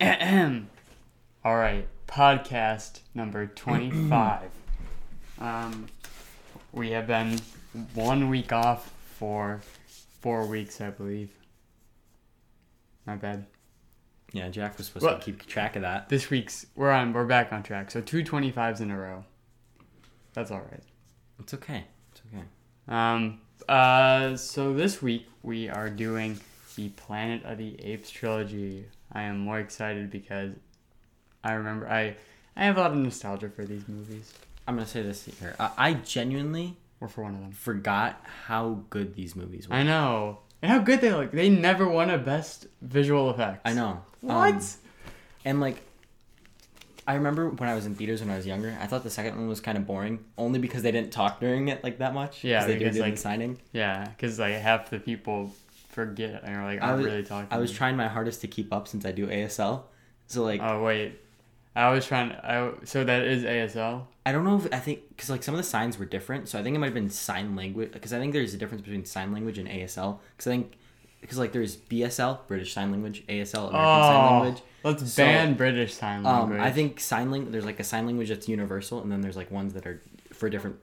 All right, podcast number 25. um, we have been one week off for four weeks, I believe. My bad. Yeah, Jack was supposed Well- to keep track of that. This week's we're on. We're back on track. So two twenty fives in a row. That's all right. It's okay. It's okay. Um. Uh. So this week we are doing the Planet of the Apes trilogy. I am more excited because I remember I I have a lot of nostalgia for these movies, I'm gonna say this here. I, I genuinely or for one of them. forgot how good these movies were. I know. And how good they look. They never won a best visual effects. I know. What? Um, and like, I remember when I was in theaters when I was younger, I thought the second one was kind of boring, only because they didn't talk during it like that much. Yeah, they because, did like, signing. yeah, because like half the people forget and are like, I I'm was- really talking. I was trying my hardest to keep up since I do ASL. So like, Oh wait, I was trying. I so that is ASL. I don't know if I think because like some of the signs were different, so I think it might have been sign language. Because I think there's a difference between sign language and ASL. Because I think because like there's BSL British Sign Language, ASL American Sign Oh, Language. let's So, ban British sign Um, language. I think sign language. There's like a sign language that's universal, and then there's like ones that are for different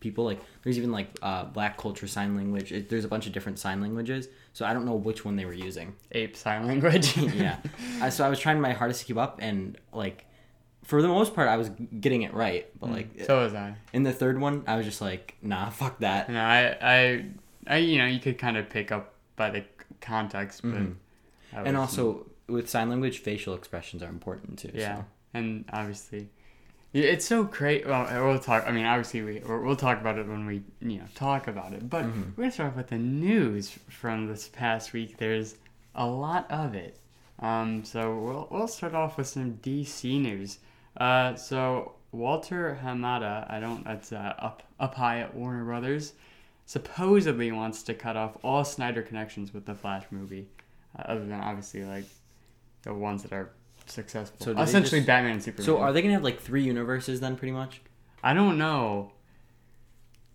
people. Like there's even like uh, Black culture sign language. It, there's a bunch of different sign languages. So I don't know which one they were using. ape sign language. yeah. Uh, so I was trying my hardest to keep up, and like for the most part, I was getting it right. But like so was I. in the third one, I was just like, nah, fuck that. No, I, I, I, you know, you could kind of pick up by the context, but. Mhm. I And also with sign language, facial expressions are important too. Yeah, So. and obviously, yeah, it's so great. Well, we'll talk. I mean, obviously, we we'll talk about it when we you know talk about it. But Mhm. we're gonna start off with the news from this past week. There's a lot of it. Um, so we'll we'll start off with some DC news. Uh, so Walter Hamada, I don't. That's uh, up up high at Warner Brothers. Supposedly wants to cut off all Snyder connections with the Flash movie, uh, other than obviously like the ones that are successful. So do they Essentially, just- Batman and Superman. So are they gonna have like three universes then, pretty much? I don't know.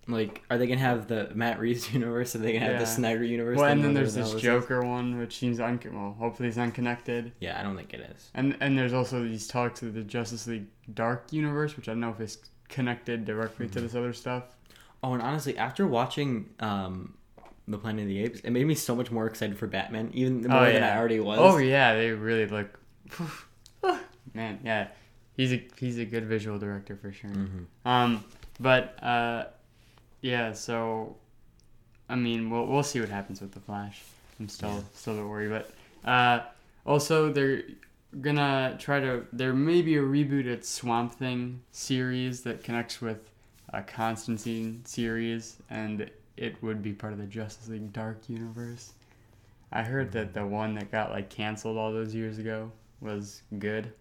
Like, are they gonna have the Matt Reeves universe? Are they gonna have the. Snyder universe? Well, and Then whatever there's the this hell is? Joker one, which seems un well, hopefully it's unconnected. Yeah, I don't think it is. And and there's also these talks of the Justice League Dark universe, which I don't know if it's connected directly Mm-hmm. to this other stuff. Oh, and honestly, after watching um, the Planet of the Apes, it made me so much more excited for Batman, even more Oh, than yeah. I already was. Oh yeah, they really look. Man, yeah, he's a he's a good visual director for sure. Mhm. Um, but uh, yeah, so I mean, we'll we'll see what happens with the Flash. I'm still Yeah. still a bit worried, but uh, also they're gonna try to. There may be a rebooted Swamp Thing series that connects with a Constantine series, and it would be part of the Justice League Dark universe. I heard that the one that got like canceled all those years ago was good.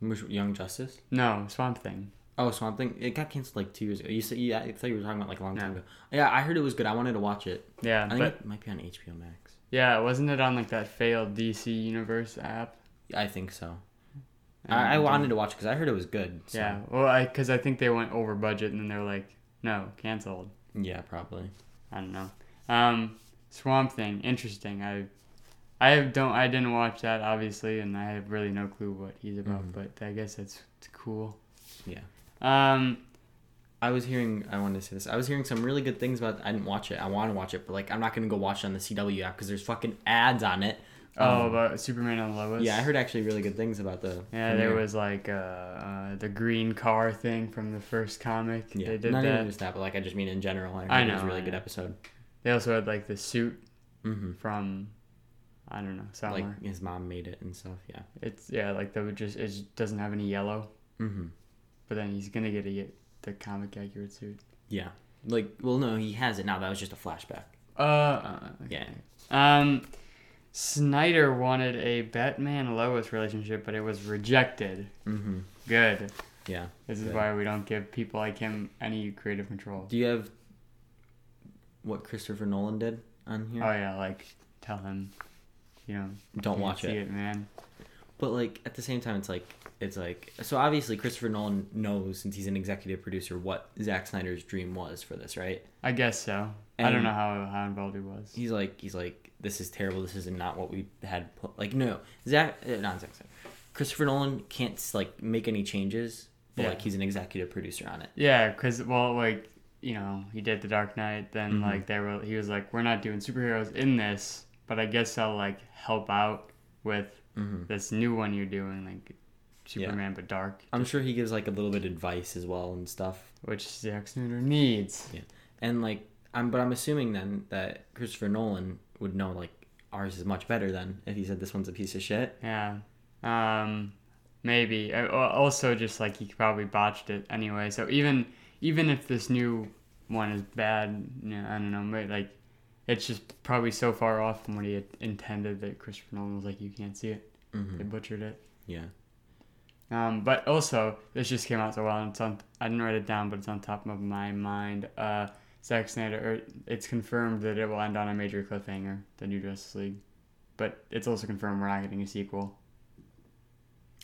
Which- Young Justice. No, Swamp Thing. Oh, Swamp Thing. It got canceled like two years ago. You said, yeah, I thought you were talking about like a long time ago. Yeah, I heard it was good. I wanted to watch it. Yeah, I think but it might be on HBO Max. Yeah, wasn't it on like that failed DC Universe app? I think so. I, I it wanted to watch because I heard it was good. So. Yeah, well, I because I think they went over budget and then they're like, no, canceled. Yeah, probably. I don't know. Um, Swamp Thing, interesting. I, I don't I didn't watch that obviously, and I have really no clue what he's about. Mhm. But I guess it's, it's cool. Yeah. Um, I was hearing. I wanted to say this. I was hearing some really good things about. I didn't watch it. I want to watch it, but like, I'm not gonna go watch it on the CW app because there's fucking ads on it. oh, Um, about Superman and Lois. yeah, I heard actually really good things about the. Yeah, there was like uh, uh, the green car thing from the first comic. Yeah, They did not that. even just that, but like I just mean in general. I, I it was a know, really good episode. They also had like the suit Mm-hmm. from, I don't know, somewhere. Like his mom made it and stuff. Yeah. It's yeah, like that would just it just doesn't have any yellow, Mm-hmm. but then he's gonna get a the comic accurate suit. Yeah. Like, well, no, he has it now. That was just a flashback. Uh, uh Yeah. um, Snyder wanted a Batman Lois relationship, but it was rejected. Mm-hmm. Good. Yeah. This is Good. why we don't give people like him any creative control. Do you have what Christopher Nolan did on here? Oh yeah, like tell him, you know, Don't watch see it. it, man. But like at the same time, it's like it's like so obviously Christopher Nolan knows since he's an executive producer what Zack Snyder's dream was for this, right? I guess so. I don't know how how involved he was. He's like he's like this is terrible. This is not what we had. pl-" Like no, Zack uh, not Zack Snyder. Christopher Nolan can't like make any changes, but Yeah. like he's an executive producer on it. Yeah, because well, like you know, he did the Dark Knight. Then Mhm. like they were, he was like, we're not doing superheroes in this, but I guess I'll like help out with hmm this new one you're doing, like Superman but dark, I'm sure he gives like a little bit of advice as well and stuff. which Zack Snyder needs. Yeah, And like I'm, but I'm assuming then that Christopher Nolan would know like ours is much better than if he said this one's a piece of shit. Yeah, um, maybe. Also, just like he probably botched it anyway. So even even if this new one is bad, you know, I don't know, but like. It's just probably so far off from what he intended that Christopher Nolan was like, you can't see it. hmm They butchered it. Yeah. Um, but also, this just came out so well. And it's on. I didn't write it down, but it's on top of my mind. Uh, Zack Snyder. Or it's confirmed that it will end on a major cliffhanger, the new Justice League. But it's also confirmed we're not getting a sequel.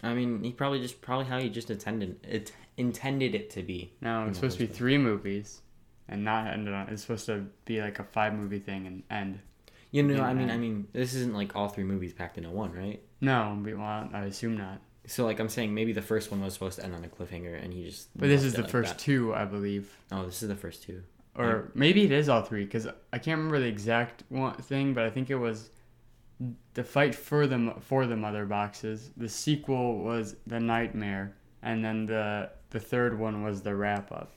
I mean, he probably just probably how he just intended it intended it to be. No, it's supposed to be three movies, and not ended on. It's supposed to be like a five movie thing and end. You know, I mean, I- I mean, this isn't like all three movies packed into one, right? No, we- well, I assume not. So like I'm saying, maybe the first one was supposed to end on a cliffhanger, and he just. But this is the like first that. two, I believe. Oh, this is the first two. or maybe it is all three because I can't remember the exact one thing, but I think it was the fight for the for the mother boxes. The sequel was the Knightmare, and then the the third one was the wrap up.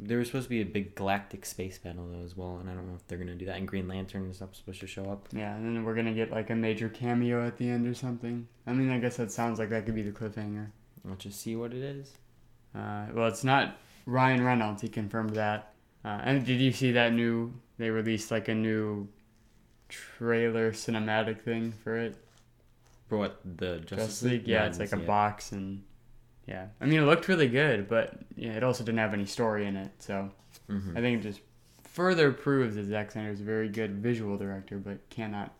There was supposed to be a big galactic space battle though as well, and I don't know if they're gonna do that. And Green Lantern is up supposed to show up. Yeah, and then we're gonna get like a major cameo at the end or something. I mean, I guess that sounds like that could be the cliffhanger. We'll just see what it is. Uh, well, it's not Ryan Reynolds. He confirmed that. Uh, and did you see that new? They released like a new trailer cinematic thing for it. For what the Justice, Justice League, yeah, I it's like a it. box and yeah. I mean, it looked really good, but yeah, it also didn't have any story in it. So Mhm. I think it just further proves that Zack Snyder is a very good visual director, but cannot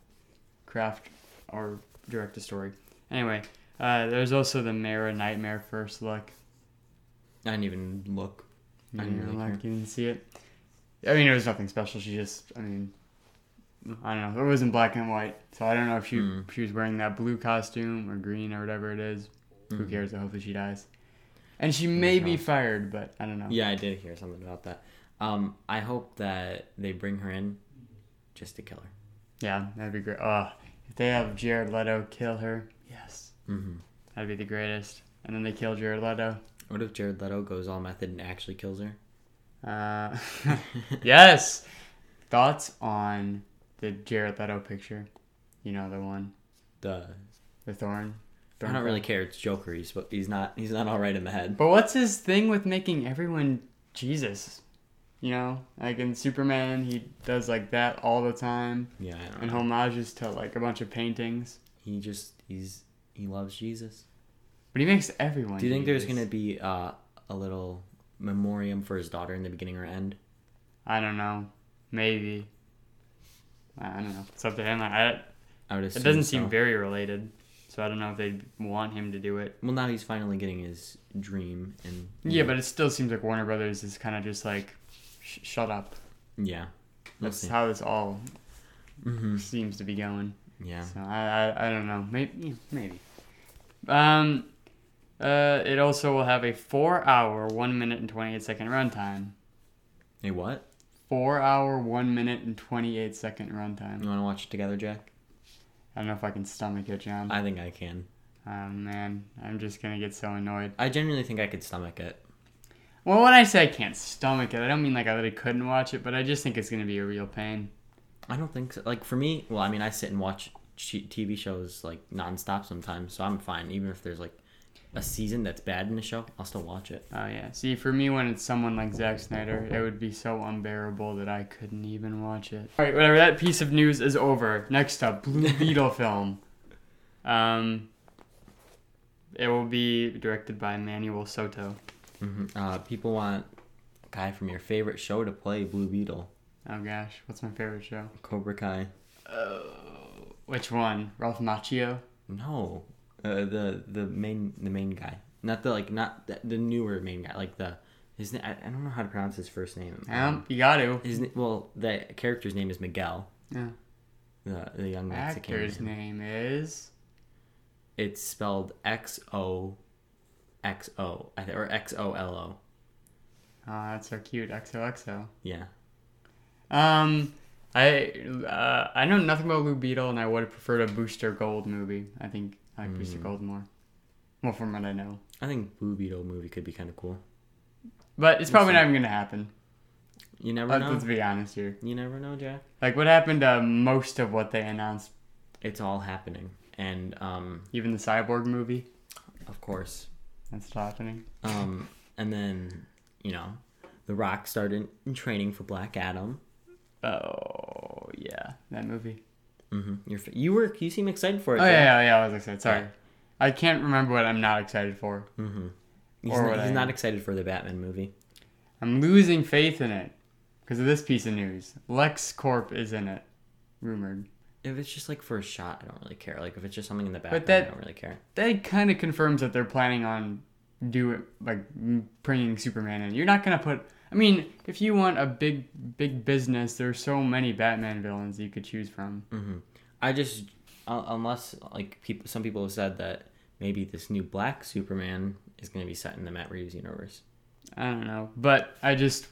craft or direct a story. Anyway, uh, there's also the Mera Knightmare first look. I didn't even look. I didn't really like, care. you didn't see it. I mean, it was nothing special. She just, I mean, I don't know. It was in black and white, so I don't know if she Mm. she was wearing that blue costume or green or whatever it is. Who Mhm. cares? Hopefully she dies. And she may be fired, but I don't know. Yeah, I did hear something about that. Um, I hope that they bring her in just to kill her. Yeah, that'd be great. Oh, if they have Jared Leto kill her, yes, Mm-hmm. that'd be the greatest. And then they kill Jared Leto. What if Jared Leto goes all method and actually kills her? Uh, yes. Thoughts on the Jared Leto picture? You know the one, The the thorn. I don't really care. It's Joker. He's but he's not he's not all right in the head. But what's his thing with making everyone Jesus? You know, like in Superman, he does like that all the time, Yeah, I don't and know. homages to like a bunch of paintings. He just he's he loves Jesus. But he makes everyone. Do you think there's gonna be uh, a little memoriam for his daughter in the beginning or end? I don't know. Maybe. I don't know. It's up to him. I, I would assume it doesn't so. seem very related, so I don't know if they want him to do it. Well, now he's finally getting his dream, and Yeah, but it still seems like Warner Brothers is kind of just like, sh- shut up. yeah, we'll That's see. how this all hmm seems to be going. Yeah, So I, I, I don't know. Maybe maybe. Um, uh, it also will have a four-hour, one minute and twenty-eight second runtime. hey, what? Four-hour, one minute and twenty-eight second runtime. You want to watch it together, Jack? I don't know if I can stomach it, John. I think I can. Oh man, I'm just gonna get so annoyed. I genuinely think I could stomach it. Well, when I say I can't stomach it, I don't mean like I really couldn't watch it, but I just think it's gonna be a real pain. I don't think so. Like for me, well, I mean, I sit and watch TV shows like nonstop sometimes, so I'm fine. Even if there's like a season that's bad in the show, I'll still watch it. Oh yeah. See, for me, when it's someone like Zack Snyder, it would be so unbearable that I couldn't even watch it. All right, whatever. That piece of news is over. Next up, Blue Beetle film. Um, it will be directed by Manuel Soto. hmm Uh, people want a guy from your favorite show to play Blue Beetle, Oh gosh, what's my favorite show? Cobra Kai. Oh, which one? Ralph Macchio. No, uh, the the main the main guy, not the like not the, the newer main guy, like the his I, I don't know how to pronounce his first name. Um, you got to. his well the character's name is Miguel, Yeah. the the young Mexican. Actor's name is It's spelled X O, X O or X O L O. Oh, that's so cute. XOXO. Yeah. Um, I uh, I know nothing about Blue Beetle, and I would have preferred a Booster Gold movie. I think I like Booster. Gold more. Well, from what I know, I think Blue Beetle movie could be kind of cool. but it's probably not even gonna happen. You never Let, know. let's be honest here. You never know, Jack. Like, what happened to most of what they announced? It's all happening, and um, Even the Cyborg movie. of course, That's happening. um, and then you know, The Rock started in training for Black Adam. Oh yeah, that movie. Hmm You're you were you seem excited for it. Oh yeah, yeah, yeah. I was excited. Sorry, Yeah. I can't remember what I'm not excited for. Mm-hmm. He's, Or not, he's not excited for the Batman movie. I'm losing faith in it because of this piece of news. LexCorp is in it, rumored. If it's just like for a shot, I don't really care. Like if it's just something in the background, that- I don't really care. That kind of confirms that they're planning on do it like bringing Superman in. You're not gonna put. I mean, if you want a big big business, there's so many Batman villains you could choose from. hmm I just uh, unless like people, some people have said that maybe this new Black Superman is going to be set in the Matt Reeves universe. I don't know, but I just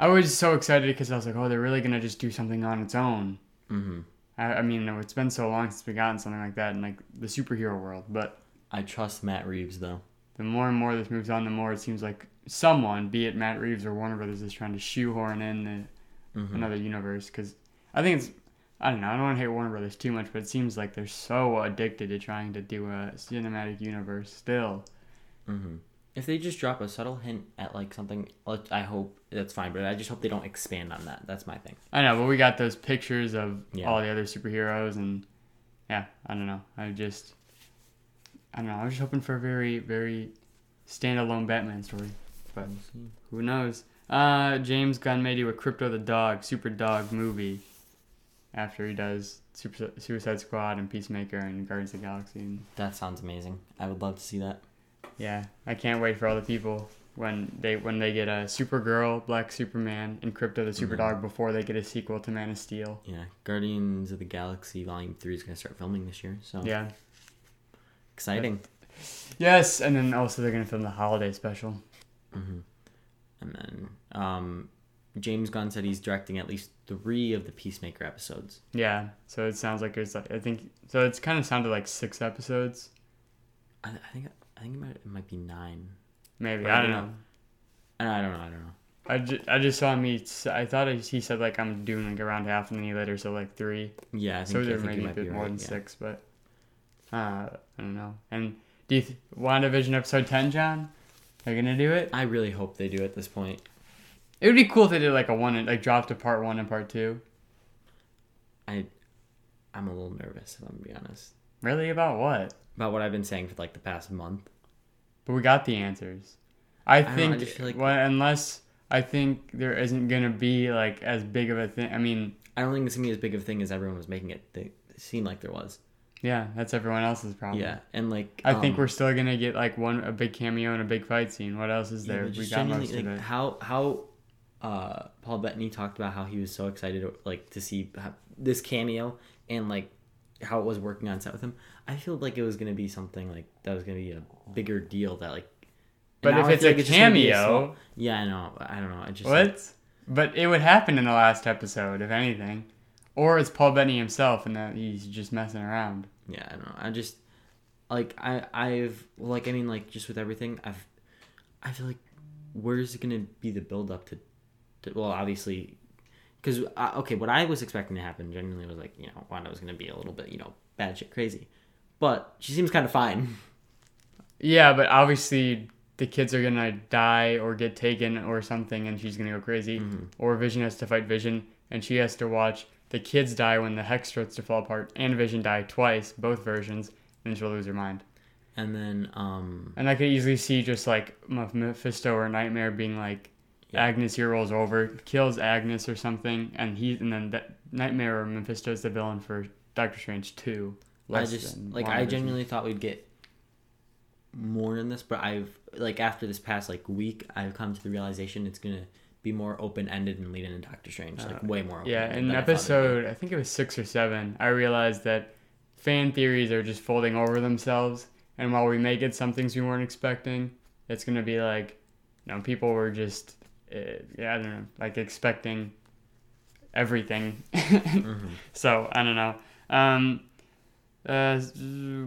I was so excited because I was like, oh, they're really gonna just do something on its own. hmm I, I mean, it's been so long since we gotten something like that in like the superhero world, but I trust Matt Reeves though. The more and more this moves on, the more it seems like someone, be it Matt Reeves or Warner Brothers, is trying to shoehorn in the, Mhm. another universe. Because I think it's, I don't know, I don't want to hate Warner Brothers too much, but it seems like they're so addicted to trying to do a cinematic universe still. hmm If they just drop a subtle hint at like something, I hope that's fine. But I just hope they don't expand on that. That's my thing. I know, but we got those pictures of Yeah. all the other superheroes, and yeah, I don't know. I just, I don't know. I was just hoping for a very, very standalone Batman story. But Who knows? Uh, James Gunn may do a Krypto the Dog, Super Dog movie after he does Super, Suicide Squad and Peacemaker and Guardians of the Galaxy. And That sounds amazing. I would love to see that. yeah, I can't wait for all the people when they when they get a Supergirl, Black Superman, and Krypto the Super. Dog before they get a sequel to Man of Steel. Yeah, Guardians of the Galaxy Volume Three is going to start filming this year. So Yeah. Exciting. Yes, and then also they're gonna film the holiday special. hmm And then um, James Gunn said he's directing at least three of the Peacemaker episodes. Yeah, so it sounds like there's like I think so. It's kind of sounded like six episodes, I, I think I think it might, it might be nine. maybe. But I don't know. know. I don't know. I don't know. I just, I just saw him. He, s- I thought he said like I'm doing like around half, and then he later said like three. Yeah, I think, so there think may you a might be bit more right. than yeah. six, but uh, I don't know. And do you th- WandaVision episode ten, John? They're gonna do it. I really hope they do at this point. It would be cool if they did like a one, and like dropped a part one and part two. I I'm a little nervous if I'm gonna be honest Really about what? about what I've been saying for like the past month. But we got the answers. I I think just feel like- well, unless I think there isn't gonna be like as big of a thing. I mean, I don't think it's gonna be as big of a thing as everyone was making it. They, it seemed like there was. Yeah, that's everyone else's problem. Yeah, and like I think um, we're still gonna get like one a big cameo and a big fight scene. What else is Yeah, there? we got most of it. How how uh, Paul Bettany talked about how he was so excited like to see this cameo and like how it was working on set with him. I feel like it was gonna be something like that was gonna be a bigger deal that like. But if it's a like just gonna be a cameo, small- yeah, I know. I don't know. I just what? But it would happen in the last episode, if anything, or it's Paul Bettany himself, and that he's just messing around. yeah, I don't know. I just like I I've like I mean like just with everything I've I feel like where's it gonna be the build up to, to well obviously because uh, okay what I was expecting to happen genuinely was like you know Wanda was gonna be a little bit you know bad shit crazy, but she seems kind of fine. Yeah, but obviously the kids are gonna die or get taken or something, and she's gonna go crazy. Mhm. Or Vision has to fight Vision, and she has to watch the kids die when the hex starts to fall apart, and Vision die twice, both versions, and she'll lose her mind. And then um And I could easily see just like Mephisto or Nightmare being like, Yeah. Agnes here rolls over, kills Agnes or something, and he and then that Nightmare or Mephisto is the villain for Doctor Strange two. I just like I genuinely thought we'd get more in this, but I've like after this past like week, I've come to the realization it's gonna be more open ended and lead into Doctor Strange, like Uh, way more. Open Yeah, in episode I think it was six or seven, I realized that fan theories are just folding over themselves. And while we may get some things we weren't expecting, it's gonna be like, you know, people were just, uh, yeah, I don't know, like expecting everything. Mm-hmm. So I don't know. Um, uh,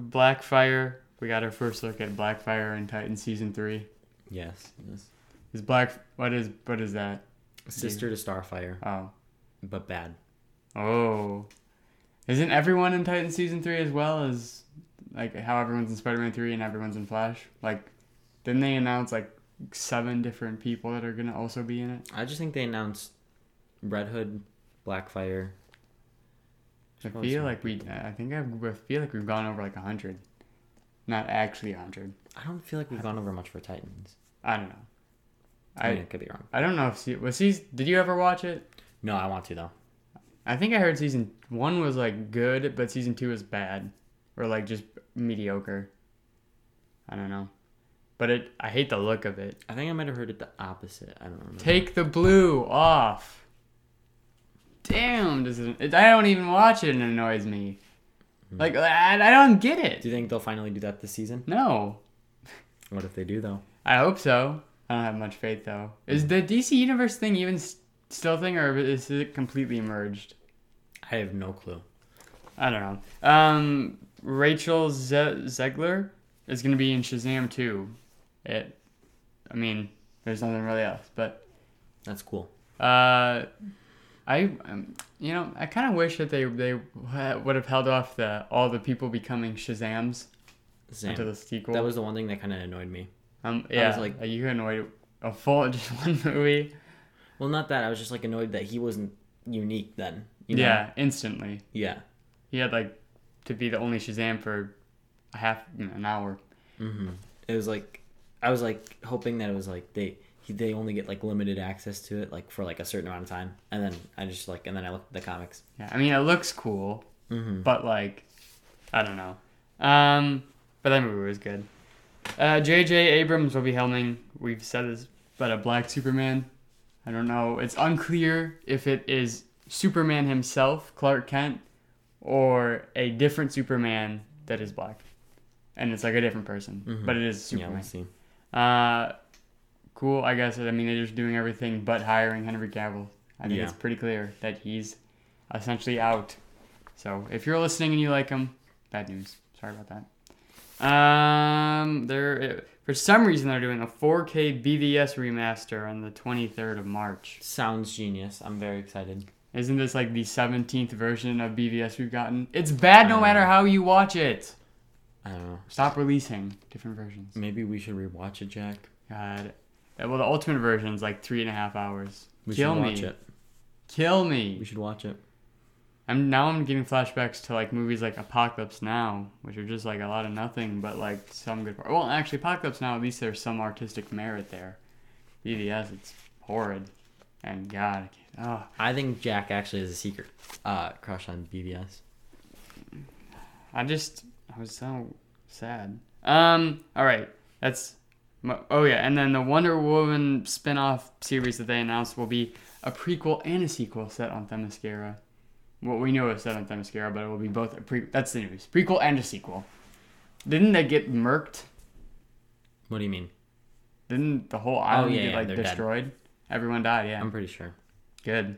Blackfire. We got our first look at Blackfire in Titan season three. Yes. yes. Is Black? What is what is that? Sister to Starfire, Oh, but bad. oh. Isn't everyone in Titan season three as well as like how everyone's in Spider-Man three and everyone's in Flash? Like, didn't they announce like seven different people that are gonna also be in it? I just think they announced Red Hood, Blackfire. I feel like we. I think I feel like we've gone over like a hundred, not actually a hundred. I don't feel like we've gone over much for Titans. I don't know. I, I mean, could be wrong. I don't know if se- was season. Did you ever watch it? No, I want to though. I think I heard season one was like good, but season two was bad, or like just mediocre. I don't know, but it. I hate the look of it. I think I might have heard it the opposite. I don't remember. Take the blue off. Damn, does it, it- I don't even watch it and it annoys me. Hmm. Like I, I don't get it. Do you think they'll finally do that this season? No, What if they do though? I hope so. I don't have much faith though. Is the DC Universe thing even s- still thing, or is it completely merged? I have no clue. I don't know. Um, Rachel Ze- Zegler is going to be in Shazam 2. It, I mean, there's nothing really else, but That's cool. uh, I, um, you know, I kind of wish that they they would have held off the all the people becoming Shazams Same. until the sequel. That was the one thing that kind of annoyed me. Um, I was like- are you annoyed a full just one movie. Well, not that. I was just like annoyed that he wasn't unique then. You know? Yeah, instantly. Yeah. He had like to be the only Shazam for a half you know, an hour. hmm It was like I was like hoping that it was like they he, they only get like limited access to it like for like a certain amount of time, and then I just like and then I looked at the comics. Yeah, I mean it looks cool. Mm-hmm. but like I don't know. Um, but that movie was good. Uh, J.J. Abrams will be helming. We've said this, but a black Superman. I don't know. It's unclear if it is Superman himself, Clark Kent, or a different Superman that is black, and it's like a different person, Mhm. but it is Yeah, Superman. we'll see. Uh, cool. I guess. I mean, they're just doing everything but hiring Henry Cavill. I think Yeah. it's pretty clear that he's essentially out. So if you're listening and you like him, bad news. Sorry about that. Um, they're for some reason they're doing a 4K BVS remaster on the 23rd of March. Sounds genius. I'm very excited. Isn't this like the 17th version of BVS we've gotten? It's bad no Uh. matter how you watch it. I don't know. Stop releasing different versions. Maybe we should rewatch it, Jack. God. Uh, Well, the ultimate version is like three and a half hours. We Kill should me. it. Kill me. We should watch it. I'm now I'm getting flashbacks to like movies like Apocalypse Now, which are just like a lot of nothing, but like some good. Part Well, actually, Apocalypse Now at least there's some artistic merit there. BVS, it's horrid, and God, I oh, I think Jack actually has a secret uh, crush on BVS. I just I was so sad. Um, all right, that's. Oh yeah, and then the Wonder Woman spin-off series that they announced will be a prequel and a sequel set on Themyscira. Well, we know it's set on Themyscira, but it will be both a pre. That's the news. Prequel and a sequel. Didn't they get murked? What do you mean? Didn't the whole island Oh, yeah, get yeah, like they're dead. destroyed? Everyone died. Yeah, I'm pretty sure. good.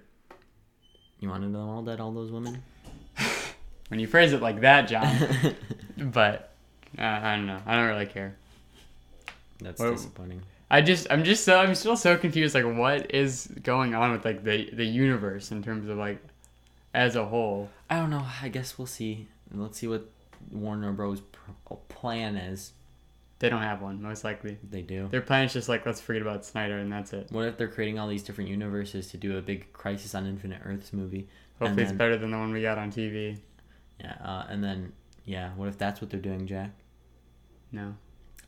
You want to know all that? All those women? When you phrase it like that, John. but uh, I don't know. I don't really care. That's Well- disappointing. I just I'm just so I'm still so confused like what is going on with like the the universe in terms of like as a whole. I don't know. I guess we'll see. Let's see what Warner Bros. plan is. They don't have one most likely. They do. Their plan is just like let's forget about Snyder and that's it. What if they're creating all these different universes to do a big Crisis on Infinite Earths movie? Hopefully it's better than the one we got on TV. Yeah, uh, and then yeah, what if that's what they're doing, Jack? No,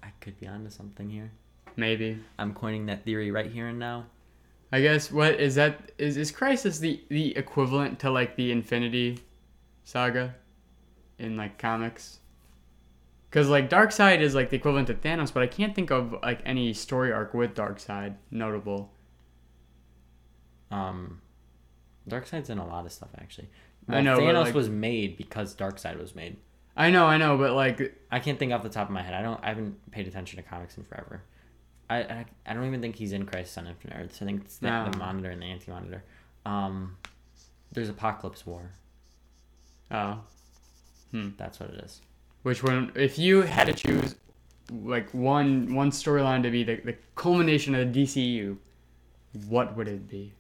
I could be onto something here. maybe. I'm coining that theory right here and now. I guess what is that is is Crisis the the equivalent to like the Infinity Saga in like comics? Cuz like Darkseid is like the equivalent to Thanos, but I can't think of like any story arc with Darkseid notable. Um, Darkseid's in a lot of stuff actually. I know, Thanos like- was made because Darkseid was made. I know, I know, but like, I can't think off the top of my head. I don't. I haven't paid attention to comics in forever. I I, I don't even think he's in Crisis on Infinite Earths. I think it's the, No. the Monitor and the Anti Monitor. Um, there's Apokolips War. oh, That's what it is. which one? If you had to choose, like one one storyline to be the, the culmination of the DCU, what would it be?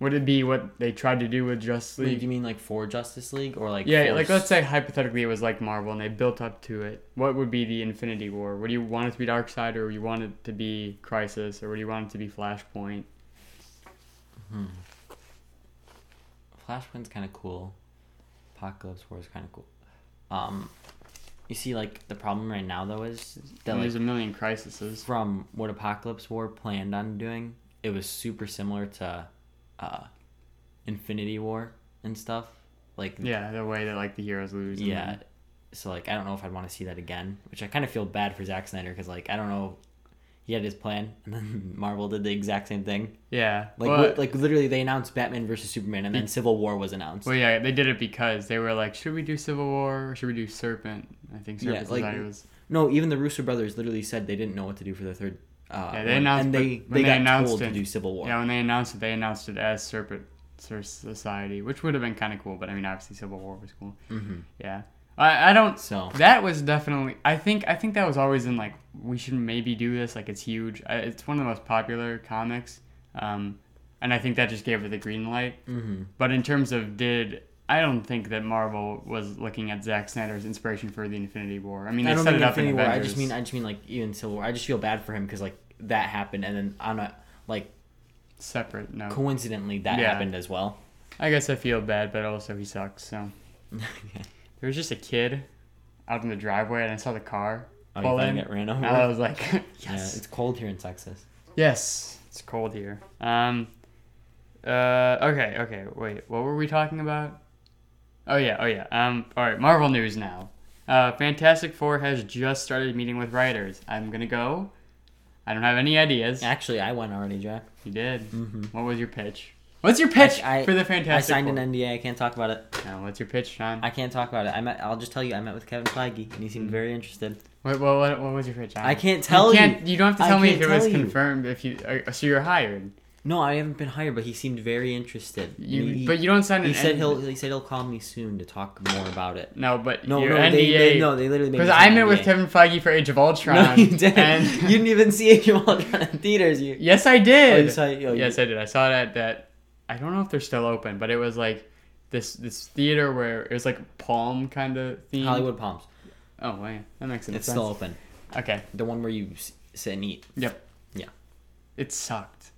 Would it be what they tried to do with Justice Wait, do League? you mean like for Justice League or like? Yeah, like let's say hypothetically it was like Marvel and they built up to it. What would be the Infinity War? Would you want it to be Darkseid or would you want it to be Crisis or would you want it to be Flashpoint? Flashpoint's kind of cool. Apokolips War is kind of cool. Um, you see, like the problem right now though is that like there's a million crises. from what Apokolips War planned on doing, it was super similar to uh, Infinity War and stuff. Like Yeah, the way that like the heroes lose. yeah. then- So like I don't know if I'd want to see that again, which I kind of feel bad for Zack Snyder because like I don't know, he had his plan and then Marvel did the exact same thing. Yeah. Like well, like literally they announced Batman versus Superman and then Civil War was announced. well, yeah, they did it because they were like, should we do Civil War or should we do Serpent? I think Yeah, Serpent like- was. No, even the Russo brothers literally said they didn't know what to do for the third. Uh, Yeah, they one, announced- and they when they, they got announced told it- to do Civil War. Yeah, when they announced it, they announced it as Serpent Society, which would have been kind of cool. But I mean, obviously, Civil War was cool. hmm Yeah, I, I don't. So That was definitely. I think. I think that was always in like we should maybe do this. Like it's huge. I, it's one of the most popular comics, um, and I think that just gave it the green light. hmm But in terms of did. I don't think that Marvel was looking at Zack Snyder's inspiration for the Infinity War. I mean, they I don't set it up Infinity in War. I just mean I just mean like even Civil War. I just feel bad for him because like that happened and then on a like separate. No, coincidentally that Yeah. happened as well. I guess I feel bad, but also he sucks. So there was just a kid out in the driveway, and I saw the car Oh, you in. got ran And over? I was like, Yeah, yes, it's cold here in Texas. yes, it's cold here. Um, uh, okay, okay, wait, what were we talking about? Oh yeah, oh yeah. Um, all right, Marvel news now. Uh, Fantastic Four has just started meeting with writers. I'm gonna go. I don't have any ideas. Actually, I went already, Jack. You did. Mm-hmm. What was your pitch? What's your pitch I- for the Fantastic? I signed Four? an NDA. I can't talk about it. No, what's your pitch, Sean? I can't talk about it. I met. I'll just tell you. I met with Kevin Feige, and he seemed very interested. What, what, what, what was your pitch? Sean? I can't tell you. you. Can't, you don't have to tell me if it was you. confirmed. If you uh, so you're hired. No, I haven't been hired, but he seemed very interested. You, he, but you don't sign an he said he'll. He said he'll call me soon to talk more about it. No, but No, your no, NDA. they, they, no, they literally Because I met an with Kevin Feige for Age of Ultron. No, you didn't. And you didn't even see Age of Ultron in theaters. You. yes, I Oh, did. you saw, oh, you- yes, I did. I saw it at that. I don't know if they're still open, but it was like this this theater where it was like palm kind of theme. Hollywood Palms. Oh, wow, that makes sense. It's still open. okay. The one where you sit and eat. Yep. Yeah. It sucked.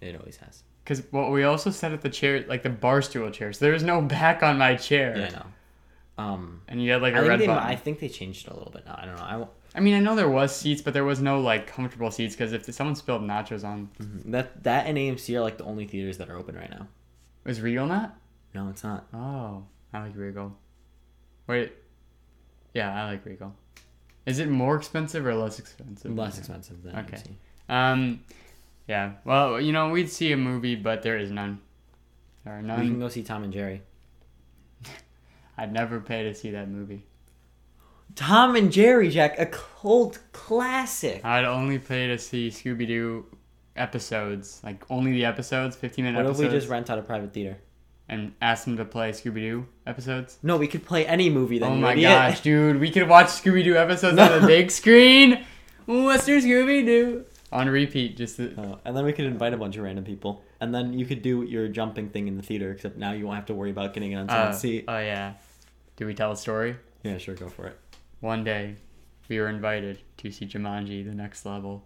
It always has. Because what we also sat at the chair, like the bar stool chairs. There was no back on my chair. Yeah, I know. Um, And you had like a I think, red they, button. I think they changed it a little bit now. I don't know. I I mean, I know there was seats, but there was no like comfortable seats because if someone spilled nachos on, that that and AMC are like the only theaters that are open right now. Is Regal not? No, it's not. Oh, I like Regal. Wait, yeah, I like Regal. Is it more expensive or less expensive? Less expensive than Okay. AMC. Um, yeah. Well, you know, we'd see a movie, but there is none. There are none. We can go see Tom and Jerry. I'd never pay to see that movie. Tom and Jerry, Jack, a cult classic. I'd only pay to see Scooby Doo episodes, like only the episodes, fifteen minute What if episodes, we just rent out a private theater? and ask them to play Scooby Doo episodes. No, we could play any movie. Then oh my gosh, dude, we could watch Scooby Doo episodes No. on the big screen. Western Scooby Doo on repeat. Just to, Oh, and then we could invite a bunch of random people, and then you could do your jumping thing in the theater. Except now you won't have to worry about getting an on uh, seat. oh yeah. Do we tell a story? Yeah, sure, go for it. One day, we were invited to see Jumanji: The Next Level.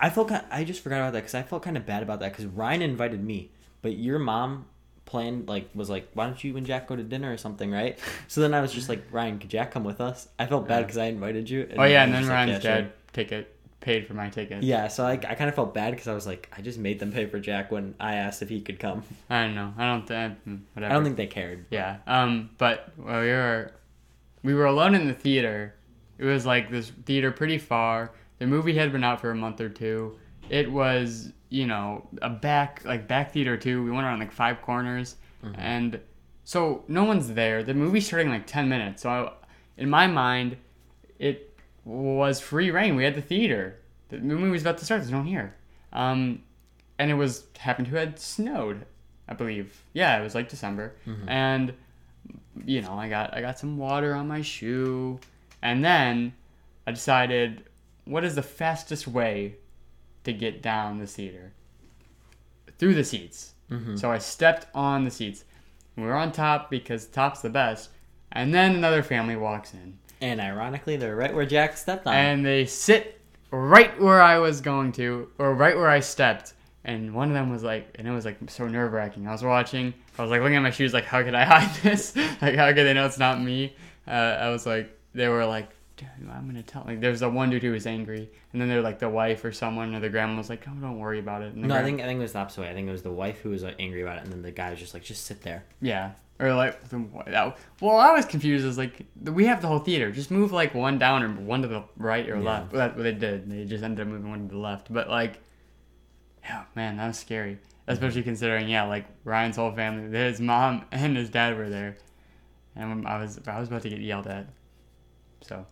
I felt kind I just forgot about that because I felt kind of bad about that because Ryan invited me, but your mom planned like was like, why don't you and Jack go to dinner or something, right? So then I was just like, Ryan, could Jack come with us? I felt bad because I invited you. oh yeah, and then just like, Ryan's "Yeah, sure." dad ticket paid for my ticket. Yeah, so I, I kind of felt bad because I was like, I just made them pay for Jack when I asked if he could come. I don't know. I don't think. Whatever. I don't think they cared. Yeah. Um. But well, we were we were alone in the theater. It was like this theater pretty far. The movie had been out for a month or two. It was you know a back like back theater too. We went around like five corners, Mm-hmm. and so no one's there. The movie's starting in like ten minutes. So I, in my mind, it was free reign. We had the theater. The movie was about to start. There's no one here. Um, and it was happened to have snowed, I believe. Yeah, it was like December, and you know, I got I got some water on my shoe, and then I decided, what is the fastest way to get down the theater? Through the seats. So I stepped on the seats. We were on top because top's the best, and then another family walks in, And ironically, they're right where Jack stepped on. and they sit right where I was going to, or right where I stepped. And one of them was like, and it was like so nerve wracking. I was watching, I was like looking at my shoes, like, how could I hide this? like, how could they know it's not me? Uh, I was like, they were like, I'm gonna tell. Like, there's the one dude who was angry, and then they're like the wife or someone, or the grandma was like, oh, don't worry about it. No, I think I think it was the opposite way. I think it was the wife who was like, angry about it, and then the guy was just like, just sit there. Yeah. Or like, that, well, I was confused. Is like, we have the whole theater. Just move like one down or one to the right or Yeah. left. Well, that's what they did. They just ended up moving one to the left. But like, yeah, man, that was scary. Especially considering, yeah, like Ryan's whole family, his mom and his dad were there, and I was I was about to get yelled at. So,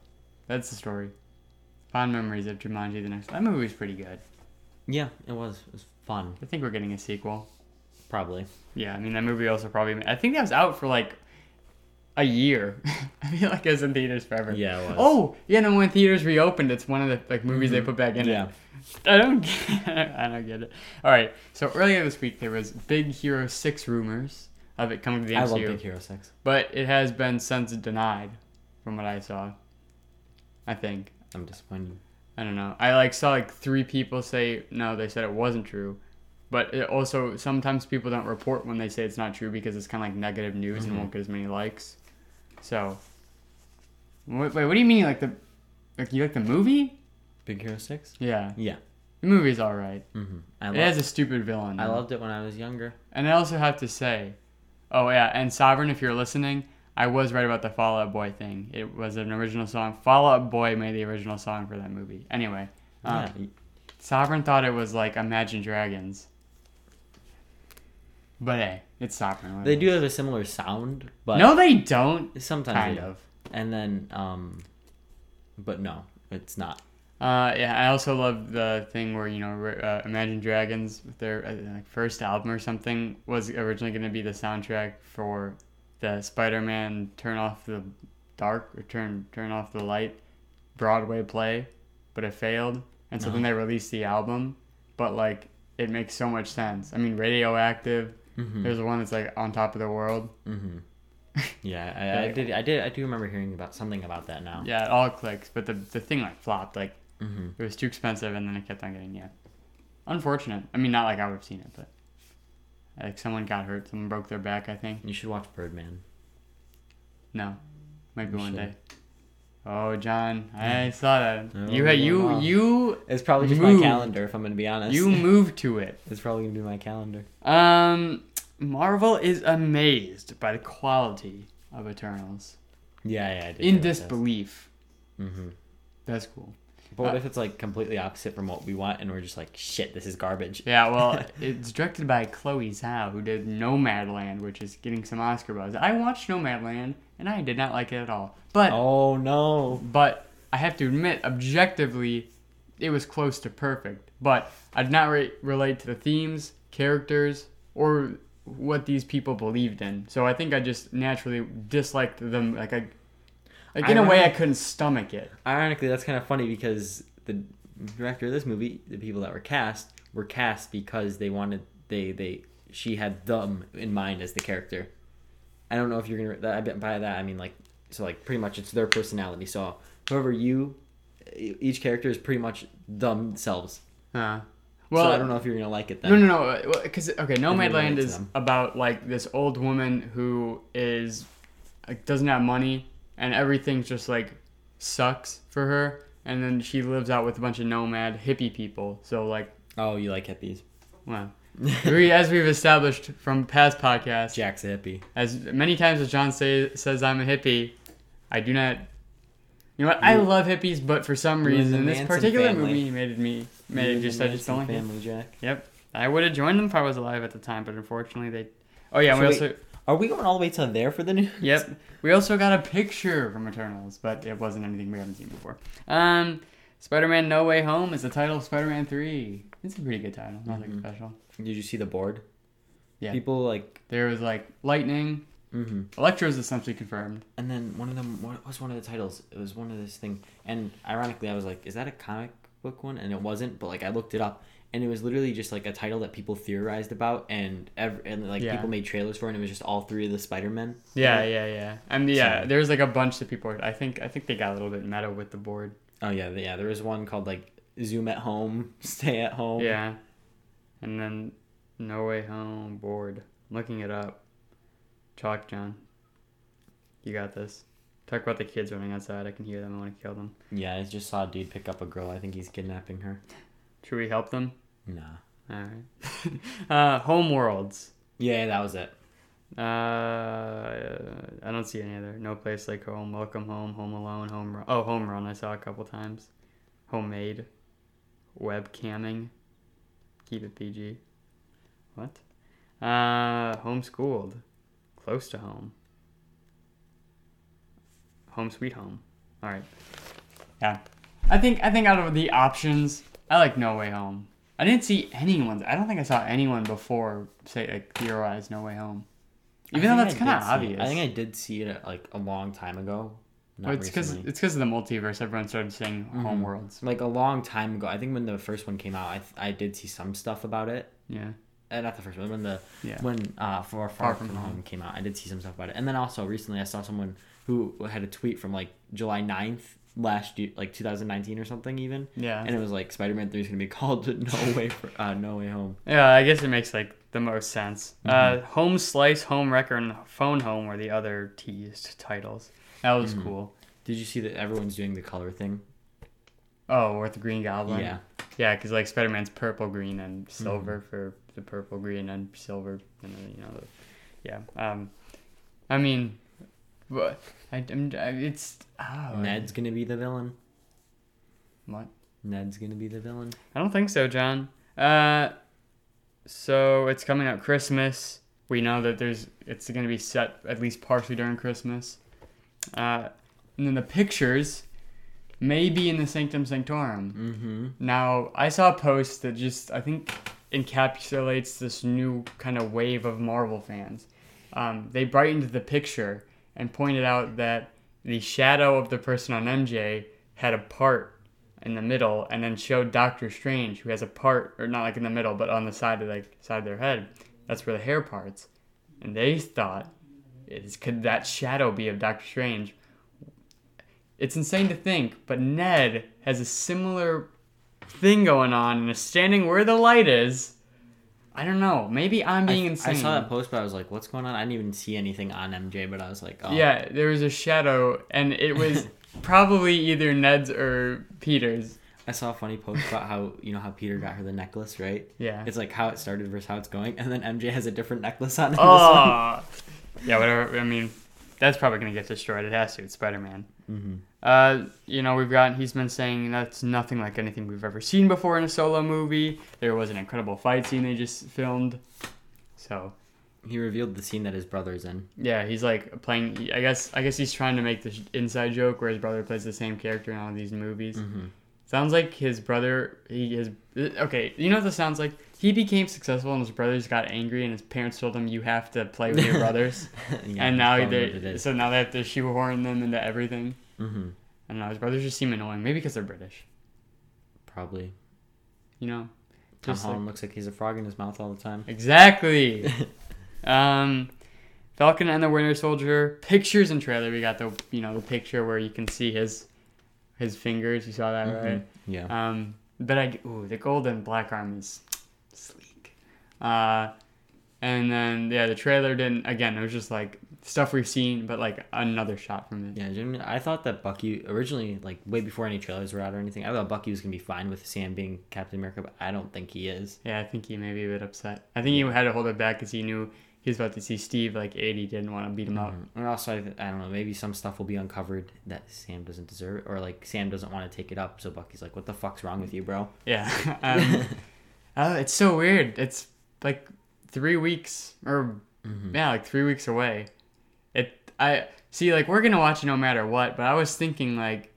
that's the story. Fond memories of Jumanji. The next that movie was pretty good. Yeah, it was. It was fun. I think we're getting a sequel. Probably. Yeah, I mean that movie also probably. I think that was out for like a year. I feel like it was in theaters forever. Yeah, it was. Oh, yeah. No, when theaters reopened, it's one of the like movies they mm-hmm. put back in. Yeah. It. I don't. Get, I don't get it. All right. So earlier this week there was Big Hero Six rumors of it coming to the MCU, I love Big Hero Six. but it has been since denied, from what I saw. I think. I'm disappointed. I don't know. I like saw like three people say no. They said it wasn't true, but it also sometimes people don't report when they say it's not true because it's kind of like negative news and Mhm. won't get as many likes. So, wait, wait, what do you mean like the like you like the movie? Big Hero Six. Yeah, Yeah. the movie's all right. Mm-hmm. I It has a stupid villain. I loved it when I was younger. And I also have to say, oh yeah, and Sovereign, if you're listening, I was right about the Fall Out Boy thing. It was an original song. Fall Out Boy made the original song for that movie. Anyway, um, yeah. Sovereign thought it was like Imagine Dragons. But hey, it's Sovereign. They do have a similar sound, but no, they don't. sometimes Kind they do. of. And then, um, but no, it's not. Uh, yeah, I also love the thing where you know uh, Imagine Dragons with their uh, first album or something was originally going to be the soundtrack for the Spider-Man Turn Off the Dark or Turn Turn Off the Light Broadway play, but it failed, and so then they released the album. But like, it makes so much sense. I mean, Radioactive. Mm-hmm. There's one that's like on top of the world. Mm-hmm. Yeah, I, I did. I did. I do remember hearing about something about that now. Yeah, it all clicks, but the the thing like flopped. Like Mm-hmm. it was too expensive, and then it kept on getting yeah. Unfortunate. I mean, not like I would have seen it, but like someone got hurt, someone broke their back. I think. You should watch Birdman. No, maybe You one should. day. Oh, John, I saw that. Oh, you had you wow. you It's probably just Move. my calendar, if I'm gonna be honest. you moved to it. It's probably gonna be my calendar. Um, Marvel is amazed by the quality of Eternals. Yeah, yeah. I did In hear about this. disbelief. Mm-hmm. That's cool. But what Uh, if it's like completely opposite from what we want, and we're just like, shit, this is garbage. Yeah, well, it's directed by Chloe Zhao, who did Nomadland, which is getting some Oscar buzz. I watched Nomadland, and I did not like it at all. But Oh no. but I have to admit, objectively, it was close to perfect. But I did not re- relate to the themes, characters, or what these people believed in. So I think I just naturally disliked them. Like I, like in a way, I couldn't stomach it. Ironically, that's kind of funny because the director of this movie, the people that were cast, were cast because they wanted they they she had them in mind as the character. I don't know if you're gonna that I by that I mean like so like pretty much it's their personality. So whoever you, each character is pretty much themselves. Uh, Well, so I don't know if you're gonna like it then. No, no, no. Because okay, Nomadland is about like this old woman who is like doesn't have money and everything's just like sucks for her, and then she lives out with a bunch of nomad hippie people. So like, Oh, you like hippies? well, we, as we've established from past podcasts, Jack's a hippie. as many times as John say, says I'm a hippie, I do not. You know what? I love hippies, but for some You reason, this particular family. movie made me made You it just I just don't like Manson it. family, Jack. Yep. I would have joined them if I was alive at the time, but unfortunately they. Oh yeah, So we wait, also Are we going all the way to there for the news? Yep. We also got a picture from Eternals, but it wasn't anything we haven't seen before. Um, Spider-Man: No Way Home is the title of Spider-Man Three. It's a pretty good title, nothing Mhm. special. Did you see the board? Yeah. People like. There was like lightning. hmm is essentially confirmed. And then one of them. What was one of the titles? It was one of this thing. And ironically, I was like, "Is that a comic book one?" And it wasn't. But like, I looked it up, and it was literally just like a title that people theorized about, and ev- and like Yeah. people made trailers for, it and it was just all three of the Spider Men. Yeah, yeah, yeah. And yeah, So- there's like a bunch of people. I think I think they got a little bit meta with the board. Oh yeah, yeah. There was one called like Zoom at home, Stay at home. Yeah. And then No Way Home bored. I'm looking it up. Chalk John. You got this. Talk about the kids running outside. I can hear them. I want to kill them. Yeah, I just saw a dude pick up a girl. I think he's kidnapping her. Should we help them? Nah. All right. uh, home worlds. Yeah, that was it. Uh, I don't see any other. No place like home. Welcome home. Home alone. Home run. Oh, home run. I saw a couple times. Homemade. Webcamming. Keep it PG. What? Uh, homeschooled. Close to home. Home sweet home. All right. Yeah. I think I think out of the options, I like No Way Home. I didn't see anyone. I don't think I saw anyone before say like theorize No Way Home. Even though that's kind of it. obvious. I think I did see it like a long time ago. Not Well, it's because it's because of the multiverse. Everyone started saying Mhm. home worlds. like a long time ago. I think when the first one came out, I I did see some stuff about it. Yeah. Uh, not the first one. When the Yeah. when uh for Far, from, home. came out, I did see some stuff about it. And then also recently, I saw someone who had a tweet from like July 9th last year, like 2019 or something even, Yeah. and it was like Spider-Man 3 is gonna be called No Way for, uh, No Way Home. Yeah, I guess it makes like the most sense. Uh, Mhm. home slice, home wrecker, and phone home were the other teased titles. That was Mhm. cool. Did you see that everyone's doing the color thing? Oh, with the Green Goblin. Yeah. Yeah, because like Spider Man's purple, green, and silver Mm-hmm. for the purple, green, and silver, and then, you know, the, yeah. Um, I mean, what? I, I'm, I, it's oh, Ned's gonna be the villain. What? Ned's gonna be the villain. I don't think so, John. Uh, so it's coming out Christmas. We know that there's it's going to be set at least partially during Christmas. Uh, and then the pictures may be in the Sanctum Sanctorum. Mm-hmm. Now, I saw a post that just I think encapsulates this new kind of wave of Marvel fans. Um, they brightened the picture and pointed out that the shadow of the person on MJ had a part in the middle, and then showed Doctor Strange, who has a part, or not like in the middle, but on the side of like side of their head. That's where the hair parts, and they thought, is could that shadow be of Doctor Strange? It's insane to think, but Ned has a similar thing going on and is standing where the light is. I don't know. Maybe I'm being I, insane. I saw that post, but I was like, "What's going on?" I didn't even see anything on MJ, but I was like, "Oh, Yeah, there was a shadow, and it was probably either Ned's or Peter's. I saw a funny post about how you know how Peter got her the necklace, right? Yeah. It's like how it started versus how it's going, and then MJ has a different necklace on. in this one. Oh. Yeah, whatever. I mean, that's probably gonna get destroyed. It has to. It's Spider Man. Mhm. Uh, you know, we've got. He's been saying that's nothing like anything we've ever seen before in a solo movie. There was an incredible fight scene they just filmed. So He revealed the scene that his brother's in. yeah, he's like playing. I guess. I guess he's trying to make this inside joke where his brother plays the same character in all these movies. Mm-hmm. Sounds like his brother. He is okay. You know what this sounds like? He became successful, and his brothers got angry, and his parents told him, "You have to play with your brothers." and now they so now they have to shoehorn them into everything. Mm-hmm. I don't know. His brothers just seem annoying. Maybe because they're British. Probably. You know. Tom like- Holland looks like he's a frog in his mouth all the time. Exactly. um, Falcon and the Winter Soldier pictures and trailer. We got the you know the picture where you can see his his fingers. You saw that Mhm. right? Yeah. Um, but I ooh the gold and black arm is sleek. Uh, and then yeah, the trailer didn't. Again, it was just like stuff we've seen, but like another shot from it. Yeah, genuinely, I thought that Bucky originally, like way before any trailers were out or anything, I thought Bucky was gonna be fine with Sam being Captain America, but I don't think he is. Yeah, I think he may be a bit upset. I think he had to hold it back because he knew he was about to see Steve like 80, didn't want to beat him up. Mhm. And also, I, I don't know, maybe some stuff will be uncovered that Sam doesn't deserve, or like Sam doesn't want to take it up. So Bucky's like, "What the fuck's wrong with you, bro?" Yeah. um, oh, it's so weird. It's like three weeks or mm-hmm. yeah, like three weeks away. It I see like we're gonna watch it no matter what, but I was thinking like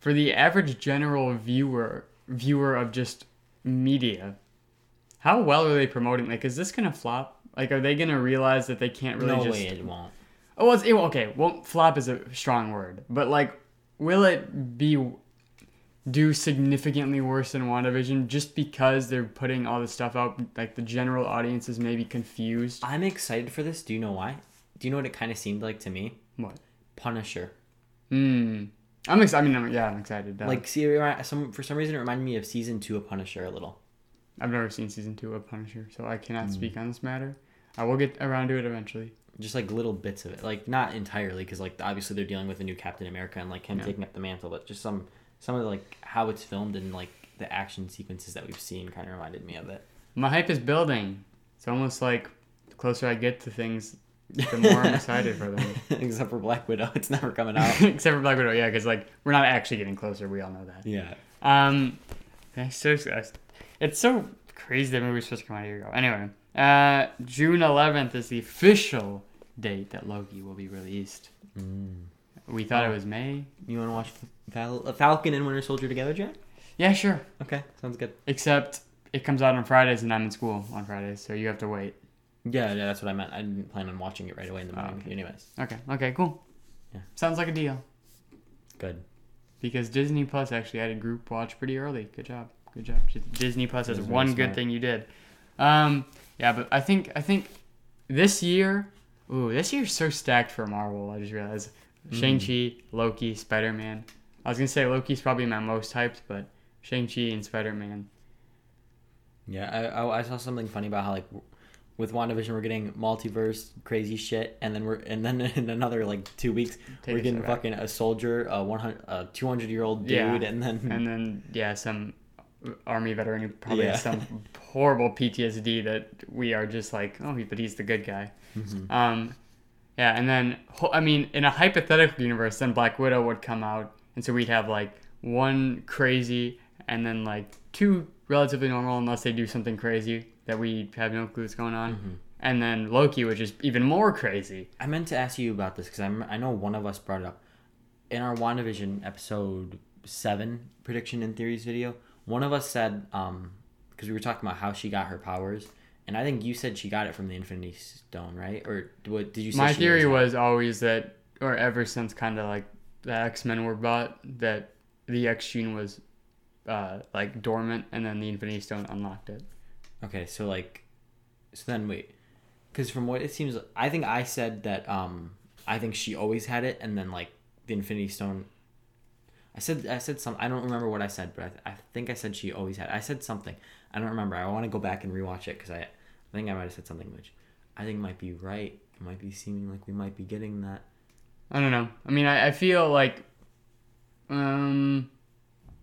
for the average general viewer viewer of just media, how well are they promoting? Like, is this gonna flop? Like, are they gonna realize that they can't really no just? way it won't. Oh, well, it's, it, okay. Won't flop is a strong word, but like, will it be do significantly worse than WandaVision just because they're putting all this stuff out? Like the general audience is maybe confused. I'm excited for this. Do you know why? Do you know what it kind of seemed like to me? What? Punisher. Hmm. I'm excited. I mean, I'm, yeah, I'm excited. Uh, Like, see, some for some reason it reminded me of season two of Punisher a little. I've never seen season two of Punisher, so I cannot Hmm. speak on this matter. I will get around to it eventually. Just like little bits of it, like not entirely, because like obviously they're dealing with a new Captain America and like him Yeah. taking up the mantle, but just some some of the, like how it's filmed and like the action sequences that we've seen kind of reminded me of it. My hype is building. It's almost like the closer I get to things, the more I'm excited for them. Except for Black Widow, it's never coming out. Except for Black Widow, yeah, because like we're not actually getting closer. We all know that. yeah. Um, it's so it's so crazy that movie was supposed to come out a year ago. Anyway, uh, June 11th is the official date that Loki will be released. Mm. We thought Oh. it was May. You want to watch Fal- uh, Falcon and Winter Soldier together, Jack? Yeah, sure. Okay, sounds good. Except it comes out on Fridays and I'm in school on Fridays, so you have to wait. Yeah, yeah, that's what I meant. I didn't plan on watching it right away in the Oh, morning. okay. Anyways, Okay. Okay. Cool. Yeah. Sounds like a deal. good. Because Disney Plus actually had a group watch pretty early. Good job. Good job. Disney Plus That is was one good smart. thing you did. Um, yeah, but I think I think this year, ooh, this year's so stacked for Marvel. I just realized Mm. Shang Chi, Loki, Spider Man. I was gonna say Loki's probably my most hyped, but Shang Chi and Spider Man. Yeah, I, I I saw something funny about how like with WandaVision we're getting multiverse crazy shit, and then we're and then in another like two weeks Take we're getting back. fucking a soldier, a one hundred, a two hundred year old dude, Yeah. and then and then yeah, some army veteran who probably has some horrible PTSD that we are just like, oh, but he's the good guy. Mhm. Um, yeah, and then I mean, in a hypothetical universe, then Black Widow would come out, and so we'd have like one crazy, and then like two relatively normal, unless they do something crazy that we have no clue what's going on, Mhm. and then Loki, which is even more crazy. I meant to ask you about this because I know one of us brought it up in our WandaVision episode seven prediction and theories video. One of us said um because we were talking about how she got her powers, and I think you said she got it from the Infinity Stone, right? Or what did you say? My theory always was always that, or ever since kind of like the X Men were bought, that the X gene was uh, like dormant, and then the Infinity Stone unlocked it. Okay, so like, so then wait, because from what it seems, I think I said that um I think she always had it, and then like the Infinity Stone. I said I said some I don't remember what I said, but I, I think I said she always had. It. I said something. I don't remember. I want to go back and rewatch it because I, I think I might have said something which I think might be right. It might be seeming like we might be getting that. I don't know. I mean, I, I feel like, um,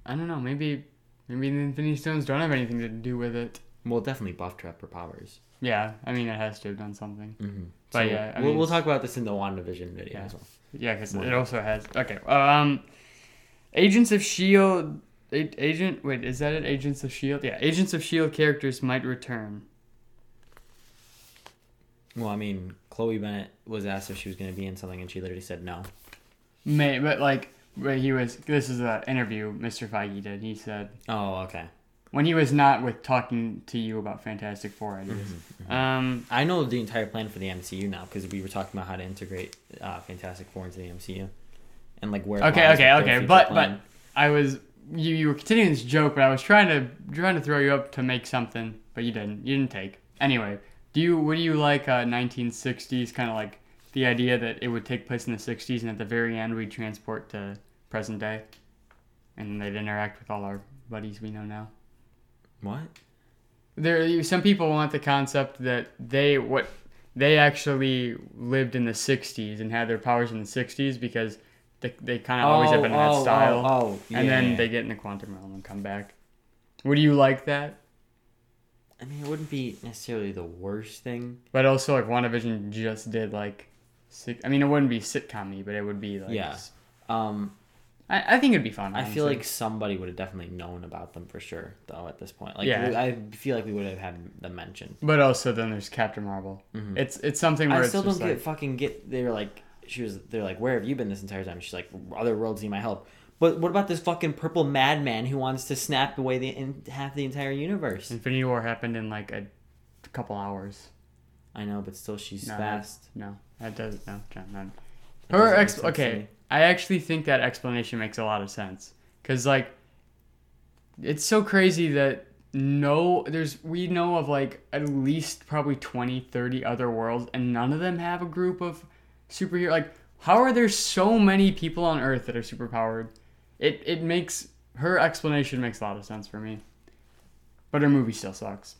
I don't know. Maybe, maybe the Infinity Stones don't have anything to do with it. Well, definitely buffed her up her powers. Yeah, I mean, it has to have done something. Mm-hmm. But yeah, I we'll, mean, we'll talk about this in the WandaVision video Yeah. as well. Yeah, because it also has. Okay. Um, Agents of Shield. Agent. Wait, is that it? Agents of Shield. Yeah, Agents of Shield characters might return. Well, I mean, Chloe Bennet was asked if she was going to be in something, and she literally said no. May, but like, but he was. This is an interview Mr. Feige did. He said Oh, okay. when he was not with talking to you about Fantastic Four ideas. Um, I know the entire plan for the MCU now because we were talking about how to integrate uh, Fantastic Four into the MCU, and like where. Okay, okay, okay, but- plan. I was you. You were continuing this joke, but I was trying to trying to throw you up to make something, but you didn't. You didn't take. Anyway, do you? What do you like? Uh, 1960s, kind of like the idea that it would take place in the 60s, and at the very end we'd transport to present day, and they'd interact with all our buddies we know now. what? There, some people want the concept that they what they actually lived in the 60s and had their powers in the 60s because they, they kind of always have been in that oh, style Oh, oh, and then they get in the quantum realm and come back. Would you like that? I mean, it wouldn't be necessarily the worst thing. But also, like WandaVision just did like, I mean, it wouldn't be sitcom-y, but it would be like, Yeah. Um, I, I think it'd be fun. I feel like somebody would have definitely known about them for sure, though. At this point, like Yeah. I feel like we would have had them mentioned. But also, then there's Captain Marvel. Mhm. It's it's something where I still don't like, get fucking get. They're like, she was. They're like, where have you been this entire time? She's like, other worlds need my help. But what about this fucking purple madman who wants to snap away the in, half the entire universe? Infinity War happened in like a couple hours. I know, but still, she's No, fast. No, that does no, John. None. That Her ex. Okay. I actually think that explanation makes a lot of sense because like, it's so crazy that no, there's we know of like at least probably 20, 30 other worlds, and none of them have a group of superhero. Like, how are there so many people on Earth that are superpowered? It it makes her explanation makes a lot of sense for me, but her movie still sucks,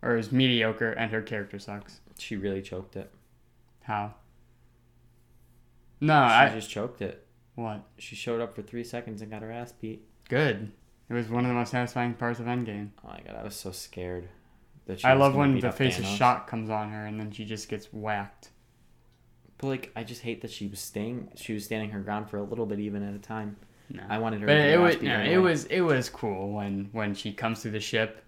or is mediocre, and her character sucks. She really choked it. How? No, I she I just choked it. what? She showed up for three seconds and got her ass beat. Good. It was one of the most satisfying parts of Endgame. Oh my god, I was so scared. That she I love when the face of Thanos. shock comes on her and then she just gets whacked. But like, I just hate that she was staying. She was standing her ground for a little bit, even at a time. No. I wanted her. But it was no, it was it was cool when when she comes through the ship.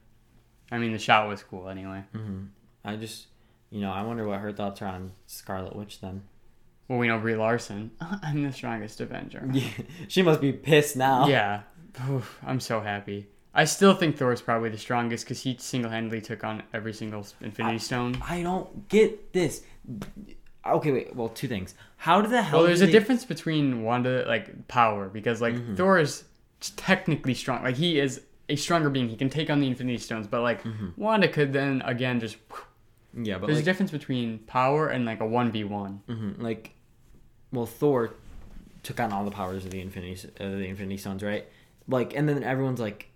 I mean, the shot was cool anyway. hmm I just, you know, I wonder what her thoughts are on Scarlet Witch then. Well, we know Brie Larson. I'm the strongest Avenger. Yeah, she must be pissed now. Yeah. Oof, I'm so happy. I still think Thor's probably the strongest because he single-handedly took on every single Infinity Stone. I don't get this. Okay, wait. Well, two things. How did the hell? Well, there's a they- difference between Wanda like power because like Mhm. Thor is technically strong. Like he is a stronger being. He can take on the Infinity Stones, but like Mhm. Wanda could then again just. Yeah, but there's like, a difference between power and like a one v one. mhm, like, well, Thor took on all the powers of the Infinity, uh, the Infinity Stones, right? Like, and then everyone's like,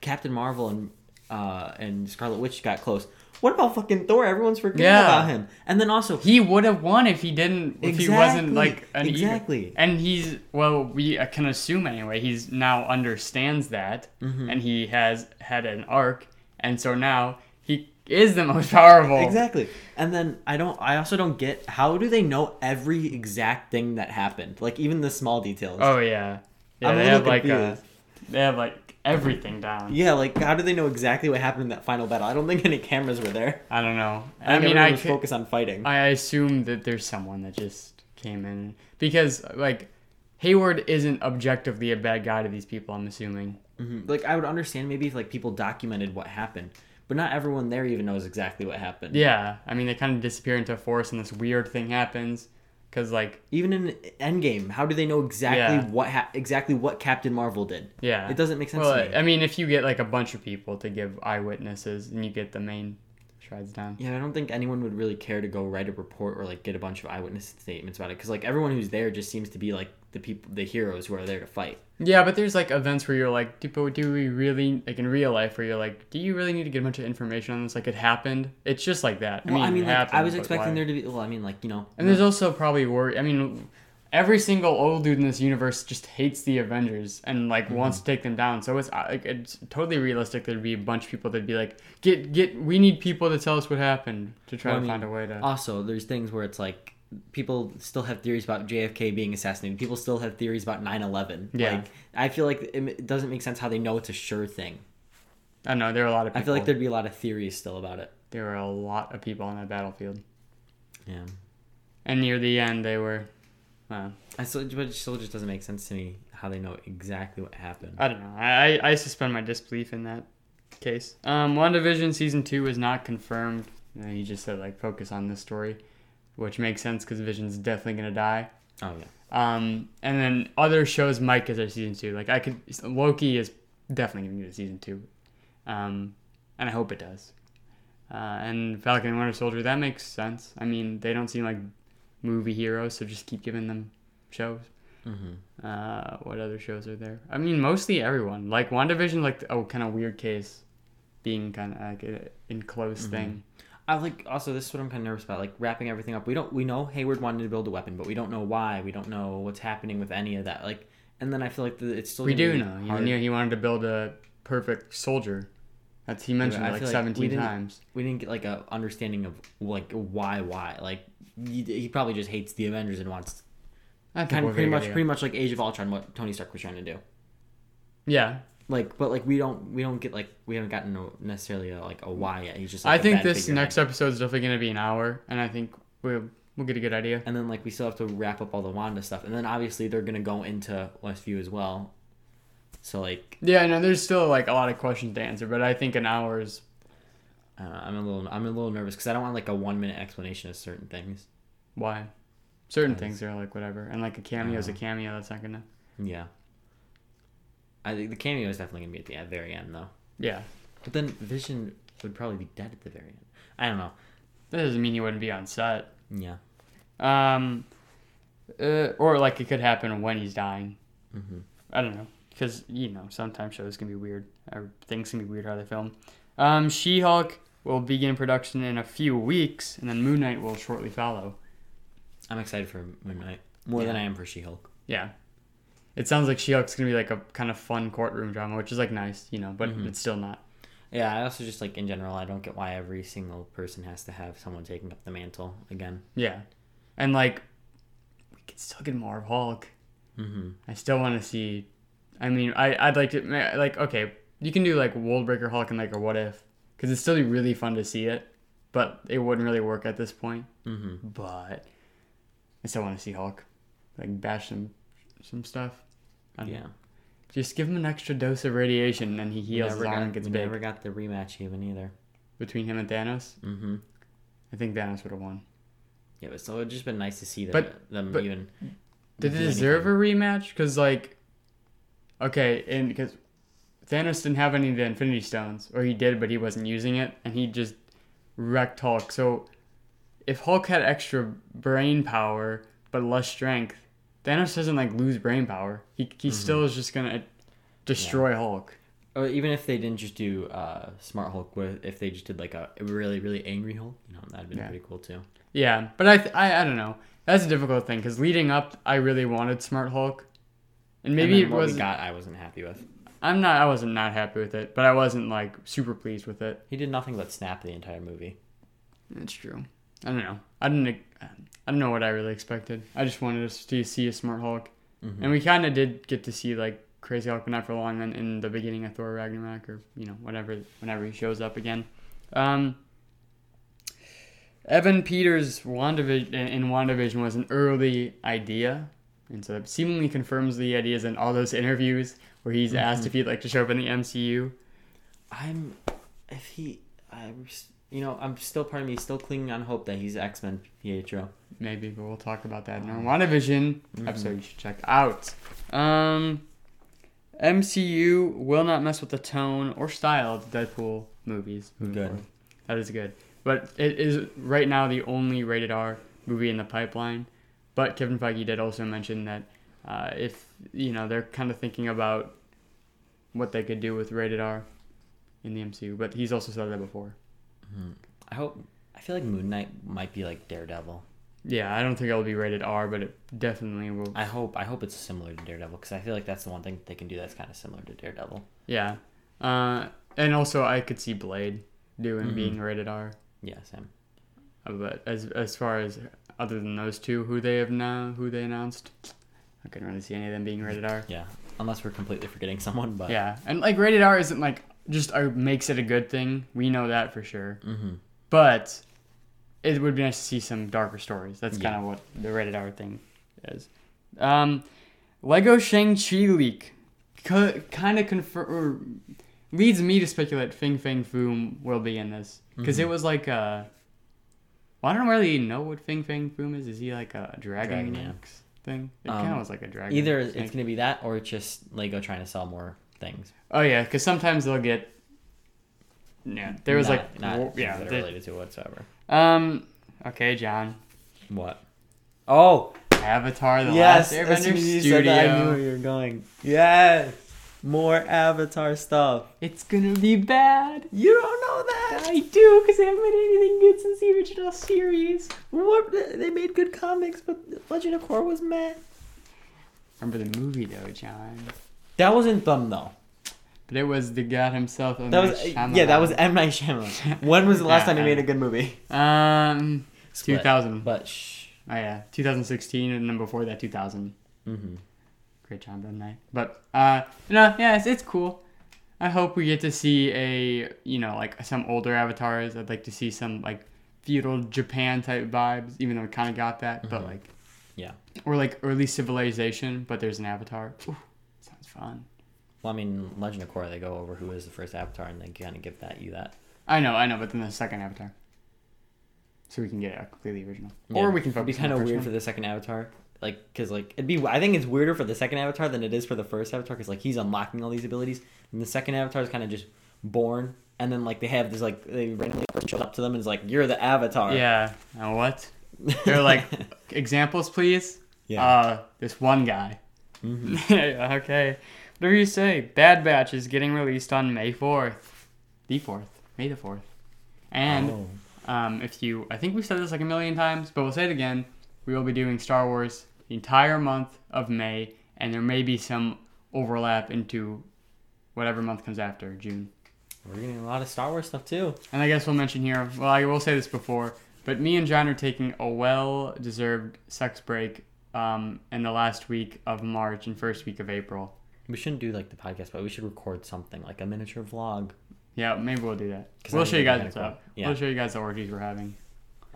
Captain Marvel and uh and Scarlet Witch got close. What about fucking Thor? Everyone's forgetting Yeah. about him. And then also, He would have won if he didn't. If he wasn't like an exactly. And he's well, we can assume anyway. He's now understands that, Mhm. and he has had an arc, and so now he is the most powerful. Exactly. And then I don't I also don't get how do they know every exact thing that happened? Like even the small details. Oh yeah. Yeah, I'm they have like confused. they have like everything down. Yeah, like how do they know exactly what happened in that final battle? I don't think any cameras were there. I don't know. I, I mean, I was could, focused on fighting. I assume that there's someone that just came in because like Hayward isn't objectively a bad guy to these people. I'm assuming. Mhm. Like I would understand maybe if like people documented what happened, but not everyone there even knows exactly what happened. Yeah, I mean they kind of disappear into a forest and this weird thing happens because like Even in Endgame, how do they know exactly Yeah. what ha- exactly what Captain Marvel did? yeah, It doesn't make sense Well, to me. I mean if you get like a bunch of people to give eyewitnesses and you get the main shreds down. Yeah, I don't think anyone would really care to go write a report or like get a bunch of eyewitness statements about it because like everyone who's there just seems to be like the people, the heroes who are there to fight. Yeah, but there's like events where you're like, do, but do we really like in real life where you're like, do you really need to get a bunch of information on this? Like it happened. It's just like that. Well, I mean, like, I was expecting why? there to be. Well, I mean, like you know, And there's also probably worry. I mean, every single old dude in this universe just hates the Avengers and like Mm-hmm. wants to take them down. So it's like it's totally realistic. There'd be a bunch of people that'd be like, get get. We need people to tell us what happened to try Well, I to mean, find a way to. also there's things where it's like people still have theories about JFK being assassinated. People still have theories about 9/11. Yeah. Like I feel like it doesn't make sense how they know it's a sure thing. I don't know there are a lot of people. I feel like there'd be a lot of theories still about it. there were a lot of people on that battlefield, Yeah. and near the end they were. Well, I still, but it still just doesn't make sense to me how they know exactly what happened. I don't know. I, I suspend my disbelief in that case. Um, WandaVision season two is not confirmed. Uh, he just said like focus on this story, which makes sense because Vision's definitely gonna die. Oh yeah. Um, and then other shows might get their season two. Like I could, Loki is definitely gonna get a season two, um, and I hope it does. Uh, and Falcon and Winter Soldier that makes sense. I mean, they don't seem like movie heroes, so just keep giving them shows. Mm-hmm. Uh, what other shows are there? I mean, mostly everyone. Like WandaVision, like oh, kind of weird case, being kind of like an enclosed Mhm. thing. I like also this is what I'm kind of nervous about. Like wrapping everything up. We don't we know Hayward wanted to build a weapon, but we don't know why. We don't know what's happening with any of that. Like, and then I feel like the, it's still We do know. He hard. knew he wanted to build a perfect soldier. That's he mentioned it like like seventeen didn't- times. we didn't get like a understanding of like why why like he, he probably just hates the Avengers and wants I think Kind of pretty much, pretty much like Age of Ultron, what Tony Stark was trying to do. Yeah, Like, but like we don't, we don't get like we haven't gotten no, necessarily a, like a why yet. He's just. I Like, a think this next episode is definitely going to be an hour, and I think we'll we'll get a good idea. and then like we still have to wrap up all the Wanda stuff, and then obviously they're gonna go into Westview as well. So like, Yeah, no, there's still like a lot of questions to answer, but I think an hour is Uh, I'm a little, I'm a little nervous because I don't want like a one minute explanation of certain things. why. Certain things are like whatever, and like a cameo is a Uh-huh. cameo. That's not gonna. Yeah. I think the cameo is definitely gonna be at the at very end though. Yeah, But then Vision would probably be dead at the very end. I don't know. that doesn't mean you wouldn't be on set. Yeah. Um, uh, or like it could happen when he's dying. hmm I don't know, because you know sometimes shows can be weird, or things can be weird how they film. Um, She-Hulk will begin production in a few weeks, and then Moon Knight will shortly follow. I'm excited for Moon Knight more than I am for She Hulk. Yeah. It sounds like She-Hulk's gonna be like a kind of fun courtroom drama, which is like nice, you know, but Mhm. it's still not. Yeah, I also just like in general, I don't get why every single person has to have someone taking up the mantle again. Yeah, and like we could still get more of Hulk. Mm-hmm. I still want to see. I mean, I I'd like to like okay, you can do like Worldbreaker Hulk and like a What If, because it'd still be really fun to see it, but it wouldn't really work at this point. Mm-hmm. But I still want to see Hulk, like bash some some stuff. I don't Yeah. Just give him an extra dose of radiation, and he heals never arm got, and gets we big. never got the rematch even either. Between him and Thanos, Mm-hmm. I think Thanos would have won. Yeah, but so it'd just been nice to see them, But- them but even. Did they deserve anything. a rematch? Because like, okay, and because Thanos didn't have any of the Infinity Stones, or he did, but he wasn't using it, and he just wrecked Hulk. So, if Hulk had extra brain power but less strength, Thanos doesn't like lose brain power. He he Mm-hmm. still is just gonna destroy Hulk. Or even if they didn't just do uh, Smart Hulk, with if they just did like a really really angry Hulk, you know, that'd been Yeah. pretty cool too. Yeah, but I th- I, I don't know. That's a difficult thing because leading up, I really wanted Smart Hulk, and maybe and it was. got. I wasn't happy with. I'm not. I wasn't not happy with it, but I wasn't like super pleased with it. He did nothing but snap the entire movie. That's true. I don't know. I didn't. I don't know what I really expected. I just wanted us to see a smart Hulk, Mhm. and we kind of did get to see like crazy Hulk, but not for long. Then in the beginning of Thor Ragnarok, or you know, whatever, whenever he shows up again. Um, Evan Peters' WandaVision in WandaVision was an early idea, and so it seemingly confirms the ideas in all those interviews where he's asked Mhm. if he'd like to show up in the MCU. I'm if he I you know I'm still part of me still clinging on hope that he's X Men Pietro. Maybe, but we'll talk about that in our WandaVision Mhm. episode you should check out. Um, MCU will not mess with the tone or style of the Deadpool movies. Good. forward. That is good. But it is right now the only rated R movie in the pipeline. But Kevin Feige did also mention that uh, if, you know, they're kind of thinking about what they could do with rated R in the MCU. But he's also said that before. Mhm. I hope I feel like Moon Knight might be like Daredevil. Yeah, I don't think it'll be rated R, but it definitely will. I hope I hope it's similar to Daredevil because I feel like that's the one thing they can do that's kind of similar to Daredevil. Yeah. Uh, and also, I could see Blade doing Mhm. being rated R. Yeah, Sam. Uh, But as as far as other than those two, who they have now, who they announced, I couldn't really see any of them being rated R. Yeah, unless we're completely forgetting someone, but Yeah, and like rated R isn't like just uh, makes it a good thing. We know that for sure. hmm But it would be nice to see some darker stories. That's Yeah. kind of what the rated R thing is. Um, Lego Shang Chi leak co- kind of confir- leads me to speculate Fing Fang Foom will be in this because it Mhm. was like a. Well, I don't really know what Fing Fang Foom is. Is he like a dragon, Dragon, yeah. Thing? It Um, kind of was like a dragon. Either snake. it's gonna be that or it's just Lego trying to sell more things. Oh yeah, because sometimes they'll get. Yeah, there was Not- like not wo- things yeah. that are they- related to whatsoever. um. Okay, John. What? Oh, Avatar: The yes! Last As Airbender as you Studio. said that, I knew where you were going. Yes, more Avatar stuff. It's gonna be bad. You don't know that. I do, because they haven't made anything good since the original series. What? They made good comics, but Legend of Korra was meh. Remember the movie though, John? That wasn't them though. But it was the god himself. M. That was Shyamalan. yeah. That was M Night Shyamalan. when was the last Yeah, time he made a good movie? um two Split. thousand. But shh. Oh yeah, 2016, and then before that 2000. Mm-hmm. Great job that night. But uh, no, yeah, it's, it's cool. I hope we get to see a you know like some older avatars. I'd like to see some like feudal Japan type vibes, even though we kind of got that. But Mhm. like Yeah. or like early civilization, but there's an avatar. Ooh, fun. Well, I mean, Legend of Korra, they go over who is the first Avatar, and they kind of give that you that. I know, I know, but then the second avatar. So we can get a completely original, Yeah. or we can It'd be kind of weird first for the second Avatar, like because like it'd be. I think it's weirder for the second Avatar than it is for the first Avatar, because like he's unlocking all these abilities, and the second Avatar is kind of just born, and then like they have this like they randomly shows up to them and is like, "You're the Avatar." Yeah. And what? They're like examples, please. yeah. Uh, this one guy. Okay. Whatever you say. Bad Batch is getting released on May 4th. The 4th. May the 4th. And Oh. um, if you, I think we've said this like a million times, but we'll say it again. We will be doing Star Wars the entire month of May, and there may be some overlap into whatever month comes after, June. we're getting a lot of Star Wars stuff too. And I guess we'll mention here, well, I will say this before, but me and John are taking a well deserved sex break um, in the last week of March and first week of April. We shouldn't do like the podcast, but we should record something like a miniature vlog. Yeah, maybe we'll do that. We'll show you guys what's up. Yeah. We'll show you guys the orgies we're having.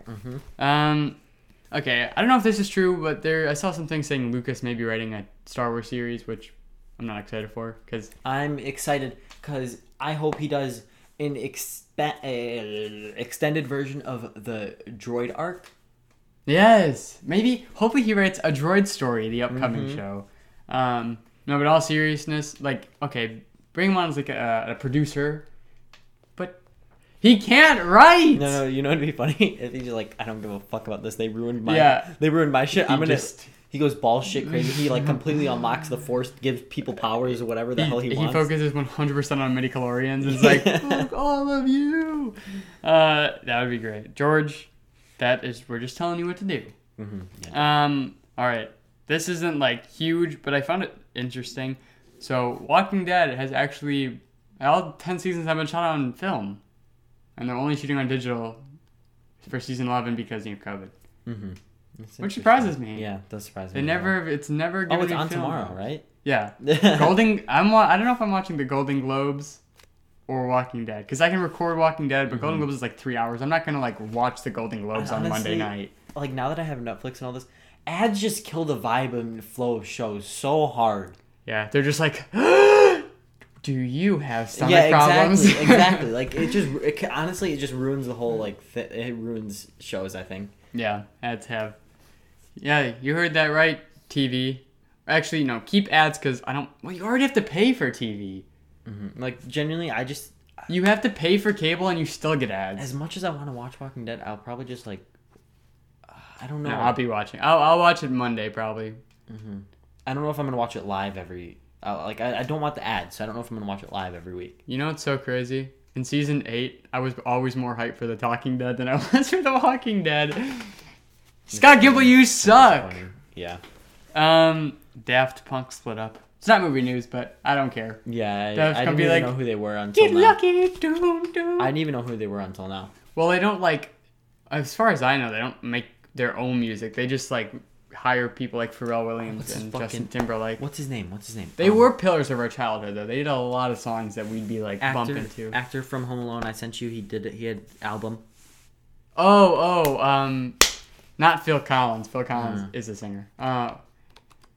Mm-hmm. Um, okay, I don't know if this is true, but there I saw something saying Lucas may be writing a Star Wars series, which I'm not excited for because I'm excited because I hope he does an expa- uh, extended version of the droid arc. Yes, maybe hopefully he writes a droid story, the upcoming Mhm. show. Um, no, but all seriousness, like okay, bring him on as like a, a producer, but he can't write. No, no, you know it'd be funny if he's like, I don't give a fuck about this. They ruined my, Yeah. they ruined my shit. He I'm gonna. just- He goes ball shit crazy. He like completely unlocks the force, gives people powers or whatever the he, hell he, wants. he focuses 100% on midichlorians. It's like, fuck all of you. Uh, that would be great. George, that is, we're just telling you what to do. hmm yeah. Um, all right. This isn't like huge, but I found it interesting. So, Walking Dead has actually, all 10 seasons have been shot on film. And they're only shooting on digital for season 11 because of COVID. hmm Which surprises me. Yeah, it does surprise They me. as well. never, it's never given Oh, it's on film. tomorrow, right? Yeah. Golden. I'm. I don't know if I'm watching the Golden Globes or Walking Dead because I can record Walking Dead, but Golden Mhm. Globes is like three hours. I'm not gonna like watch the Golden Globes on Monday night. like now that I have Netflix and all this, ads just kill the vibe and flow of shows so hard. Yeah, they're just like, do you have stomach yeah, problems? exactly, exactly. Like it just it, honestly, it just ruins the whole like th- it ruins shows. I think. yeah, ads have. Yeah, you heard that right. TV. Actually, no, keep ads because I don't. Well, you already have to pay for TV. Hmm Like genuinely, I just You have to pay for cable and you still get ads. as much as I want to watch Walking Dead, I'll probably just like I don't know. No, I'll be watching. I'll, I'll watch it Monday probably. hmm I don't know if I'm gonna watch it live every. Uh, like I, I don't want the ads, so I don't know if I'm gonna watch it live every week. You know what's so crazy? In season eight, I was always more hyped for The Talking Dead than I was for The Walking Dead. Scott Gimple, you suck. Yeah. Um, Daft Punk split up. It's not movie news, but I don't care. Yeah, I, I didn't be even like, know who they were until Get now. lucky, doom doom. I didn't even know who they were until now. Well, they don't like, as far as I know, they don't make their own music. They just like hire people like Pharrell Williams What's and fucking- Justin Timberlake. What's his name? What's his name? They Um, were pillars of our childhood, though. They did a lot of songs that we'd be like actor. bumping to. Actor from Home Alone. I sent you. He did it. He had album. Oh, oh, um, not Phil Collins. Phil Collins Mm. is a singer. Uh,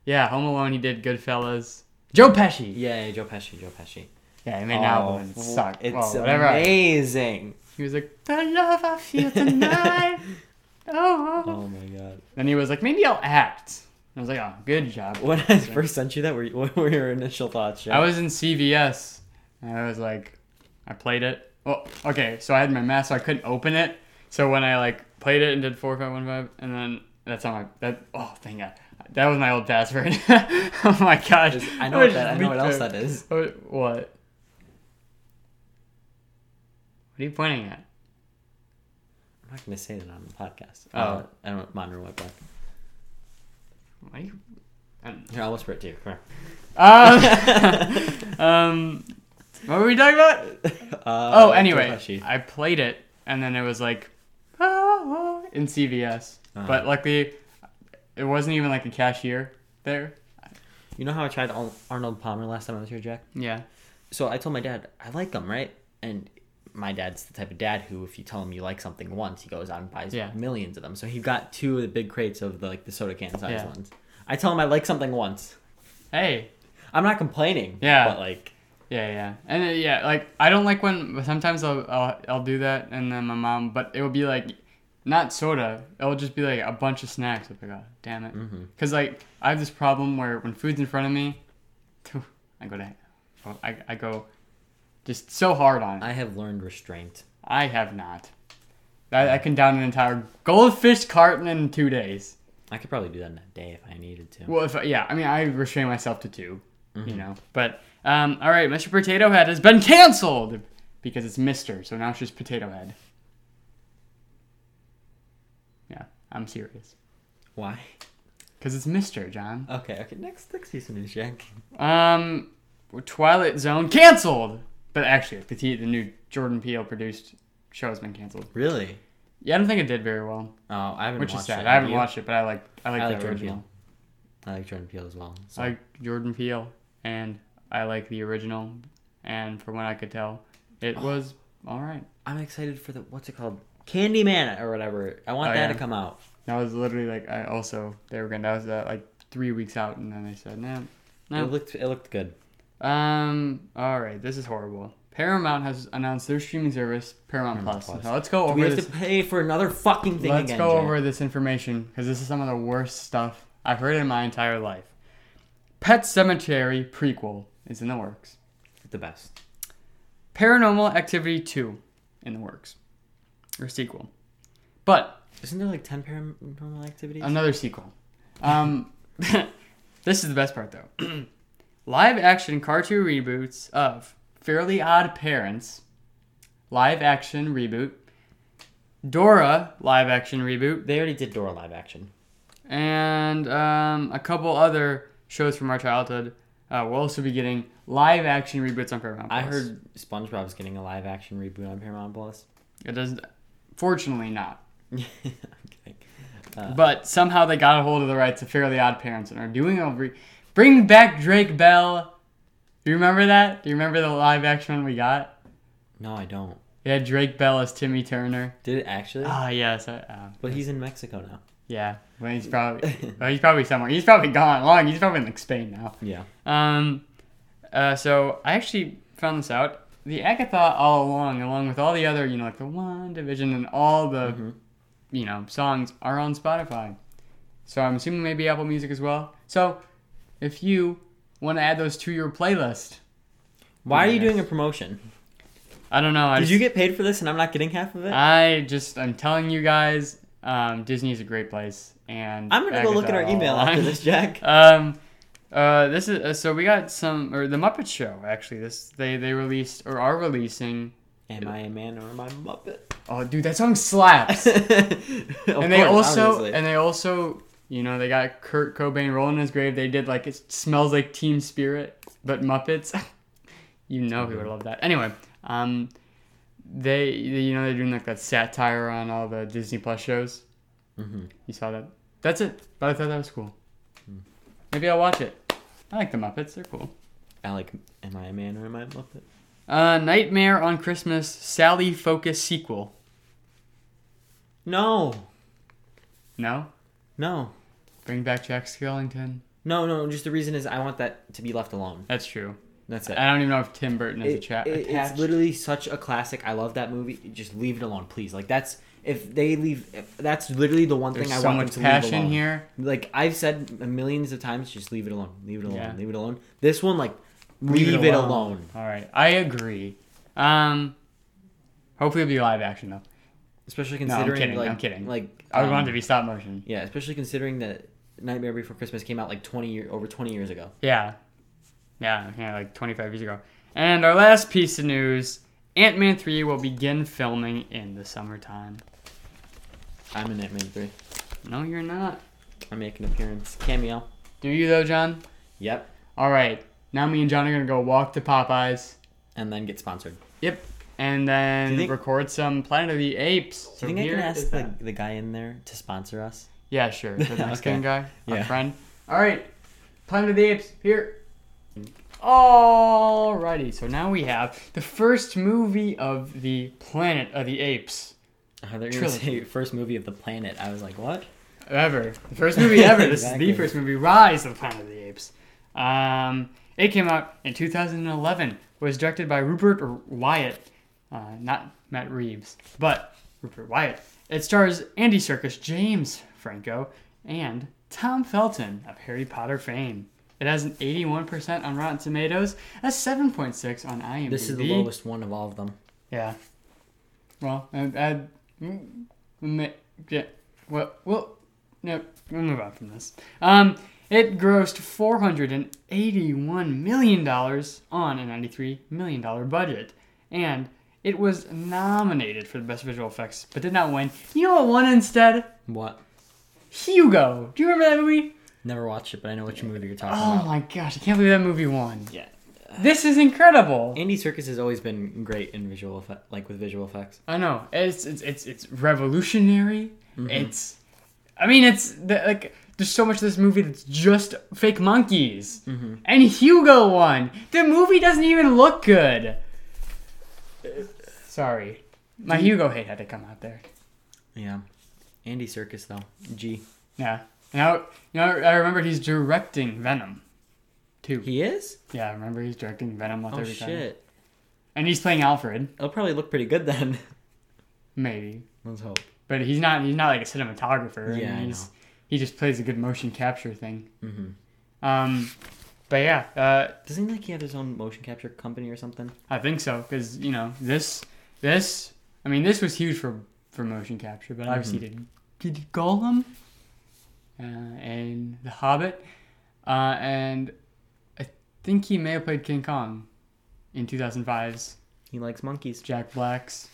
yeah, Home Alone. He did Goodfellas. Joe Pesci. Yeah, yeah, Joe Pesci. Joe Pesci. Yeah, he made an Oh, album and it sucked. It's Well, whatever. Amazing. he was like, the love I feel tonight. oh. Oh my god. Then he was like, maybe I'll act. I was like, oh, good job. When I first sent you that, were you, what were your initial thoughts? Joe? I was in CVS. And I was like, I played it. Well, okay, so I had my mask, so I couldn't open it. So when I like played it and did four five one five, and then that's on my that. Oh, thank God, that was my old password. oh my gosh, I know what that. I know what else that is. What? What? What are you pointing at? I'm not gonna say that on the podcast. Oh. Uh, I don't monitor my black. Why are you? Um, Here, I'll whisper it to you. Come uh, um, what were we talking about? Uh, oh, anyway, I played it, and then it was like, "Ah," in CVS. Uh-huh. But luckily, it wasn't even like a cashier there. You know how I tried Arnold Palmer last time I was here, Jack? Yeah. So I told my dad I like them, right? And my dad's the type of dad who, if you tell him you like something once, he goes out and buys Yeah. millions of them. So he got two of the big crates of the like the soda can size Yeah. ones. I tell him I like something once. Hey. I'm not complaining. Yeah. But like, Yeah, yeah, and uh, yeah, like I don't like when sometimes I'll, I'll I'll do that, and then my mom, but it will be like, not soda. It'll just be like a bunch of snacks. I'm like, oh, damn it, because like I have this problem where when food's in front of me, I go to, I I go, just so hard on it. I have learned restraint. I have not. I, I can down an entire goldfish carton in two days. I could probably do that in a day if I needed to. Well, if I, yeah, I mean, I restrain myself to 2 Mm-hmm. you know. But um, all right, Mr. Potato Head has been canceled because it's Mister, so now it's just Potato Head. Yeah, I'm serious Why? because it's Mister John. Okay, okay. Next, next piece of news, Jack. Um, Twilight Zone canceled, but actually, the the new Jordan Peele produced show has been canceled. Really? Yeah, I don't think it did very well, Oh, I haven't which is watched sad. it. I haven't you? watched it, but I like I like I like original. Peele. I like Jordan Peele as well. So. I like Jordan Peele, and I like the original. And from what I could tell, it was all right. I'm excited for the what's it called, Candyman or whatever. I want Oh, that yeah. to come out. That was literally like I also they were gonna that was uh, like three weeks out, and then they said no, no. It looked it looked good. Um. All right, this is horrible. Paramount has announced their streaming service, Paramount, Plus. Plus. So let's go Do over we have this. to pay for another fucking thing Let's again? go Jack? over this information because this is some of the worst stuff I've heard in my entire life. Pet Sematary prequel is in the works. the best. Paranormal Activity 2 in the works. Or sequel. But Isn't there like ten paranormal activities? another sequel. Um, this is the best part though. live action cartoon reboots of Fairly Odd Parents, live action reboot, Dora live action reboot, they already did Dora live action. and um, a couple other shows from our childhood. Uh, we'll also be getting live action reboots on Paramount. I Plus. heard SpongeBob's getting a live action reboot on Paramount Plus. it doesn't. Fortunately, not. okay. Uh, But somehow they got a hold of the rights of Fairly Odd Parents and are doing a re- bring back Drake Bell. Do you remember that? Do you remember the live action one we got? no, I don't. Had Drake Bell as Timmy Turner. Did it actually? Ah, yes. I, uh, but he's in Mexico now. yeah. Well, he's probably well, he's probably somewhere. He's probably gone long. He's probably in like Spain now. Yeah. Um, uh, so I actually found this out. The Agatha all along, along with all the other, you know, like the WandaVision and all the, Mhm. you know, songs are on Spotify. So I'm assuming maybe Apple Music as well. So if you want to add those to your playlist, Why are you doing a promotion? I don't know. I Did just, you get paid for this and I'm not getting half of it? I just I'm telling you guys, um, Disney is a great place, and I'm gonna go look at our email after this, Jack. Um, uh, this is uh, so we got some or the Muppet Show actually. This they they released or are releasing. Am I a man or am I a Muppet? Oh, dude, that song slaps. and they also and they also you know they got Kurt Cobain rolling in his grave. They did like it smells like Teen Spirit, but Muppets. you know he would love that. Anyway, um, they, they you know they're doing like that satire on all the Disney Plus shows. hmm You saw that. That's it. But I thought that was cool. Hmm. Maybe I'll watch it. I like the Muppets. They're cool. I like. Am I a man or am I a Muppet? Uh, Nightmare on Christmas Sally Focus sequel. No, No? no, Bring back Jack Skellington. no, no. Just the reason is I want that to be left alone. That's true. That's it. I don't even know if Tim Burton is a chat. it- it's literally such a classic. I love that movie. Just leave it alone, please. Like that's if they leave. If, that's literally the one There's thing I so want much them to leave passion alone. here. Like I've said millions of times, just leave it alone. Leave it alone. Yeah. Leave it alone. This one, like, leave, it, alone. All right, I agree. Um, hopefully it'll be live action though. Especially No, I'm considering, kidding, like, I'm kidding. like I would um, want it to be stop motion. Yeah, especially considering that Nightmare Before Christmas came out like twenty year over twenty years ago. Yeah, yeah, yeah, like 25 years ago. And our last piece of news: Ant Man 3 will begin filming in the summertime. I'm in Ant Man three. No, you're not. I make an appearance cameo. Do you though, John? Yep, All right. Now me and John are gonna go walk to Popeyes. and then get sponsored. Yep. And then think- record some Planet of the Apes. Do you think I can ask the, the guy in there to sponsor us? Yeah, sure. The Mexican guy, our Yeah. friend. All right, Planet of the Apes here. Alrighty, so now we have the first movie of the Planet of the Apes You were gonna say first movie of the planet. I was like, what? ever. The first movie ever. This Exactly. is the first movie, Rise of the Planet of the Apes. Um, it came out in 2011. Was directed by Rupert Wyatt, uh, not Matt Reeves, but Rupert Wyatt. It stars Andy Serkis, James Franco, and Tom Felton of Harry Potter fame. It has an 81% on Rotten Tomatoes, a 7.6 on IMDb. This is the lowest one of all of them. Yeah. Well, I, I, yeah. Well, well, no, we'll move on from this. Um, it grossed four hundred and eighty-one million dollars on a ninety-three million dollar budget, and it was nominated for the best visual effects, but did not win. You know what won instead? What? Hugo. Do you remember that movie? Never watched it, but I know which movie you're talking Oh about. Oh my gosh, I can't believe that movie won. Yeah. This is incredible. Andy Serkis has always been great in visual effect, like with visual effects. I know it's it's it's, it's revolutionary. Mm-hmm. It's, I mean, it's the, like there's so much of this movie that's just fake monkeys. Mm-hmm. And Hugo won. The movie doesn't even look good. Sorry, my Hugo hate had to come out there. Yeah. Andy Serkis though. G. Yeah. Now, know, I remember he's directing Venom. Too. He is? Yeah, I remember he's directing Venom. Left Oh Every Time. shit. And he's playing Alfred, It'll probably look pretty good then. maybe. Let's hope. But he's not. He's not like a cinematographer. Yeah, I he's, know. He just plays a good motion capture thing. Mm-hmm. Um, but yeah, uh, Doesn't he like he have his own motion capture company or something? I think so because you know this, this. I mean, this was huge for for motion capture, but obviously Mm-hmm. did did Gollum, uh, and The Hobbit, uh, and I think he may have played King Kong, in 2005's He likes monkeys. Jack Black's,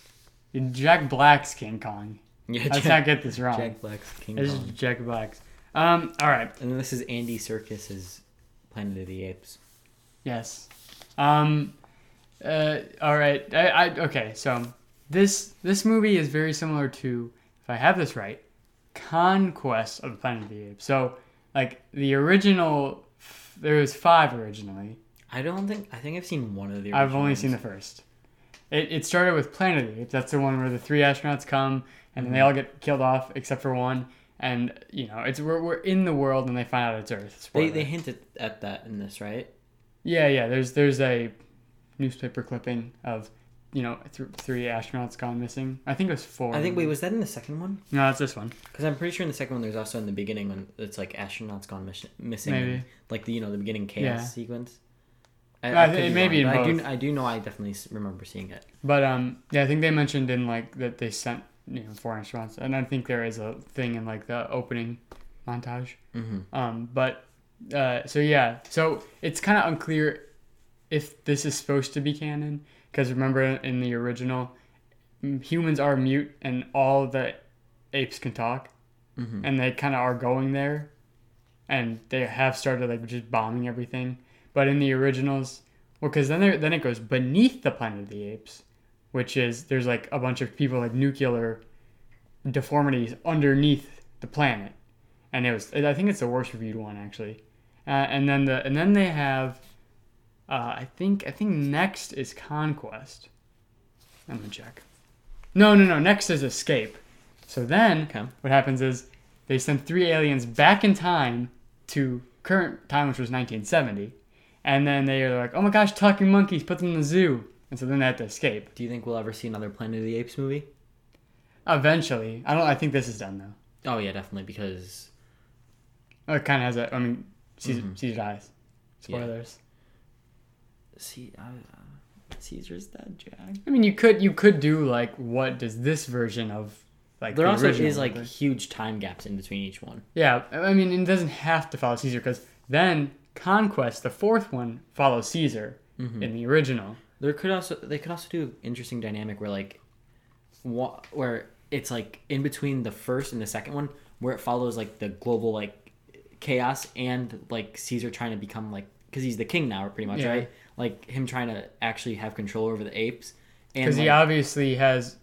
in Jack Black's King Kong. Yeah, Let's not get this wrong. Jack Black's King This is Kong. Jack Black's. Um, all right. And then this is Andy Serkis's Planet of the Apes. Yes. Um. Uh. All right. I. I. Okay. So this this movie is very similar to, if I have this right, Conquest of the Planet of the Apes. So like the original, there was five originally. I don't think I think I've seen one of the. I've only seen the first. It, it started with Planet of the Apes. That's the one where the three astronauts come and then they mm-hmm. all get killed off except for one. And you know, it's we're, we're in the world and they find out it's Earth. They they hinted at that in this, right? Yeah, yeah. There's there's a newspaper clipping of you know th- three astronauts gone missing. I think it was four. I think wait, was that in the second one? no, it's this one. Because I'm pretty sure in the second one there's also in the beginning when it's like astronauts gone miss- missing, Maybe. like the you know the beginning chaos Yeah. sequence. I think could it may be in wrong, but I do. I do know I definitely remember seeing it. But um, yeah, I think they mentioned in like that they sent you know four astronauts, and I think there is a thing in like the opening montage. Mm-hmm. Um, but uh, so yeah, so it's kind of unclear if this is supposed to be canon because remember in the original, humans are mute and all the apes can talk. Mm-hmm. and they kind of are going there, and they have started like just bombing everything. But in the originals, well, because then there, then it goes beneath the Planet of the Apes, which is there's like a bunch of people like nuclear deformities underneath the planet, and it was I think it's the worst reviewed one actually, uh, and then the and then they have, uh, I think I think next is Conquest. I'm gonna check. No, no, no. Next is Escape. So then Okay. what happens is they send three aliens back in time to current time, which was 1970, and then they are like, "Oh my gosh, talking monkeys! Put them in the zoo!" And so then they have to escape. Do you think we'll ever see another Planet of the Apes movie? Eventually, I don't. I think this is done though. Oh yeah, definitely because Oh, it kind of has a. I mean, Caesar, Mhm. Caesar dies. Spoilers. See, uh, uh, Caesar's dead, Jack. I mean, you could you could do like what does this version of like There the also is like huge time gaps in between each one. Yeah, I mean, it doesn't have to follow Caesar because then Conquest, the fourth one, follows Caesar Mhm. in the original. There could also they could also do an interesting dynamic where like, wha- where it's like in between the first and the second one, where it follows like the global like chaos and like Caesar trying to become like because he's the king now, pretty much, Yeah. right? Like him trying to actually have control over the apes, Because like, he obviously has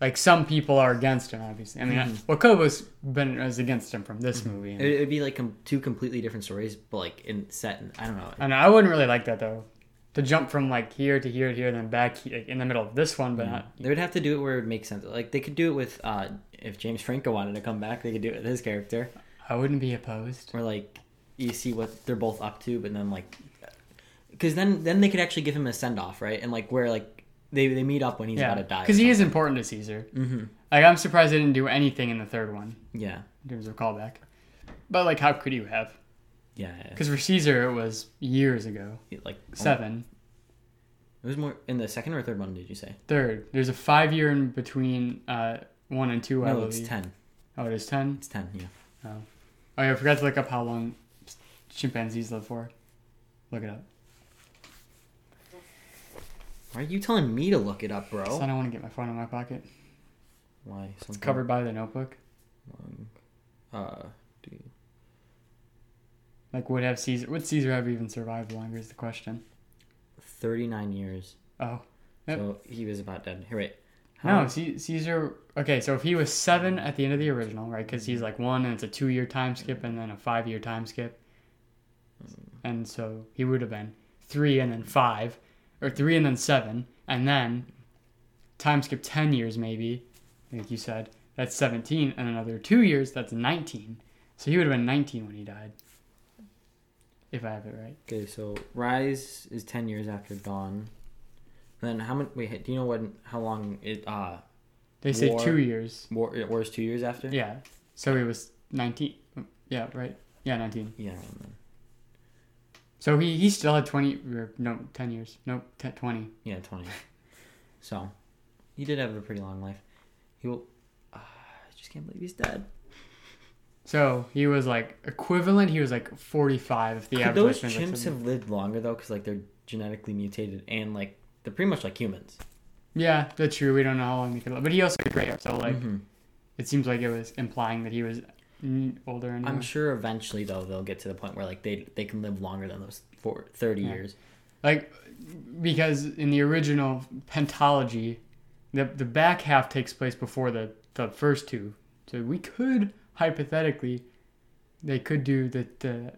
like some people are against him. Obviously, I mean, Mhm. well, Koba's been is against him from this movie. and- It, it'd be like com- two completely different stories, but like in set. In, I don't know. I know I wouldn't really like that though, to jump from like here to here to here, and then back he- like, in the middle of this one, but not. They would have to do it where it makes sense. Like they could do it with uh, if James Franco wanted to come back, they could do it with his character, I wouldn't be opposed. Or like you see what they're both up to, but then like, because then then they could actually give him a send off, right? And like where like they they meet up when he's yeah, about to die. because he is important to Caesar. Mm-hmm. Like I'm surprised they didn't do anything in the third one Yeah. in terms of callback. But like, how could you have? Yeah. Because for Caesar, it was years ago. yeah. Like Seven. It was more in the second or third one. Did you say? Third. There's a five year in between uh, one and two. I no, believe. it's ten. Oh, it is ten. It's ten. Yeah. Oh, oh yeah. I forgot to look up how long chimpanzees live for. Look it up. Why are you telling me to look it up, bro? 'Cause I don't want to get my phone in my pocket. Why? It's covered by the notebook. long- Uh, dude. Like, would have Caesar? Would Caesar have even survived longer? Is the question. Thirty-nine years. Oh Yep. So he was about dead. Here, wait. no, C- Caesar. Okay, so if he was seven at the end of the original, right? Because he's like one, and it's a two-year time skip, and then a five-year time skip, and so he would have been three and then five, or three and then seven, and then time skip ten years maybe, like you said. That's seventeen, and another two years. That's nineteen. So he would have been nineteen when he died. If I have it right. Okay, so Rise is ten years after Dawn. And Then how many? Wait, do you know what? How long it? Uh, They say War. two years. War, is two years after. Yeah. So he was 19. Yeah, right? Yeah, 19. Yeah. So he, he still had 20, or no, 10 years. Nope, 10, 20. Yeah, twenty. so, he did have a pretty long life. He will. Uh, I just can't believe he's dead. So he was like equivalent, he was like 45 if the Could average those lifespan is like chimps have lived longer though? Because like they're genetically mutated and like they're pretty much like humans. Yeah, that's true. We don't know how long he could live. But he also gray hair, so like Mhm. it seems like it was implying that he was older and I'm sure eventually though they'll get to the point where like they they can live longer than those for thirty Yeah. years. like because in the original pentology the the back half takes place before the the first two so we could hypothetically they could do the the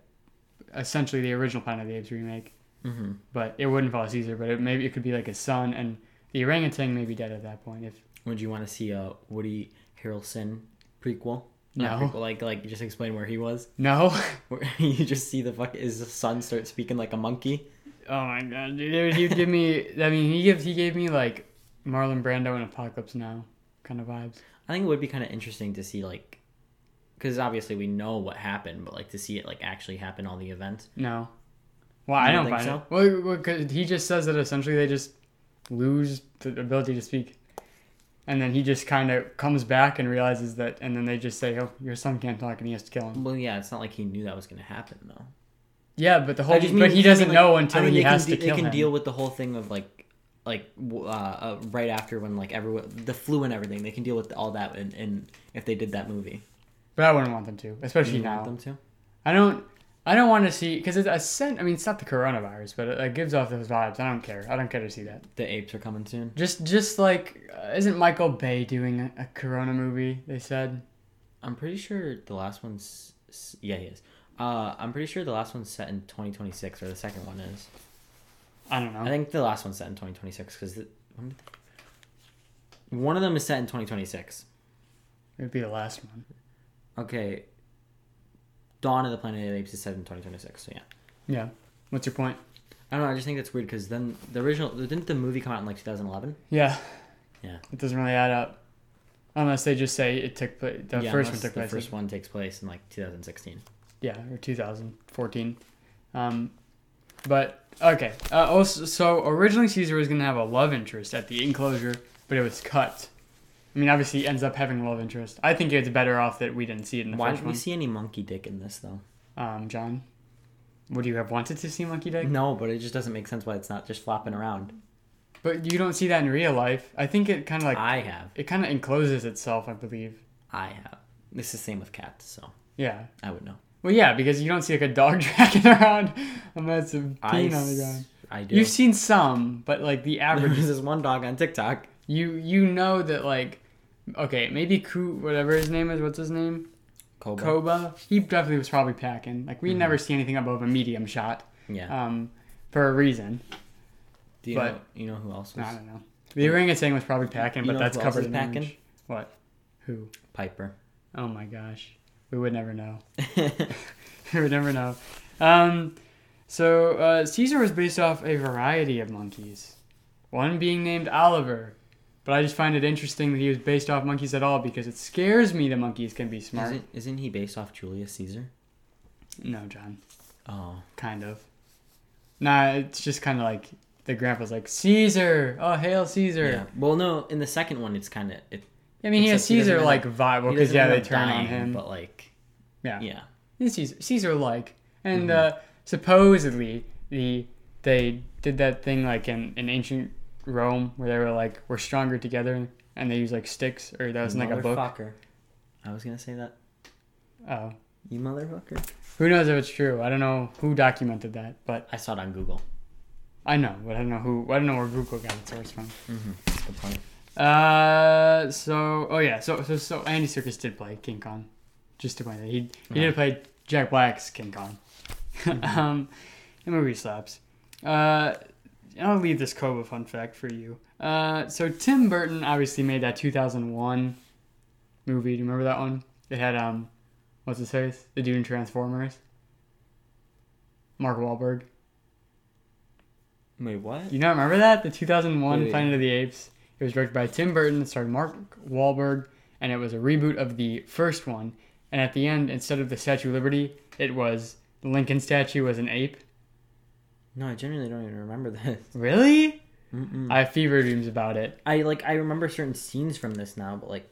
essentially the original planet of the apes remake Mm-hmm. but it wouldn't follow caesar but it maybe it could be like his son and the orangutan may be dead at that point if Would you want to see a Woody Harrelson prequel? No. Prequel, like like just explain where he was. no Where you just see the fuck his son start speaking like a monkey. oh my god dude he give me i mean he gives he gave me like marlon brando and apocalypse now kind of vibes I think it would be kind of interesting to see like, because obviously we know what happened, but like to see it like actually happen all the events. No. Well, I don't don't find think it. Well, well 'cause he just says that essentially they just lose the ability to speak. And then he just kind of comes back and realizes that, and then they just say, "Oh, your son can't talk," and he has to kill him. Well, yeah, it's not like he knew that was going to happen though. Yeah, but the whole, just but mean- he doesn't mean, like- know until I mean, he has to kill They can him. deal with the whole thing of like, like uh, uh, right after when like everyone the flu and everything. They can deal with all that, and, and if they did that movie, but I wouldn't want them to, especially you now. want them to. I don't. I don't want to see because it's a scent. I mean, it's not the coronavirus, but it, it gives off those vibes. I don't care. I don't care to see that. The apes are coming soon. Just, just like, uh, isn't Michael Bay doing a, a Corona movie? They said. I'm pretty sure the last one's yeah he is. Uh, I'm pretty sure the last one's set in 2026, or the second one is. I don't know. I think the last one's set in 2026 because one of them is set in 2026. It would be the last one. Okay. Dawn of the Planet of the Apes is set in 2026. So yeah. Yeah. What's your point? I don't know. I just think that's weird because then the original didn't the movie come out in like 2011? Yeah. Yeah. It doesn't really add up. Unless they just say it took place. The yeah, first one took the place. first one takes place in like 2016. Yeah, or 2014. Um, but okay. Uh, also, so originally Caesar was gonna have a love interest at the enclosure, but it was cut. I mean, obviously, he ends up having a love interest. I think it's better off that we didn't see it in the Why first didn't we one. see any monkey dick in this though? Um, John, would you have wanted to see Monkey Dick? No, but it just doesn't make sense why it's not just flopping around. But you don't see that in real life. I think it kind of like I have. it kind of encloses itself. I believe. I have. This is the same with cats, so Yeah. I would know. Well, yeah, because you don't see like a dog dragging around a of I, peen on the s- ground. I do. You've seen some, but like the average, There's this one dog on TikTok. you you know that like Okay, maybe Ku, whatever his name is. What's his name? Koba. Koba. He definitely was probably packing. Like we Mhm. never see anything above a medium shot. Yeah. Um, for a reason. Do you but- know? You know who else was I don't know. The orangutan was probably packing, You but that's covered in packing? orange. What? Who? Piper? Oh my gosh, we would never know. we would never know. Um, so uh, Caesar was based off a variety of monkeys, one being named Oliver. But I just find it interesting that he was based off monkeys at all because it scares me the monkeys can be smart. Isn't, isn't he based off Julius Caesar? No, John, Oh. kind of. Nah, it's just kind of like the grandpa's like Caesar. Oh, hail Caesar. Yeah. Well, no. In the second one, it's kind of it. I mean, he has Except he doesn't Caesar like vibe because yeah, they turn on him. But like, yeah, yeah. He's Caesar, Caesar like, and Mhm. uh, supposedly the they did that thing like in, in ancient Rome where they were like we're stronger together and they use like sticks or that was in like a book. Motherfucker. I was gonna say that. Oh, You motherfucker. who knows if it's true? I don't know who documented that, but I saw it on Google. I know, but I don't know who. I don't know where Google got its source from. Mm-hmm. Good point. Uh, so oh yeah, so so so Andy Serkis did play King Kong, just to point out he he Yeah. did play Jack Black's King Kong. um, the movie slaps. Uh, I'll leave this Koba fun fact for you. Uh, so Tim Burton obviously made that 2001 movie. Do you remember that one? It had um, what's his face? The dude in Transformers. Mark Wahlberg. Wait, what? You not remember that? The 2001 Wait. Planet of the Apes. It was directed by Tim Burton. It starred Mark Wahlberg, and it was a reboot of the first one. And at the end, instead of the Statue of Liberty, it was the Lincoln statue was an ape. No, I genuinely don't even remember this. Really? Mm-mm. I have fever dreams about it. I like I remember certain scenes from this now, but like,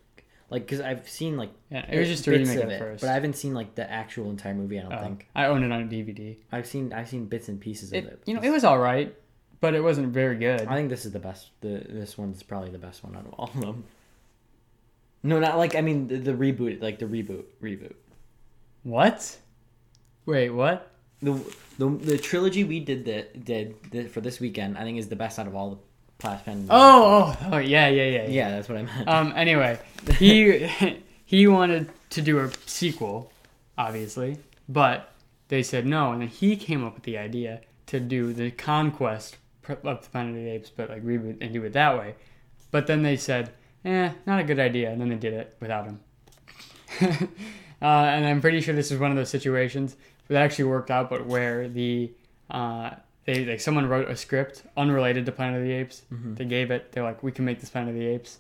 like because I've seen like Yeah, it was just a remake of it, first. but I haven't seen like the actual entire movie. I don't Oh, think I own it on DVD. I've seen I've seen bits and pieces of It, it. you know, it was all right, but it wasn't very good. I think this is the best. The this one's probably the best one out of all of them. No, not like I mean the, the reboot, like the reboot, reboot. What? Wait, what? The the, the trilogy we did that did the, for this weekend, I think is the best out of all the Flash Pen. Oh, oh, oh, yeah, yeah, yeah, yeah, that's what I meant. Um. Anyway, he he wanted to do a sequel, obviously, but they said no, and then he came up with the idea to do the conquest of the Planet of the Apes, but like reboot and do it that way. But then they said, eh, not a good idea, and then they did it without him. uh, and I'm pretty sure this is one of those situations that actually worked out, but where the uh, they like someone wrote a script unrelated to Planet of the Apes. Mhm. They gave it. They're like, we can make this Planet of the Apes.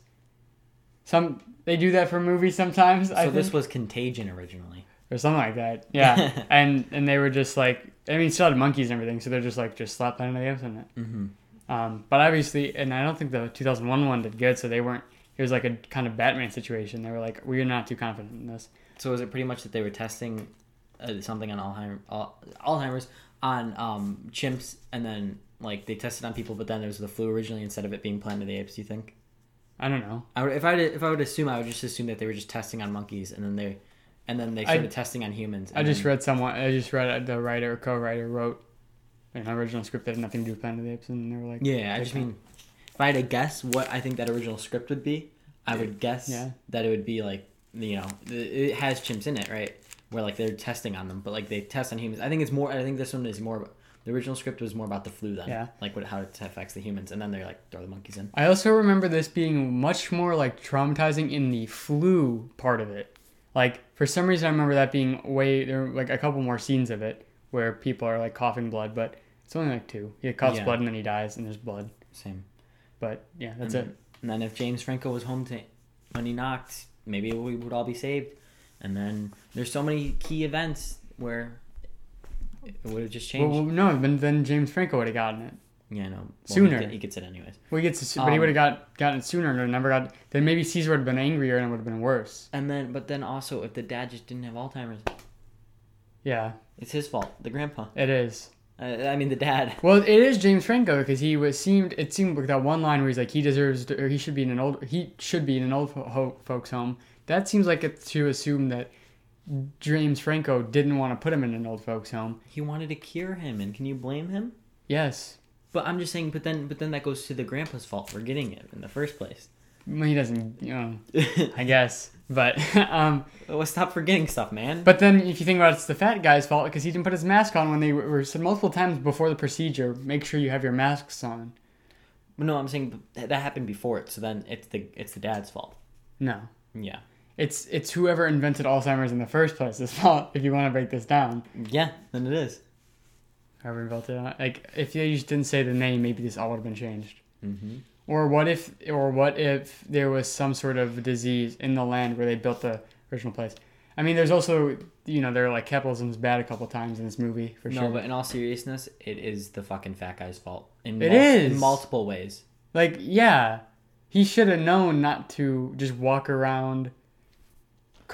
Some they do that for movies sometimes. I so this was Contagion originally. or something like that. Yeah, and and they were just like, I mean, still had monkeys and everything, so they're just like, just slap Planet of the Apes in it. Mm-hmm. Um, but obviously, and I don't think the 2001 one did good, so they weren't. It was like a kind of Batman situation. They were like, we're not too confident in this. So was it pretty much that they were testing uh, something on Alzheimer, Alzheimer's on um, chimps, and then like they tested on people, but then it was the flu originally instead of it being Planet of the Apes. Do you think? I don't know. I would, if I if I would assume, I would just assume that they were just testing on monkeys, and then they, and then they I- started testing on humans. I just then- read someone. I just read the writer, or co-writer wrote an original script that had nothing to do with Planet of the Apes, and they were like, Yeah, I just mean, if I had to guess what I think that original script would be, I would guess Yeah. that it would be like you know it has chimps in it, right? Where like they're testing on them, but like they test on humans. I think it's more. I think this one is more. The original script was more about the flu then, Yeah. like what how it affects the humans, and then they're like throw the monkeys in. I also remember this being much more like traumatizing in the flu part of it. Like for some reason, I remember that being way there were like a couple more scenes of it where people are like coughing blood, but it's only like two. He coughs Yeah. blood and then he dies, and there's blood. Same. But yeah, that's and it. Then, and then if James Franco was home to when he knocked, maybe we would all be saved. And then there's so many key events where it would have just changed. well, no, then then James Franco would have gotten it. yeah, no. Well, Sooner. he, he gets it anyways. Well, he gets, to, but he Um, would have got gotten it sooner and never got. Then maybe Caesar would have been angrier and it would have been worse. And then, but then also, if the dad just didn't have Alzheimer's, Yeah, it's his fault. The grandpa. it is. Uh, I mean, the dad. Well, it is James Franco because he was seemed. It seemed like that one line where he's like, he deserves, to, or he should be in an old, he should be in an old folks home. That seems like it's to assume that James Franco didn't want to put him in an old folks home. He wanted to cure him, and can you blame him? Yes, But I'm just saying. But then, but then that goes to the grandpa's fault for getting it in the first place. Well, he doesn't, you know, I guess. But um, well, stop forgetting stuff, man. but then if you think about it, it's the fat guy's fault because he didn't put his mask on when they were said multiple times before the procedure. Make sure you have your masks on. no, I'm saying that that happened before it, so then it's the it's the dad's fault. No, Yeah. It's it's whoever invented Alzheimer's in the first place's fault. If you want to break this down, Yeah, then it is. whoever invented it, like if they just didn't say the name, maybe this all would have been changed. Mm-hmm. Or what if, or what if there was some sort of disease in the land where they built the original place? I mean, there's also, you know, there are like capitalism's bad a couple times in this movie for No, sure. No, but in all seriousness, it is the fucking fat guy's fault. In It mul- is. in multiple ways. Like, yeah, he should have known not to just walk around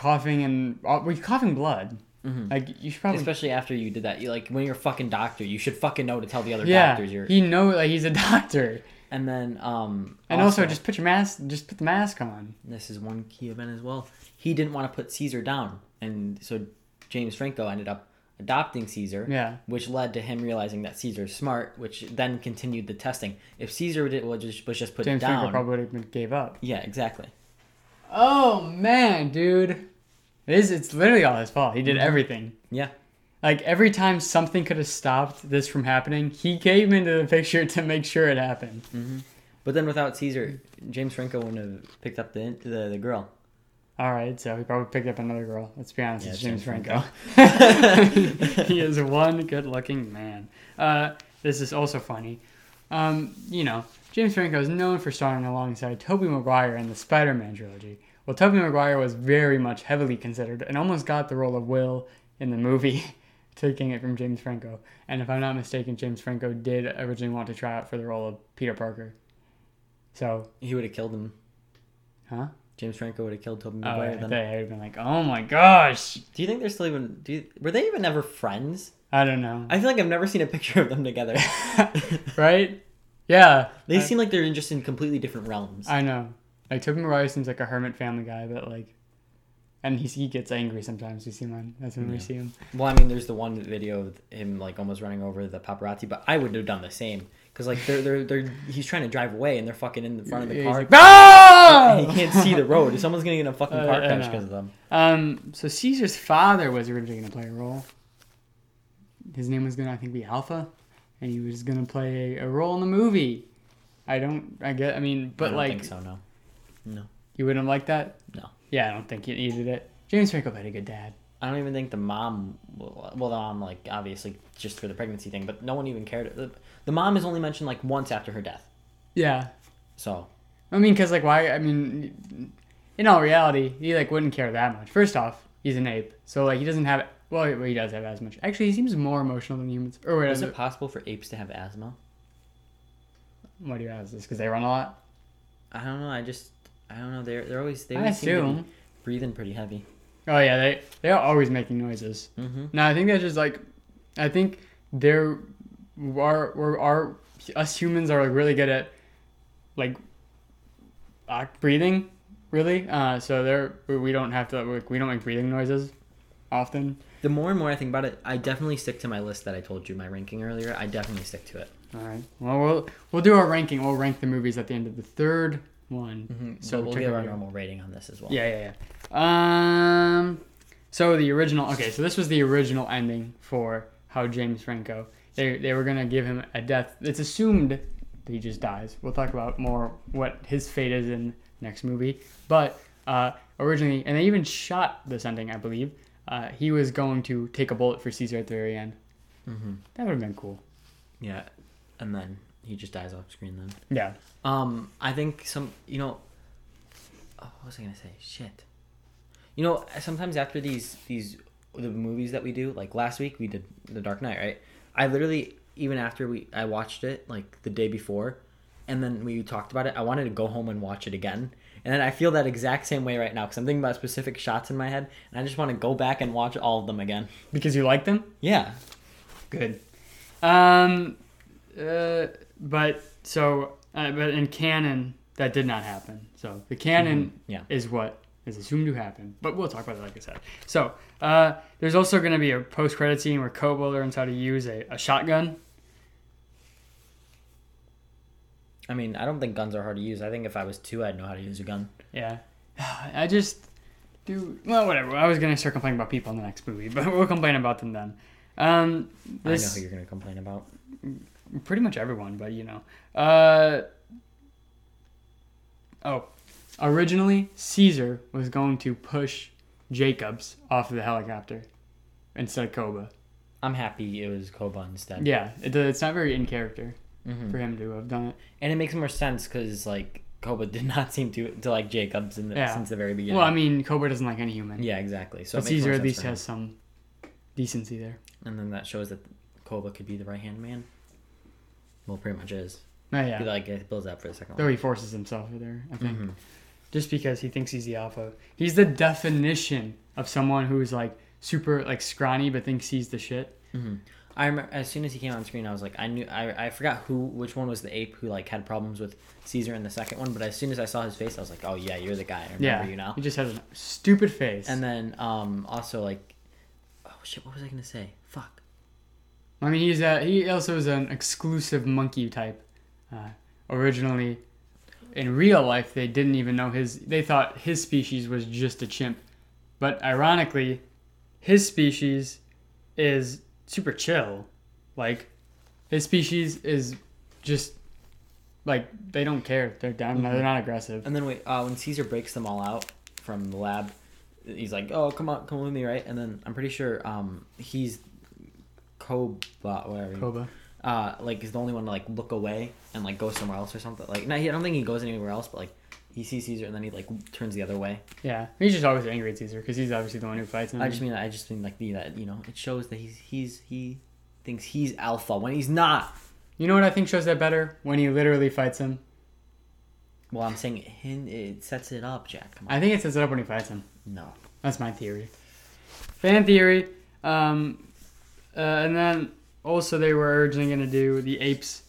coughing and uh, we coughing blood. Mhm. Like, you should probably, Especially after you did that, you like when you're a fucking doctor, you should fucking know to tell the other yeah, doctors you're. he know like he's a doctor. And then, um, And also, just put your mask, just put the mask on. this is one key event as well. He didn't want to put Caesar down, and so James Franco ended up adopting Caesar, Yeah, which led to him realizing that Caesar's smart, which then continued the testing. If Caesar did, was just was just put James down, Franco probably would have been gave up. yeah, exactly. Oh man, dude. It is it's literally all his fault. He did everything. Yeah. Like every time something could have stopped this from happening, he came into the picture to make sure it happened. But then without Caesar, James Franco wouldn't have picked up the the, the girl. All right, so he probably picked up another girl. Let's be honest, Yeah, it's James, James Franco. he is one good-looking man. Uh, this is also funny. Um, you know, James Franco is known for starring alongside Tobey Maguire in the Spider-Man trilogy. Well, Tobey Maguire was very much heavily considered and almost got the role of Will in the movie, taking it from James Franco. And if I'm not mistaken, James Franco did originally want to try out for the role of Peter Parker. So, He would have killed him. huh? James Franco would have killed Tobey Oh, Maguire. then. they would have been like, oh my gosh. Do you think they're still even? Do you, were they even ever friends? I don't know. I feel like I've never seen a picture of them together. right? Yeah. they I, seem like they're just in completely different realms. I know. Like Tobey Maguire seems like a hermit family guy, but like, and he he gets angry sometimes. We see him on that's when we see him. well, I mean, there's the one video of him like almost running over the paparazzi, but I would have done the same because like they're they're they're he's trying to drive away and they're fucking in the front of the He's car. like, "Ah!" he can't see the road. Someone's gonna get in a fucking Uh, car crash because of them. Um. So Caesar's father was originally going to play a role. His name was to I think be Alpha, and he was going to play a, role in the movie. I don't. I get. I mean, but I don't like, think so. No, no. you wouldn't like that. No. Yeah, I don't think he needed it. James Franco played a good dad. I don't even think the mom. Well, the mom like obviously just for the pregnancy thing, but no one even cared. The, the mom is only mentioned like once after her death. Yeah. So I mean, because like, why? I mean, in all reality, he like wouldn't care that much. First off, he's an ape, so like he doesn't have. Well, he- he does have as much. Actually, he seems more emotional than humans. Or wait, is it possible for apes to have asthma? why do you ask this? Because they run a lot. I don't know. I just I don't know. They're they're always they I always seem to be assume. breathing pretty heavy. Oh yeah, they they are always making noises. Mm-hmm. No, I think that's just like, I think they're, our, we're, our, us humans are like really good at, like, uh, breathing, really. Uh, so they're we- we don't have to like, we don't make breathing noises, often. The more and more I think about it, I definitely stick to my list that I told you my ranking earlier. I definitely stick to it. All right. Well, we'll we'll do our ranking. We'll rank the movies at the end of the third one. Mm-hmm. So we'll check give our normal rating on this as well. Yeah, yeah, yeah. Um, so the original. Okay, so this was the original ending for how James Franco. They they were gonna give him a death. It's assumed that he just dies. We'll talk about more what his fate is in next movie. But uh, originally, and they even shot this ending, I believe. Uh, he was going to take a bullet for Caesar at the very end. Mm-hmm. That would have been cool. Yeah, and then he just dies off screen. Then. Yeah. Um, I think some, you know, oh, what was I gonna say? Shit. You know, sometimes after these these the movies that we do, like last week we did The Dark Knight, right? I literally even after we I watched it like the day before, and then we talked about it. I wanted to go home and watch it again, and then I feel that exact same way right now because I'm thinking about specific shots in my head, and I just want to go back and watch all of them again. Because you like them. Yeah. Good. Um, uh, but so, uh, but in canon, that did not happen. So the canon Yeah. is what is assumed to happen. But we'll talk about that, like I said. So uh, there's also going to be a post-credit scene where Koba learns how to use a, a shotgun. I mean, I don't think guns are hard to use. I think if I was two, I'd know how to use a gun. Yeah. I just do well whatever. I was gonna start complaining about people in the next movie, but we'll complain about them then. Um I know who you're gonna complain about. Pretty much everyone, but you know. Uh oh. Originally Caesar was going to push Jacobs off of the helicopter instead of Koba. I'm happy it was Koba instead. Yeah, it, it's not very in character hmm for him to have done it. And it makes more sense because like Koba did not seem to to like Jacobs in the, Yeah. since the very beginning. Well, I mean, Koba doesn't like any human. yeah, exactly. So but Caesar at least has some decency there. and then that shows that Koba could be the right hand man. Well, pretty much is. Oh He yeah. like it builds up for the second Though one. he forces himself there, I think. Mhm. just because he thinks he's the alpha. He's the definition of someone who's like super like scrawny but thinks he's the shit. hmm I remember as soon as he came on screen, I was like, I knew I, I forgot who which one was the ape who like had problems with Caesar in the second one, but as soon as I saw his face, I was like, oh yeah, you're the guy. I remember yeah, you now. he just has a stupid face. And then um also like, oh shit, what was I gonna say? Fuck. I mean, he's a, he also is an exclusive monkey type. Uh, originally, in real life, they didn't even know his. They thought his species was just a chimp, but ironically, his species is super chill. Like, his species is just like they don't care. They're down. They're not aggressive. And then wait, uh, when Caesar breaks them all out from the lab, he's like, "Oh, come on, come with me, right?" And then I'm pretty sure um, he's Koba, whatever. Koba. Uh, like is the only one to like look away and like go somewhere else or something. Like, no, he, I don't think he goes anywhere else, but like he sees Caesar and then he like turns the other way. Yeah, he's just always angry at Caesar because he's obviously the one who fights him. I just mean, I just mean like the that you know, it shows that he's he's he thinks he's alpha when he's not. you know what I think shows that better when he literally fights him. Well, I'm saying it, it sets it up, Jack. Come on. I think it sets it up when he fights him. no. That's my theory. Fan theory. Um, uh, and then also they were originally going to do the apes.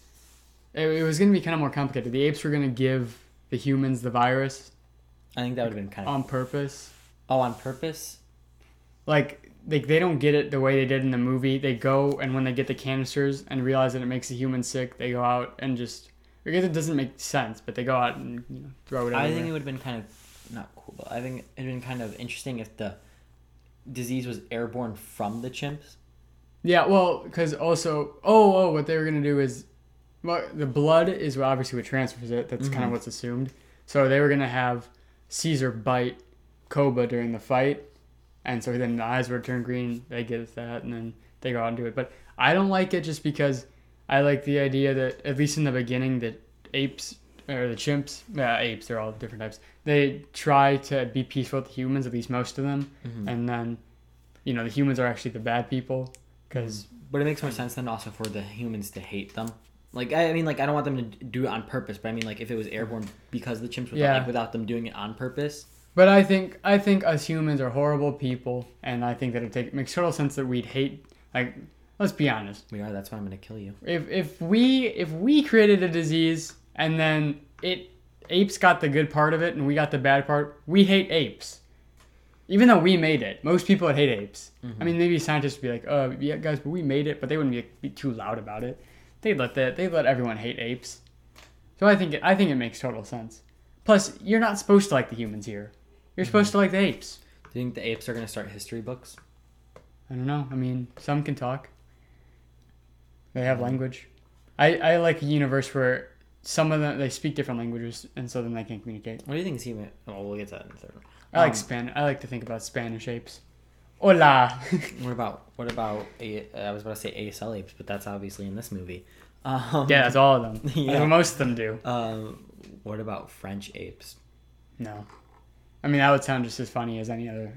It, it was going to be kind of more complicated. The apes were going to give the humans the virus I think that would have been kind of on purpose. oh on purpose. Like they, they don't get it the way they did in the movie. They go and when they get the canisters and realize that it makes the human sick, they go out and just because it doesn't make sense, but they go out and you know, throw it. Out. I everywhere. think it would have been kind of not cool, but I think it'd been kind of interesting if the disease was airborne from the chimps. Yeah, well, because also, oh, oh, what they were gonna do is, well, the blood is obviously what transfers it. That's kind of what's assumed. So they were gonna have Caesar bite Koba during the fight, and so then the eyes would turn green. They get that, and then they go out and do it. But I don't like it just because I like the idea that at least in the beginning that apes or the chimps, yeah, apes, they're all different types. They try to be peaceful with the humans, at least most of them, Mm-hmm. and then, you know, the humans are actually the bad people because. But it makes more sense then also for the humans to hate them. Like I I mean, like I don't want them to do it on purpose, but I mean, like if it was airborne because the chimps, without, Yeah. like, without them doing it on purpose. But I think I think us humans are horrible people, and I think that it, take, it makes total sense that we'd hate. Like, let's be honest. We are. That's why I'm gonna kill you. If if we if we created a disease and then it apes got the good part of it and we got the bad part, we hate apes. Even though we made it, most people would hate apes. I mean, maybe scientists would be like, "Uh, yeah, guys, but we made it," but they wouldn't be, be too loud about it. They'd let that they would let everyone hate apes. So I think it, I think it makes total sense. Plus, you're not supposed to like the humans here. You're supposed to like the apes. Do you think the apes are gonna start history books? I don't know. I mean, some can talk. They have language. I, I like a universe where some of them they speak different languages and so then they can communicate. What do you think is even? Oh, we'll get to that in a third. I like Um, Span. I like to think about Spanish apes. Hola. What about what about a? I was about to say ASL apes, but that's obviously in this movie. Um, yeah, that's all of them. Yeah. most of them do. Um, what about French apes? No. I mean, that would sound just as funny as any other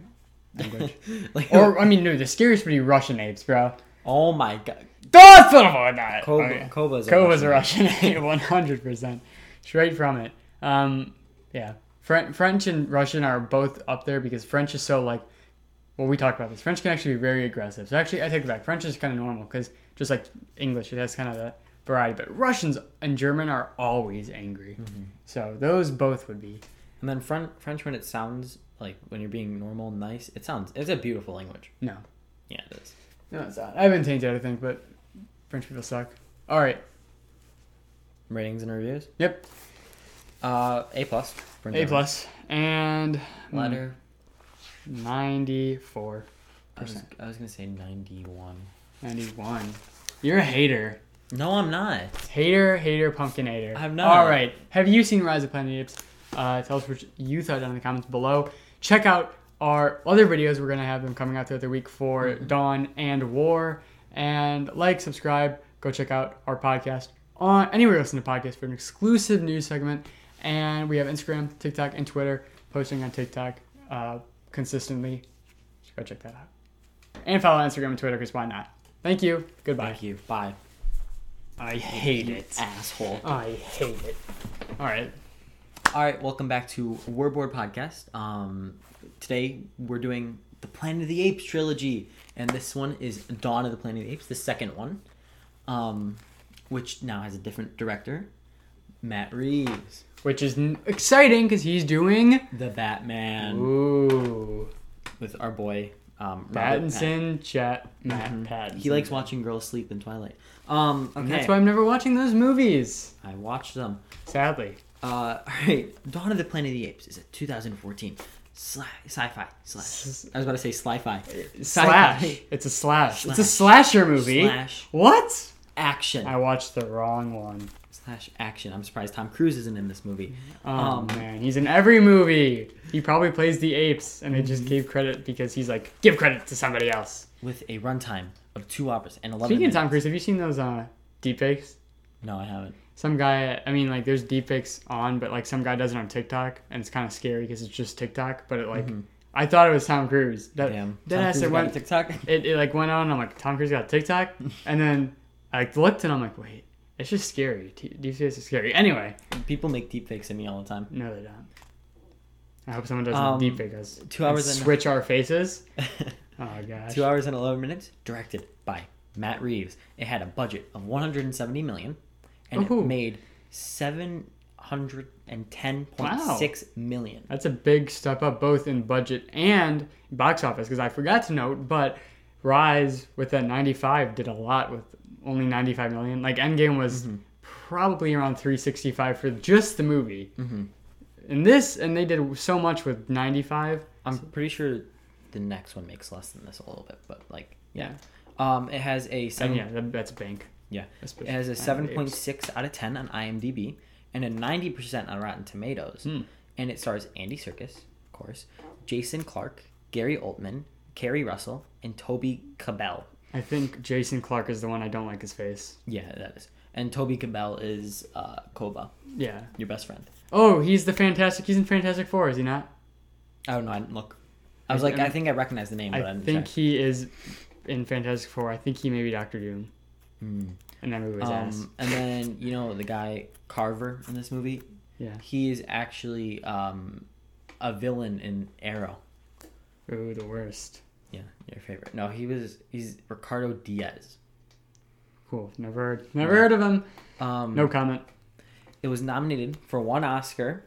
language. like, or I mean, no, the scariest would be Russian apes, bro. oh my god, Don't put on that. Koba, Oh, yeah. Koba's a Koba's a Russian Russian ape, one hundred percent, straight from it. Um, yeah, Fre- French and Russian are both up there because French is so like. Well, we talked about this. French can actually be very aggressive. So actually, I take it back. French is kind of normal because just like English, it has kind of that variety. But Russians and German are always angry. So those both would be. And then French, French when it sounds like when you're being normal, and nice. It sounds. It's a beautiful language. No, Yeah, it is. no, it's not. I haven't tainted, I think, but French people suck. All right. ratings and reviews. Yep. Uh, A plus. For A enjoyment. plus and Letter. ninety four I was, percent. I was gonna say ninety-one. Ninety one. You're a hater. No, I'm not. Hater, hater, pumpkinator. I'm not. All right. Have you seen Rise of Planet the Apes? Uh, tell us what you thought down in the comments below. Check out our other videos. We're gonna have them coming out throughout the week for Mm-hmm. Dawn and War. And like, subscribe. Go check out our podcast on anywhere you listen to podcasts for an exclusive news segment. And we have Instagram, TikTok, and Twitter. Posting on TikTok uh, consistently. So go check that out. And follow Instagram and Twitter because why not? Thank you. Goodbye. Thank you. Bye. I hate it. Asshole. I hate it. All right. All right, welcome back to Warboard Podcast. Um, today we're doing the Planet of the Apes trilogy, and this one is Dawn of the Planet of the Apes, the second one, um, which now has a different director, Matt Reeves, Which is n- exciting because he's doing. the Batman, Ooh. with our boy um, Robert Pattinson, Chet, Matt Pattinson. Pattinson. He likes watching girls sleep in Twilight. Um, okay, And that's why I'm never watching those movies. I watched them. Sadly. Uh, all right, Dawn of the Planet of the Apes is a 2014 sli- sci-fi slash. I was about to say sci-fi. Slash. It's a slash. It's a slasher movie. Slash What? action. I watched the wrong one. Slash action. I'm surprised Tom Cruise isn't in this movie. Oh Um, man, he's in every movie. He probably plays the apes, and they Mm-hmm. just gave credit because he's like, give credit to somebody else. With a runtime of two hours and 11 Speaking of. Tom Cruise, have you seen those uh, deepfakes? No, I haven't. some guy i mean like there's deepfakes on but like some guy does it on tiktok and it's kind of scary because it's just tiktok but it like i thought it was tom cruise that, Damn. that Tom ass Cruise it went TikTok? it, it like went on i'm like tom cruise got tiktok and then i like, looked and i'm like wait it's just scary deepfakes are scary anyway People make deepfakes of me all the time. no they don't i hope someone does Um, deepfake us two hours and- switch our faces oh gosh Two hours and 11 minutes. Directed by Matt Reeves. It had a budget of 170 million, and Ooh. it made 710.6 million. That's a big step up both in budget and box office because I forgot to note, but Rise with that 95 did a lot with only 95 million. Like Endgame was probably around 365 for just the movie. Mhm. And this, and they did so much with 95. I'm pretty sure the next one makes less than this a little bit, but like, Yeah. um, it has a And seven. yeah, that, that's bank. Yeah. It has a and seven point six out of ten on IMDb and a ninety percent on Rotten Tomatoes. Hmm. And it stars Andy Serkis, of course, Jason Clarke, Gary Oldman, Keri Russell, and Toby Kebbell. I think Jason Clarke is the one I don't like his face. Yeah, that is. And Toby Kebbell is uh, Koba, Yeah. your best friend. Oh, he's the Fantastic. He's in Fantastic Four, is he not? Oh don't. I didn't look. I was I- like, I think I recognize the name, but I, I didn't think check. he is in Fantastic Four. I think he may be Doctor Doom. Hmm. And that movie was ass. Um, and then you know the guy Carver in this movie. Yeah. He is actually um, a villain in Arrow. Ooh, the worst. Yeah, your favorite. No, he was. He's Ricardo Diaz. Cool. Never heard. Never heard of him. Um, No comment. It was nominated for one Oscar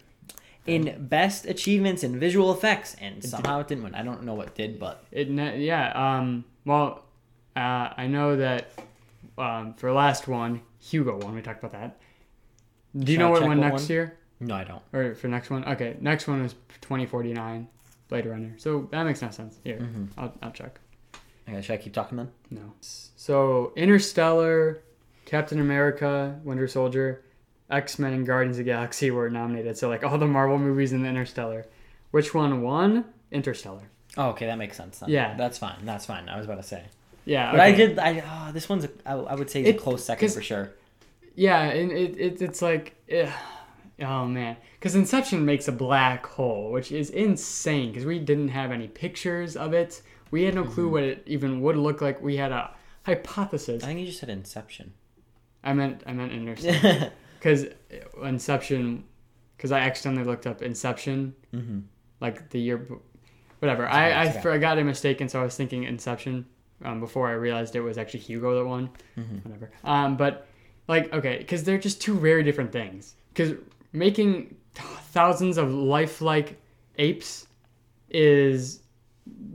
in Best Achievements in Visual Effects, and somehow it didn't win. I don't know what did, but It. Yeah. Um. Well, uh, I know that. Um. For last one, Hugo won. We talked about that. Do you Should know I what won next won? year? no, I don't. Or for next one? Okay. Next one is 2049, Blade Runner. So that makes no sense. Here, Mhm. I'll, I'll check. Okay, should I keep talking then? No. So Interstellar, Captain America, Winter Soldier, X Men, and Guardians of the Galaxy were nominated. So like all the Marvel movies in the Interstellar. Which one won? Interstellar. Oh, okay, that makes sense. Then. Yeah. that's fine. That's fine. I was about to say, Yeah. but I did. I oh, this one's a, I, I would say is a close second for sure. Yeah, and it, it it's like, eh, oh man, because Inception makes a black hole, which is insane. Because we didn't have any pictures of it. We had no Mm-hmm. clue what it even would look like. We had a hypothesis. I think you just said Inception. I meant I meant Interstellar. because Inception, because I accidentally looked up Inception mm-hmm. like the year, whatever. I I, it's okay. for- I got a mistake, and so I was thinking Inception um, before I realized it was actually Hugo that won. Mhm. Whatever. Um, but like okay, because they're just two very different things. Because making thousands of lifelike apes is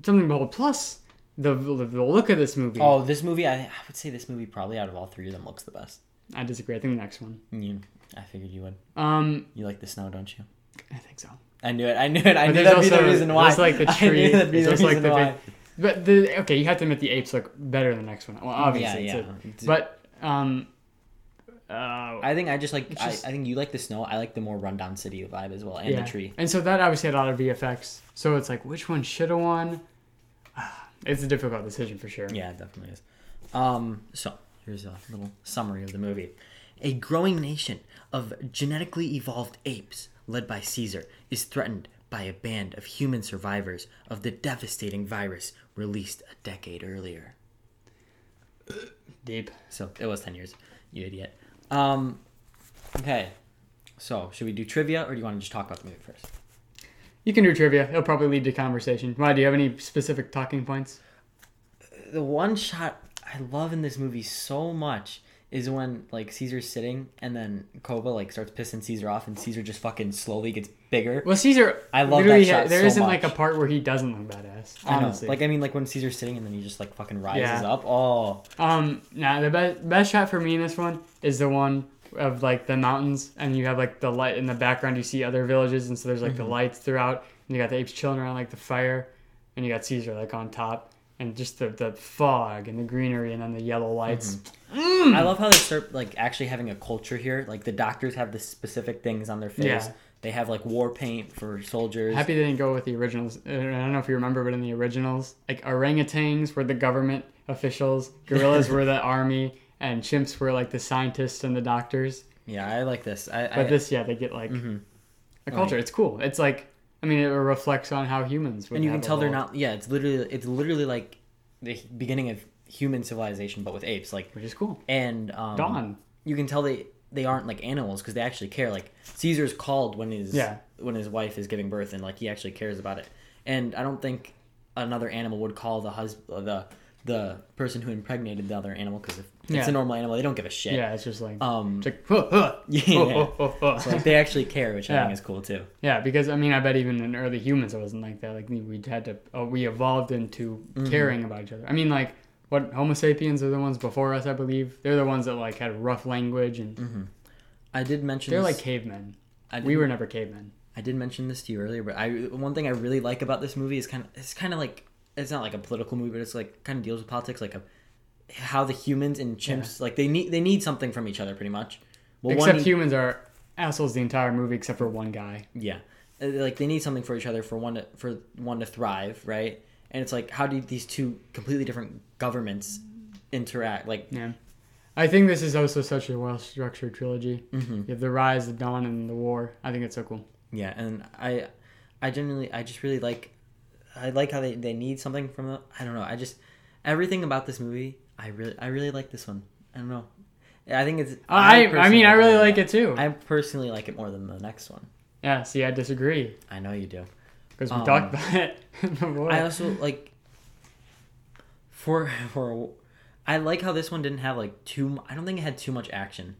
something to behold. Plus the, the the look of this movie. Oh, this movie. I, I would say this movie probably out of all three of them looks the best. I disagree. I think the next one. You, I figured you would. Um, You like the snow, don't you? I think so. I knew it. I knew it. I But knew that'd be the reason why. there's, like, the I tree- knew that'd the like, the why. big- But the okay, you have to admit the apes look better than the next one. Well, obviously, yeah, it's yeah. a- but um, uh, I think I just like. It's I, I think you like the snow. I like the more rundown city vibe as well, and yeah. the tree. And so that obviously had a lot of VFX. So it's like, which one should have won? It's a difficult decision for sure. Yeah, it definitely is. Um, so here's a little summary of the movie. A growing nation of genetically evolved apes, led by Caesar, is threatened by a band of human survivors of the devastating virus released a decade earlier. Deep. So it was ten years. You idiot. Um, okay. So should we do trivia, or do you want to just talk about the movie first? You can do trivia. It'll probably lead to conversation. Why? Do you have any specific talking points? the one shot I love in this movie so much is when like Caesar's sitting and then Koba like starts pissing Caesar off and Caesar just fucking slowly gets bigger. Well, Caesar. I love that shot There so not like a part where he doesn't look badass. I know. Like I mean like when Caesar's sitting and then he just like fucking rises Yeah. up. Oh Um, nah, the best best shot for me in this one is the one of like the mountains, and you have like the light in the background. You see other villages, and so there's like the lights throughout, and you got the apes chilling around like the fire, and you got Caesar like on top, and just the the fog and the greenery, and then the yellow lights. I love how they start like actually having a culture here. Like the doctors have the specific things on their face. Yeah. They have like war paint for soldiers. Happy they didn't go with the originals. Uh, I don't know if you remember, but in the originals, like orangutans were the government officials, gorillas were the army, and chimps were like the scientists and the doctors. Yeah, I like this. I, But I this, yeah, they get like Mhm. a culture. It's cool. It's like, I mean, it reflects on how humans. Would and you can tell they're not. Yeah, it's literally it's literally like the beginning of human civilization, but with apes. Like which is cool. and um, Dawn. you can tell they they aren't like animals because they actually care. Like Caesar's called when his Yeah. when his wife is giving birth, and like he actually cares about it. And I don't think another animal would call the husband the the person who impregnated the other animal because if it's Yeah. a normal animal, they don't give a shit. Yeah, it's just like, Um. it's like, huh, huh, Yeah. oh, oh, oh. Like they actually care, which I think is cool too. yeah, because I mean, I bet even in early humans, it wasn't like that. Like we had to, oh, we evolved into Mm-hmm. caring about each other. I mean, like what Homo sapiens are the ones before us, I believe. They're the ones that like had rough language and I did mention they're this, like cavemen. I We were never cavemen. I did mention this to you earlier, but I one thing I really like about this movie is kind of it's kind of like it's not like a political movie, but it's like kind of deals with politics, like a, how the humans and chimps like they need they need something from each other pretty much. Well, Except humans are assholes the entire movie, except for one guy. yeah, Uh, like they need something for each other for one to for one to thrive, right? And it's like how do these two completely different governments interact? Like Yeah. I think this is also such a well structured trilogy. mhm. You have the rise, the dawn, and the war. I think it's so cool. Yeah, and I, I genuinely, I just really like, I like how they, they need something from the. I don't know. I just everything about this movie. I really, I really like this one. I don't know. I think it's. I I personally mean, I really like it too. I personally like it more than the next one. yeah. See, I disagree I know you do. because we Um, talked about it. I also like. For for, I like how this one didn't have like too. I don't think it had too much action.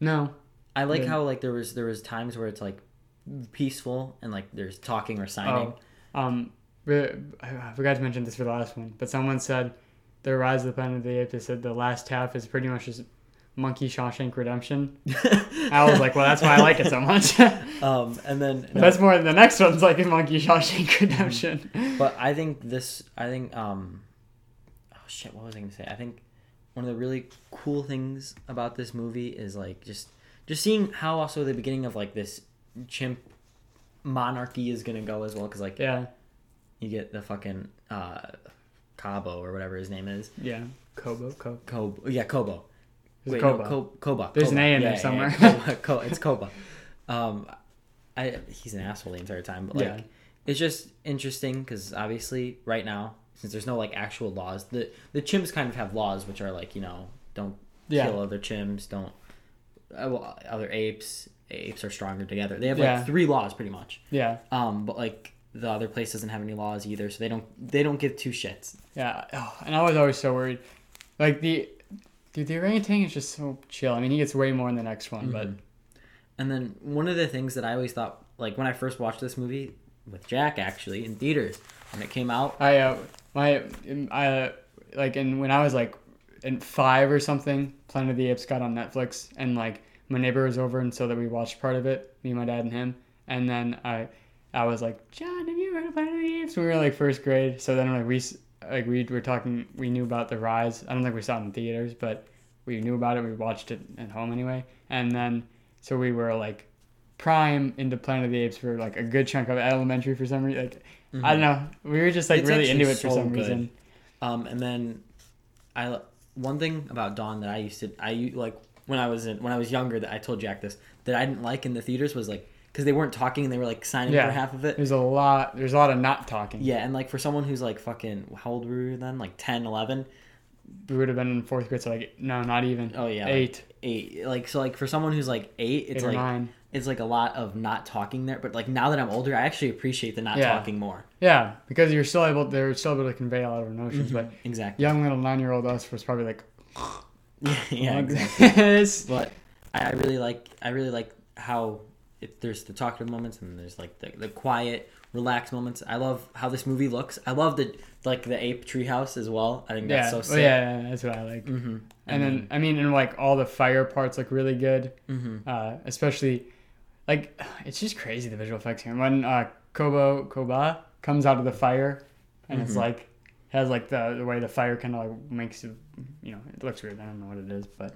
no. I like Yeah. how like there was there was times where it's like peaceful and like there's talking or signing. Oh, um, I forgot to mention this for the last one, but someone said the rise of the Planet of the Apes. They said the last half is pretty much just Monkey Shawshank Redemption. I was like, well, that's why I like it so much. um, and then no, That's more. Than the next one's like a Monkey Shawshank Redemption. But I think this. I think. Um. Oh shit! What was I gonna say? I think one of the really cool things about this movie is like just just seeing how also the beginning of like this chimp monarchy is gonna go as well because like yeah, you get the fucking uh Cabo or whatever his name is. Yeah. Kobo, Kobo. Kobo. Yeah Kobo. Wait, Koba. no, Ko- Koba. There's an Koba. A in Yeah, there somewhere. yeah, Koba. It's Koba. Um I he's an asshole the entire time but like it's just interesting because obviously right now since there's no like actual laws the the chimps kind of have laws which are like you know don't kill other chimps don't uh, well, other apes. Apes are stronger together. They have like three laws pretty much. Yeah, um but like the other place doesn't have any laws either so they don't they don't give two shits yeah. Oh, and I was always so worried. Like the dude, the orangutan is just so chill. I mean, he gets way more in the next one, but Mhm. and then one of the things that i always thought like when i first watched this movie with jack actually in theaters when it came out I uh my I uh, like and when I was like in five or something, Planet of the Apes got on Netflix, and like my neighbor was over, and so that we watched part of it, me, my dad, and him. And then I, I was like, John, have you ever heard of Planet of the Apes? We were like first grade, so then like we like we were talking, we knew about the rise. I don't think we saw it in theaters, but we knew about it. We watched it at home anyway, and then so we were like prime into Planet of the Apes for like a good chunk of elementary for some reason. Like I don't know, we were just like It's really into it for so some good. reason. Um, and then I one thing about Dawn that I used to I like when I was in when I was younger that I told Jack this that I didn't like in the theaters was like because they weren't talking and they were like signing Yeah. for half of it. There's a lot. There's a lot of not talking. Yeah, and like for someone who's like fucking how old were you then? Like 10, 11? we would have been in fourth grade, so like no, not even. Oh yeah, like eight, eight. Like so like for someone who's like eight, it's eight like nine. it's like a lot of not talking there. But like now that I'm older, I actually appreciate the not Yeah. talking more. Yeah, because you're still able. They're still able to convey a lot of emotions. Mm-hmm. But Exactly. young little nine year old us was probably like, yeah, like exactly. But I really like I really like how it, there's the talkative moments and there's like the, the quiet, relaxed moments. I love how this movie looks. I love the like the ape treehouse as well. I think that's Yeah, so well, sick. yeah, yeah, that's what I like. Mm-hmm. And then I mean, and like all the fire parts look really good. hmm Uh, especially, like it's just crazy the visual effects here. When uh, Kobo Koba comes out of the fire, and it's Mhm. like has like the the way the fire kind of like makes it, you know, it looks weird. I don't know what it is, but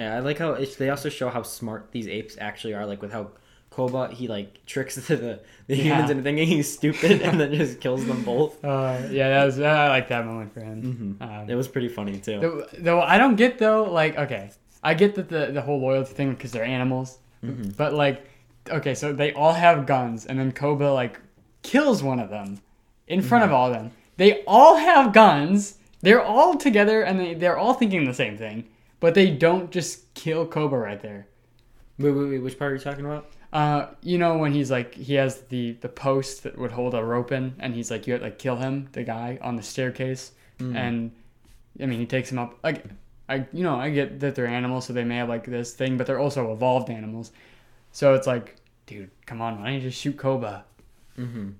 Yeah, I like how it's, they also show how smart these apes actually are. Like with how Koba he like tricks the the, the Yeah. humans into thinking he's stupid and then just kills them both. uh, yeah, that was I like that moment for him. hmm Um, It was pretty funny too. Though, though I don't get though, like okay, I get that the the whole loyalty thing because they're animals, Mhm. but like, okay, so they all have guns, and then Koba like kills one of them in front Mm-hmm. of all of them. They all have guns. They're all together, and they they're all thinking the same thing, but they don't just kill Koba right there. Wait, wait, wait, which part are you talking about? Uh, you know when he's like he has the the post that would hold a rope in, and he's like you have to like kill him, the guy on the staircase, Mm. and I mean he takes him up. Like I you know I get that they're animals, so they may have like this thing, but they're also evolved animals. So it's like, dude, come on, why don't you just shoot Koba? Mm-hmm.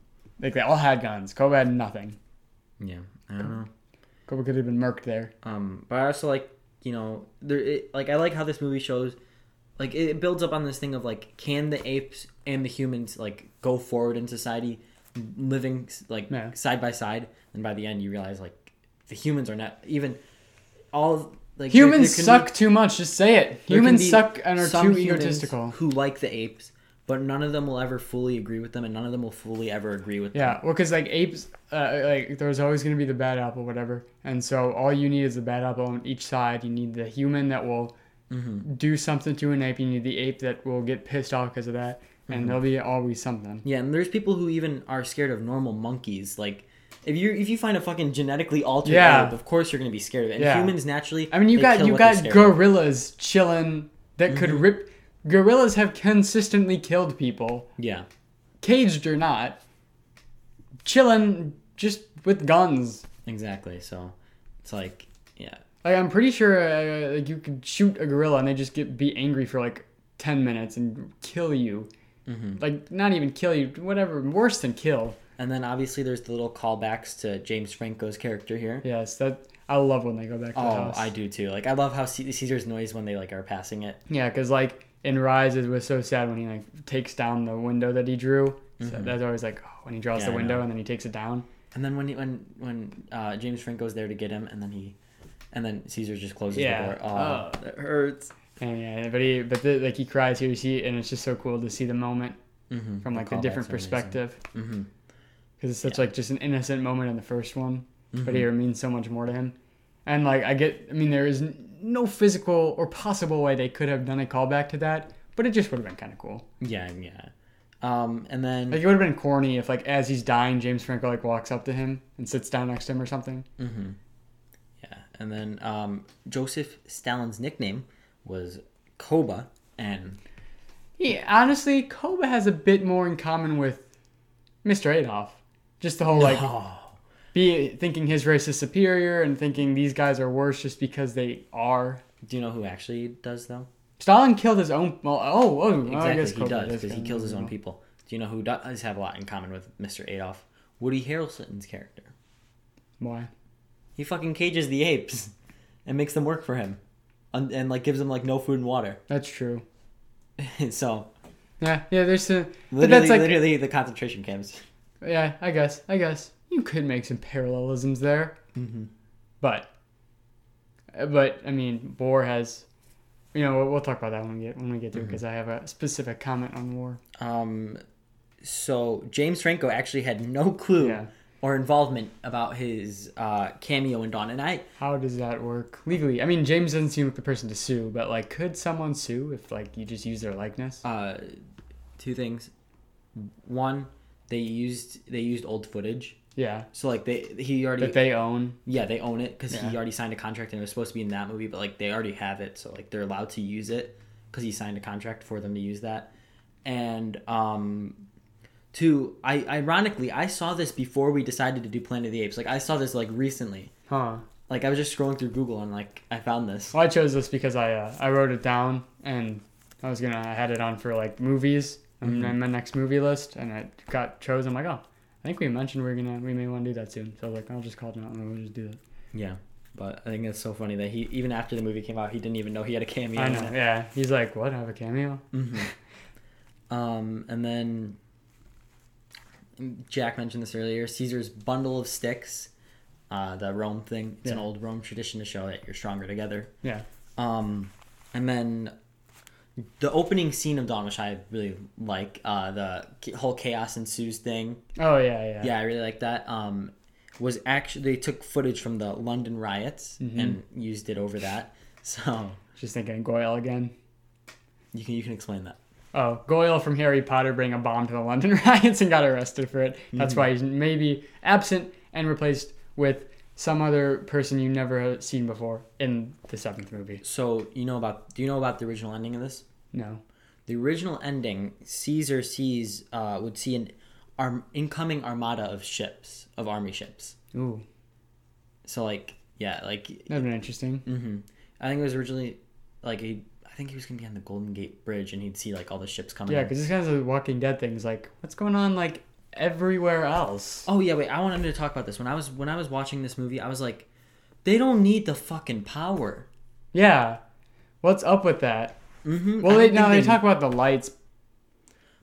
Like they all had guns. Koba had nothing. Yeah, I don't know. Koba could have been murked there. Um, but I also like you know there it, like I like how this movie shows like it builds up on this thing of like can the apes and the humans like go forward in society living like Yeah. side by side and by the end you realize like the humans are not even all like Humans there be- suck too much. Just say it. Humans suck and are too egotistical. who like the apes but none of them will ever fully agree with them and none of them will fully ever agree with Yeah, them Yeah, well, because like apes, uh, like there's always going to be the bad apple, whatever. And so all you need is the bad apple on each side. You need the human that will mm-hmm. do something to an ape. You need the ape that will get pissed off because of that. And Mhm. there'll be always something. Yeah, and there's people who even are scared of normal monkeys. Like, if you if you find a fucking genetically altered Yeah. ape, of course you're gonna be scared of it. And Yeah. humans naturally, I mean, you got you got gorillas chilling that could Mhm. rip. Gorillas have consistently killed people, Yeah, caged or not, chilling just with guns. exactly. So it's like, yeah, Like I'm pretty sure uh, like you could shoot a gorilla and they just get be angry for like ten minutes and kill you. hmm Like not even kill you, whatever. Worse than kill. and then obviously there's the little callbacks to James Franco's character here. Yes, that I love when they go back to the Oh, house. I do too. Like, I love how C- Caesar's noise when they like are passing it. Yeah, because like in Rise, it was so sad when he like takes down the window that he drew. So Mhm. that's always like oh, when he draws Yeah, the window and then he takes it down. And then when he, when when uh, James Franco's there to get him, and then he, and then Caesar just closes Yeah. the door. Oh, Oh. that hurts. And yeah, but he but the, like he cries here, you see, and it's just so cool to see the moment Mm-hmm. from like the different perspective Mm-hmm. because it's such like just an innocent moment in the first one, Mm-hmm. but here it means so much more to him. And like I get, I mean, there is no physical or possible way they could have done a callback to that, but it just would have been kind of cool. Yeah, yeah. Um, and then Like it would have been corny if like as he's dying, James Franco like walks up to him and sits down next to him or something. hmm Yeah, and then um, Joseph Stalin's nickname was Koba, and Yeah, honestly, Koba has a bit more in common with Mr. Adolf. Just the whole like Oh, be thinking his race is superior and thinking these guys are worse just because they are. do you know who actually does though? Stalin killed his own. Well, oh, oh, Exactly, I guess he does because he kills his own people. Do you know who does have a lot in common with Mr. Adolf? Woody Harrelson's character. Why? He fucking cages the apes, and makes them work for him, and, and like gives them like no food and water. That's true. so Yeah, yeah. There's a. Literally, that's like. literally the concentration camps. Yeah, I guess. I guess you could make some parallelisms there, Mm-hmm. but. But I mean, war has. You know, we'll, we'll talk about that when we get when we get to it because I have a specific comment on war. Um, so James Franco actually had no clue Yeah. or involvement about his uh, cameo in Dawn, and I How does that work legally? I mean, James doesn't seem like the person to sue, but like, could someone sue if like you just use their likeness? uh, two things. One, they used they used old footage, Yeah, so like they he already that they own. yeah they own it because Yeah. he already signed a contract and it was supposed to be in that movie, but like they already have it, so like they're allowed to use it because he signed a contract for them to use that. And um, two, I ironically I saw this before we decided to do Planet of the Apes. Like I saw this like recently. Huh. Like I was just scrolling through Google and like I found this. Well, I chose this because I uh, I wrote it down and I was gonna I had it on for like movies and Mhm. then my next movie list and it got chosen. I'm like, oh, I think we mentioned we're gonna we may want to do that soon. So like, I'll just call it out and we'll just do that. Yeah, but I think it's so funny that he even after the movie came out, he didn't even know he had a cameo. I in know. it. Yeah. He's like, what? I have a cameo? Mhm. um, and then Jack mentioned this earlier. Caesar's bundle of sticks, uh, the Rome thing. It's an old Rome tradition to show that you're stronger together. Yeah. Um, and then the opening scene of Dawn, which I really like, uh, the whole chaos ensues thing. Oh yeah, yeah. Yeah, I really like that. Um, was actually they took footage from the London riots Mhm. and used it over that. So Just thinking Goyle again. you can you can explain that. Oh, Goyle from Harry Potter bring a bomb to the London riots and got arrested for it. That's Mhm. why he's maybe absent and replaced with some other person you never seen before in the seventh movie. So you know about do you know about the original ending of this? No. The original ending, Caesar sees uh, would see an arm, incoming armada of ships of army ships. Ooh, So like yeah, like that'd been interesting. hmm I think it was originally like he. I think he was gonna be on the Golden Gate Bridge and he'd see like all the ships coming. Yeah, because this guy's a Walking Dead thing. Is like, what's going on like everywhere else? Oh yeah, wait. I wanted to talk about this when I was when I was watching this movie. I was like, they don't need the fucking power. Yeah, what's up with that? Mm-hmm. Well, they now they talk about the lights.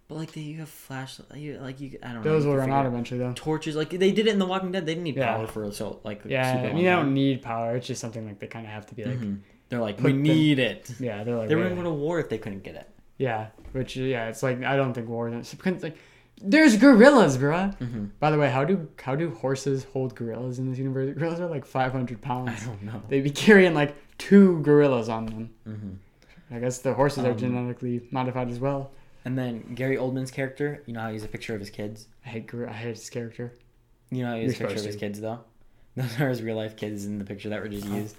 but like they, you have flash, you, like you. I don't know. Those you will run out eventually, though. Torches, like they did it in The Walking Dead. They didn't need Yeah. power for so like. Yeah, super I mean, they time. don't need power. It's just something like they kind of have to be like, Mhm. They're like, put we them- need it. yeah, they're like, They yeah. wouldn't go to war if they couldn't get it. yeah, which yeah, it's like I don't think war. It's because, like, there's gorillas, bruh. Mm-hmm. By the way, how do how do horses hold gorillas in this universe? Gorillas are like 500 pounds. I pounds. don't know. They'd be carrying like two gorillas on them. I guess the horses are Um, genetically modified as well. And then Gary Oldman's character, you know how he's a picture of his kids. I hate I hate his character. You know how he's a picture of his to. kids though. Those are his real life kids in the picture that were just Oh. used.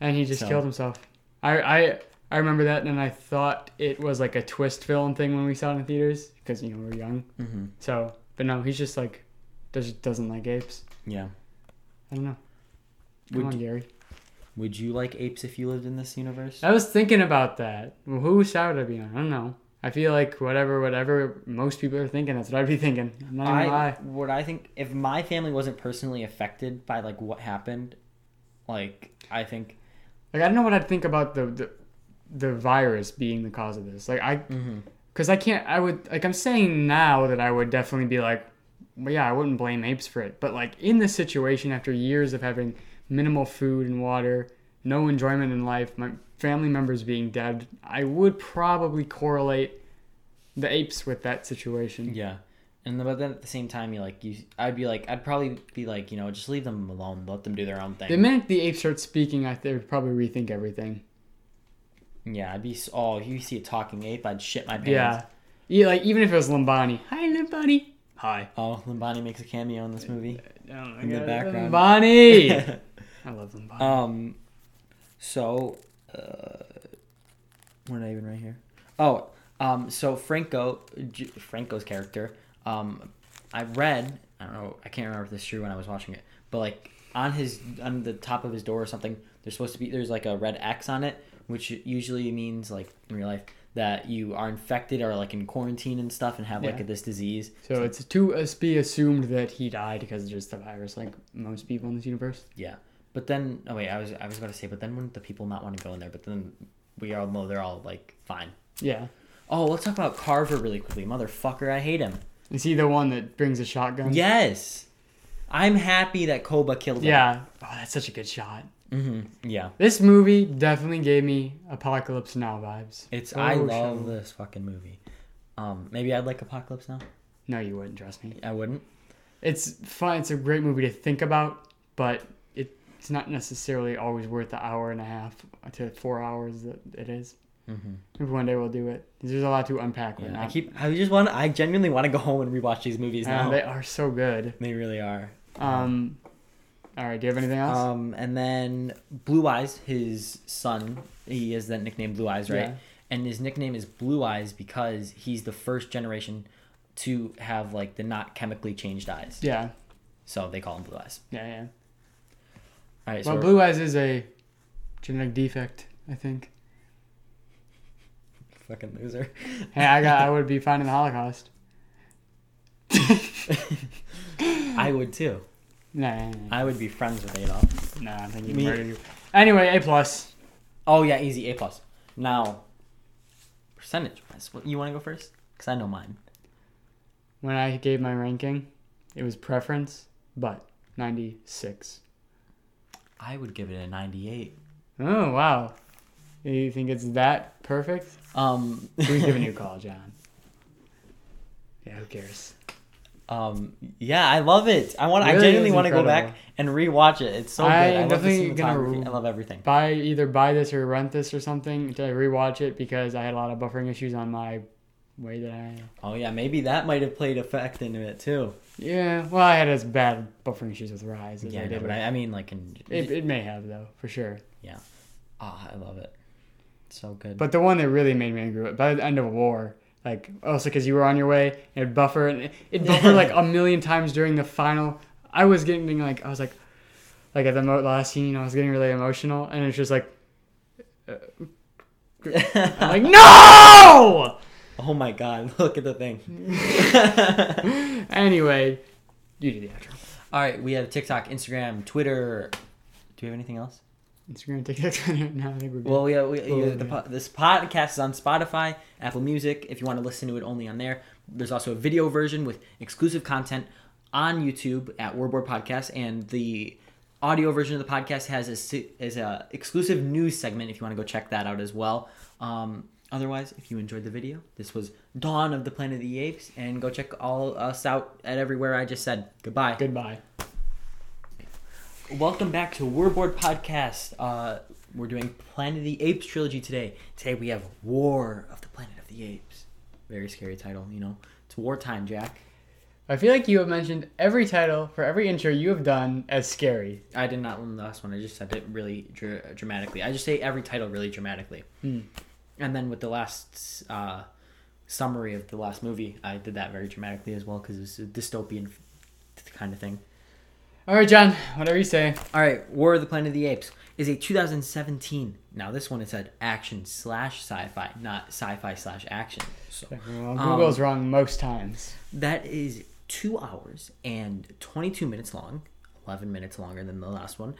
and he just So- killed himself. I, I I remember that, and I thought it was like a twist film thing when we saw it in theaters because you know we were young. Mm-hmm. So, but no, he's just like does doesn't like apes. Yeah. I don't know. Come Would on, Gary. Would you like apes if you lived in this universe? I was thinking about that. Well, whose side would I be on? I don't know. I feel like whatever, whatever most people are thinking, that's what I'd be thinking. I'm not I lie. what I think if my family wasn't personally affected by like what happened, like I think. Like I don't know what I'd think about the the, the virus being the cause of this. Like I Mm-hmm. Because I can't, I would, like, I'm saying now that I would definitely be like, well, yeah, I wouldn't blame apes for it. But, like, in this situation, after years of having minimal food and water, no enjoyment in life, my family members being dead, I would probably correlate the apes with that situation. Yeah. And but then at the same time, you like you, I'd be like, I'd probably be like, you know, just leave them alone, let them do their own thing. The minute the ape start speaking, I would probably rethink everything. yeah, I'd be. Oh, if you see a talking ape, I'd shit my pants. Yeah. yeah. Like, even if it was Lambani. Hi, Lambani. Hi. Oh, Limbani makes a cameo in this movie. Oh, In the background. I love Lambani. Um, so, uh, what did I even right here? Oh, um, so Franco, J- Franco's character, um, I read, I don't know, I can't remember if this is true when I was watching it, but like on his, on the top of his door or something, there's supposed to be, there's like a red X on it, which usually means like in real life that you are infected or like in quarantine and stuff and have Yeah. like this disease. So it's to us be assumed that he died because of just the virus, like most people in this universe. Yeah. But then, oh wait, I was I was about to say, but then wouldn't the people not want to go in there? But then we all know they're all like fine. Yeah. Oh, let's talk about Carver really quickly, motherfucker. I hate him. Is he the one that brings a shotgun? Yes, I'm happy that Koba killed him. Yeah. Oh, that's such a good shot. Mm-hmm. Yeah. This movie definitely gave me Apocalypse Now vibes. It's For I love this fucking movie. Um, maybe I'd like Apocalypse Now. No, you wouldn't, trust me. I wouldn't. It's fun. It's a great movie to think about, but it's not necessarily always worth the hour and a half to four hours that it is. Mm-hmm. Maybe one day we'll do it. There's a lot to unpack. Yeah, I keep. I just want. I genuinely want to go home and rewatch these movies Uh, they are so good. they really are. Um, all right. Do you have anything else? Um, and then Blue Eyes, his son, he has that nickname Blue Eyes, right? Yeah. And his nickname is Blue Eyes because he's the first generation to have like the not chemically changed eyes. Yeah. So they call him Blue Eyes. Yeah. Yeah. All right. So Well, blue eyes is a genetic defect. I think. fucking loser. Hey, I got. I would be fine in the Holocaust. I would too. Nah, no, no, I would be friends with Adolf. Nah, I think you'd murder you. Anyway, A plus. Oh yeah, easy A plus. Now, percentage wise, what you want to go first? Cause I know mine. When I gave my ranking, it was preference, but ninety six. I would give it a ninety-eight. Oh wow. You think it's that perfect? Um, Who's giving you a call, John? Yeah, who cares? um, yeah, I love it. I want. I genuinely want to go back and rewatch it. It's so good. I I love the cinematography. re- I love everything. Buy either buy this or rent this or something to rewatch it because I had a lot of buffering issues on my way that I. Oh yeah, maybe that might have played effect into it too. Yeah, well, I had as bad buffering issues with Rise as Yeah, I no, did. but with- I, I mean, like in. it, it may have though, for sure. Yeah, ah, I love it. So good. But the one that really made me angry by the end of war, like also because you were on your way, and it'd buffer and it buffered like a million times during the final. I was getting like I was like, like at the mo- last scene, I was getting really emotional, and it's just like, uh, I'm like no. Oh my god, look at the thing. anyway, you do the outro. All right, we have TikTok, Instagram, Twitter. Do we have anything else? Instagram, TikTok. no, I think we're good. Well, we, have, we Well, you- the, yeah. this podcast is on Spotify, Apple Music. If you want to listen to it only on there, there's also a video version with exclusive content on YouTube at Warboard Podcast, and the audio version of the podcast has a is a exclusive news segment. If you want to go check that out as well. Um, otherwise, if you enjoyed the video, this was Dawn of the Planet of the Apes, and go check all us out at everywhere I just said. Goodbye. Goodbye. Welcome back to Warboard Podcast. Uh, we're doing Planet of the Apes trilogy today. Today we have War of the Planet of the Apes. Very scary title, you know. It's wartime, Jack. I feel like you have mentioned every title for every intro you have done as scary. I did not learn the last one. I just said it really dr- dramatically. I just say every title really dramatically. Hmm. And then with the last uh, summary of the last movie, I did that very dramatically as well because it's a dystopian kind of thing. All right, John. Whatever you say. All right, War of the Planet of the Apes is a 2017. Now this one it said action slash sci-fi, not sci-fi slash action. So Well, Google's wrong most times. that is two hours and 22 minutes long, 11 minutes longer than the last one.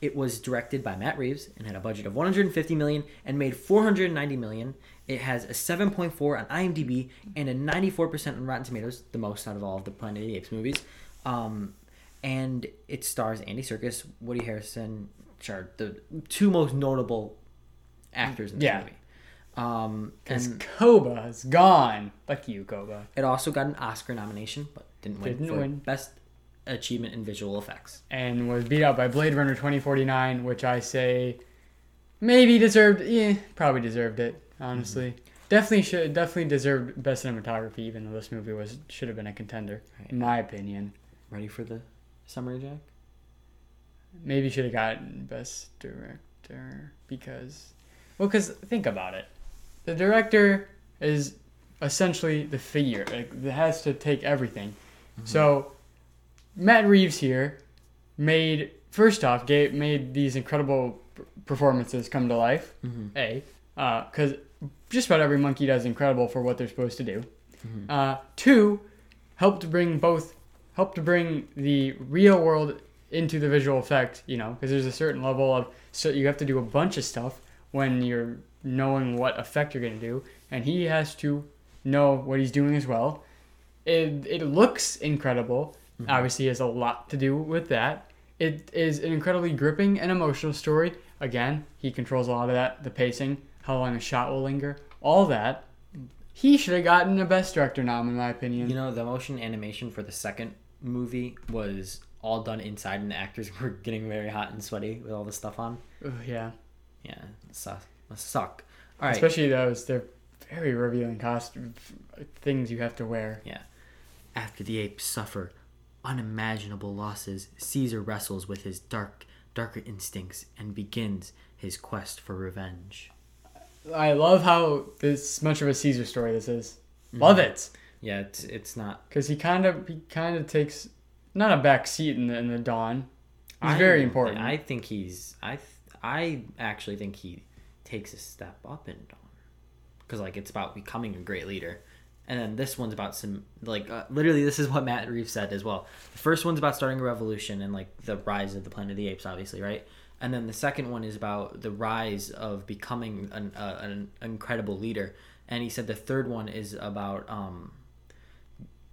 It was directed by Matt Reeves and had a budget of 150 million and made 490 million. It has a 7.4 on IMDb and a 94% on Rotten Tomatoes, the most out of all of the Planet of the Apes movies. Um, and it stars Andy Serkis, Woody Harrison, sure, the two most notable actors in this Yeah. movie. Um, Because and Koba is gone. Fuck you, Koba. it also got an Oscar nomination, but didn't win Didn't for win. best achievement in visual effects. And was beat out by Blade Runner 2049, which I say maybe deserved. Yeah, probably deserved it. Honestly, mm-hmm. definitely should. Definitely deserved best cinematography, even though this movie was should have been a contender, Right. in my opinion. Ready for the summary, Jack? Maybe should have gotten best director because, well, because think about it, the director is essentially the figure. It has to take everything. Mm-hmm. So, Matt Reeves here made first off gave, made these incredible performances come to life. Mm-hmm. A, because just about every monkey does incredible for what they're supposed to do. Mhm. Uh, two, helped bring both helped bring the real world into the visual effect, you know, because there's a certain level of so you have to do a bunch of stuff when you're knowing what effect you're going to do, and he has to know what he's doing as well. It it looks incredible. Mm-hmm. Obviously, has a lot to do with that. It is an incredibly gripping and emotional story. Again, he controls a lot of that, the pacing, how long a shot will linger, all that. He should have gotten a best director nom, in my opinion. You know, the motion animation for the second movie was all done inside, and the actors were getting very hot and sweaty with all the stuff on. Ugh, yeah. Yeah, suck. Suck. All right. Especially those, they're very revealing costume things you have to wear. Yeah. After the apes suffer unimaginable losses, Caesar wrestles with his dark, darker instincts and begins his quest for revenge. I love how this much of a Caesar story this is. Love mm-hmm. it Yeah, it's it's not. because he kind of he kind of takes not a back seat in the in the dawn. He's I- very important. I think he's. I th- I actually think he takes a step up in Dawn, because like it's about becoming a great leader, and then this one's about some like uh, literally this is what Matt Reeves said as well. The first one's about starting a revolution and like the rise of the Planet of the Apes, obviously, right? And then the second one is about the rise of becoming an, uh, an incredible leader. And he said the third one is about um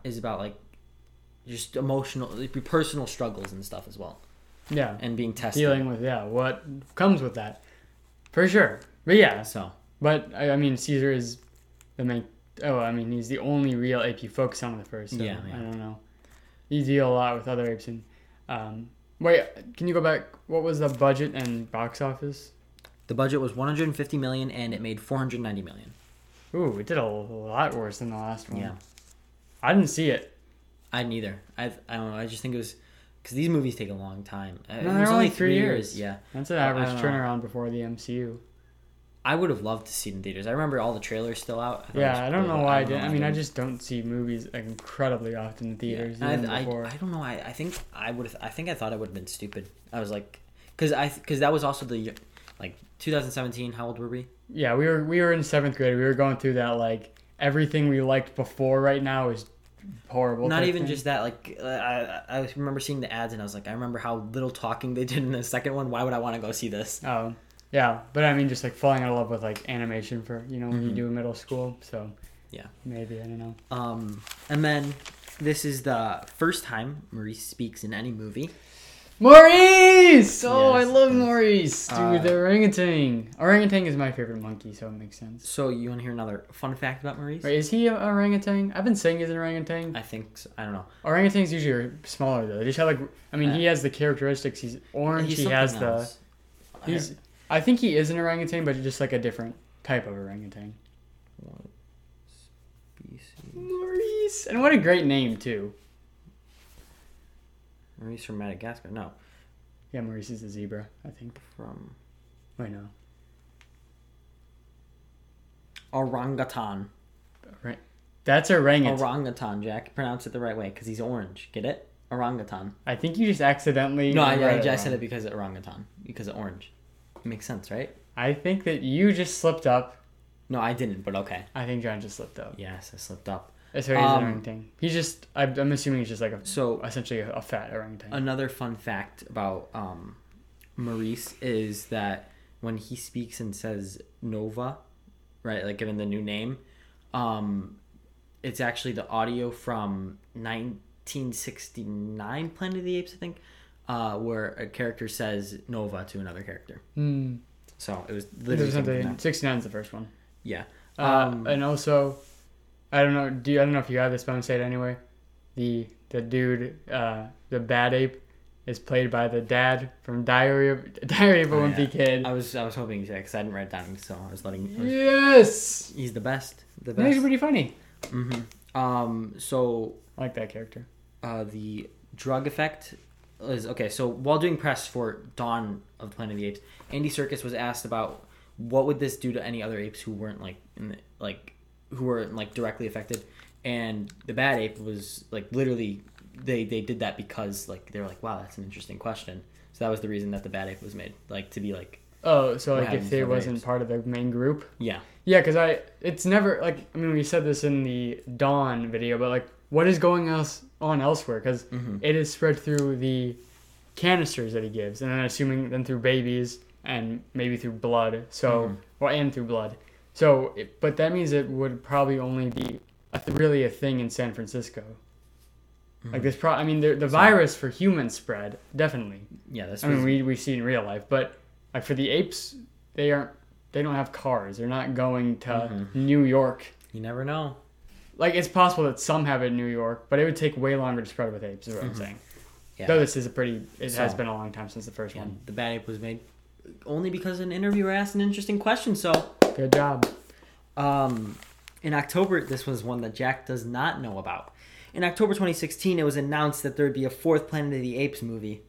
is about like just emotional, like, personal struggles and stuff as well, yeah, and being tested. dealing with yeah what comes with that for sure. But yeah, So but I, I mean Caesar is the main. Oh, I mean he's the only real ape you focus on the first. So Yeah, yeah. I don't know. You deal a lot with other apes and. Um, wait, can you go back? What was the budget and box office? the budget was 150 million, and it made 490 million. Ooh, it did a lot worse than the last one. Yeah. I didn't see it. I neither. I I don't know. I just think it was because these movies take a long time. Uh, No, it was only three years. Yeah, That's an average turnaround before the MCU. I would have loved to see it in theaters. I remember all the trailers still out. was Yeah, I don't cool, know why I didn't. I mean, I just don't see movies incredibly often in theaters. Even I, I, before. I don't know. I, I think I would. I think I thought it would have been stupid. I was like, because I because that was also the like 2017. How old were we? yeah, we were we were in seventh grade. We were going through that like everything we liked before right now is horrible. Not even thing. just that. Like uh, I I remember seeing the ads and I was like, I remember how little talking they did in the second one. Why would I want to go see this? Oh, yeah, but I mean, just like falling out of love with like animation for you know when you Mhm. do in middle school. So Yeah. maybe I don't know. Um, and then this is the first time Maurice speaks in any movie. Maurice! Oh, I love yes. Maurice, dude. Uh, the orangutan. Orangutan is my favorite monkey, so it makes sense. So you want to hear another fun fact about Maurice? Wait, is he a orangutan? I've been saying he's an orangutan. I think so. I don't know. Orangutans usually are smaller though. They just have like, I mean, he has the characteristics. He's orange. He's he has the. else. He's. I think he is an orangutan, but just like a different type of orangutan. What species? Maurice, and what a great name too. Maurice from Madagascar? No, Yeah, Maurice is a zebra. I think. from Wait, no. orangutan. Right. That's orangutan. Orangutan, Jack. Pronounce it the right way because he's orange. Get it? Orangutan. I think you just accidentally. No, I, I just said it because of orangutan. Because of orange. Makes sense, right? I think that you just slipped up. No, I didn't, but okay. I think John just slipped up. Yes, I slipped up. It's he's Um, an orangutan. He's just. I'm, I'm assuming he's just like a So essentially a, a fat orangutan. another fun fact about um, Maurice is that when he speaks and says Nova, right, like given the new name, um, it's actually the audio from 1969 Planet of the Apes, I think, uh, where a character says Nova to another character. Hmm. So it was literally something. 69 is the first one. Yeah. Uh, Um, and also, I don't know. Do you, I don't know if you have this, but I'm gonna say it anyway. The the dude, uh, the bad ape, is played by the dad from Diary of Diary of a Oh, Wimpy yeah. Kid. I was I was hoping because I didn't write it down, so I was letting. I was- Yes, He's the best. The think he's pretty funny. hmm Um. So I like that character. uh, the drug effect is okay. So while doing press for Dawn of the Planet of the Apes, Andy Serkis was asked about what would this do to any other apes who weren't like in the, like who were like directly affected, and the bad ape was like literally they they did that because like they were like wow that's an interesting question. So that was the reason that the bad ape was made like to be like Oh, so like if they wasn't apes? part of the main group. yeah Yeah, because I it's never like I mean we said this in the Dawn video, but like what is going else on elsewhere? Because Mhm. it is spread through the canisters that he gives, and then assuming then through babies and maybe through blood. So Mhm. well, and through blood. So, it, but that means it would probably only be a th- really a thing in San Francisco. Like this, pro- I mean, the, the virus for humans spread definitely. Yeah, this I mean, we we see in real life, but like for the apes, they aren't. They don't have cars. They're not going to Mhm. New York. you never know. Like it's possible that some have it in New York, but it would take way longer to spread with apes. Is what I'm Mhm. saying. Yeah. Though this is a pretty. It has been a long time since the first one. The bad ape was made only because an interviewer asked an interesting question. So, Good job. um, in October, this was one that Jack does not know about. In October 2016, it was announced that there would be a fourth Planet of the Apes movie,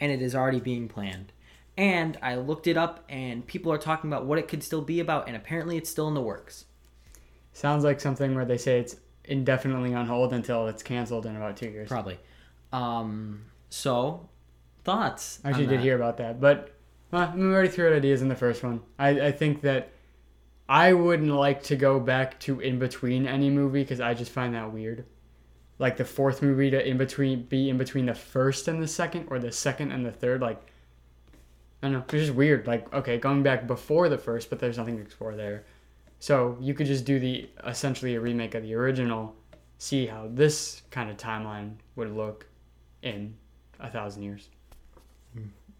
and it is already being planned. And I looked it up, and people are talking about what it could still be about, and apparently it's still in the works. Sounds like something where they say it's indefinitely on hold until it's canceled in about two years. Probably. Um, so, thoughts? I actually did that? hear about that, but well, we already threw out ideas in the first one. I, I think that I wouldn't like to go back to in between any movie because I just find that weird. Like the fourth movie to in between be in between the first and the second, or the second and the third. Like I don't know, it's just weird. Like okay, going back before the first, but there's nothing to explore there. So you could just do the essentially a remake of the original, see how this kind of timeline would look in a thousand years.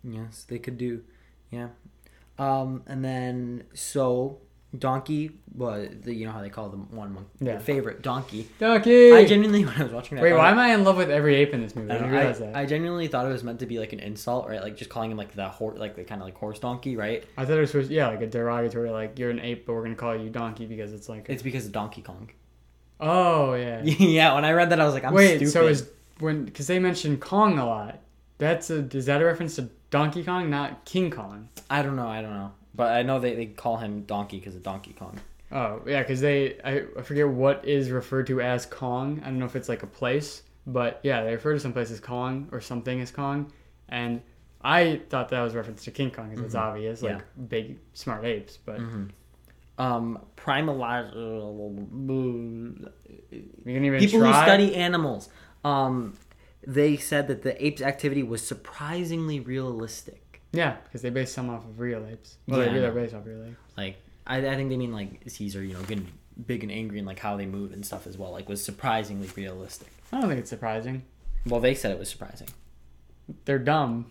Yes, they could do. Yeah. Um, and then so Donkey, well, the, you know how they call them one mon- Yeah. your favorite Donkey. Donkey. I genuinely when I was watching that, Wait, I, why am I in love with every ape in this movie? I, I didn't know, realize that. I genuinely thought it was meant to be like an insult, right? Like just calling him like the horse, like the kind of like horse donkey, right? I thought it was supposed, yeah, like a derogatory, like you're an ape, but we're gonna call you donkey because it's like. It's because of Donkey Kong. oh yeah. yeah, when I read that, I was like, I'm Wait, stupid. so is when because they mentioned Kong a lot. That's a is that a reference to Donkey Kong, not King Kong? I don't know, I don't know, but I know they, they call him Donkey because of Donkey Kong. Oh yeah, because they I, I forget what is referred to as Kong. I don't know if it's like a place, but yeah, they refer to some place as Kong or something as Kong, and I thought that was reference to King Kong because it's Mhm. obvious, like big smart apes, but. Mm-hmm. Um, primalize. Even people try. who study animals um they said that the apes activity was surprisingly realistic Yeah, because they base some off of real apes. Well, Yeah, they do their based off real apes. like I, I think they mean like caesar you know getting big and angry and like how they move and stuff as well like was surprisingly realistic I don't think it's surprising. well they said it was surprising They're dumb.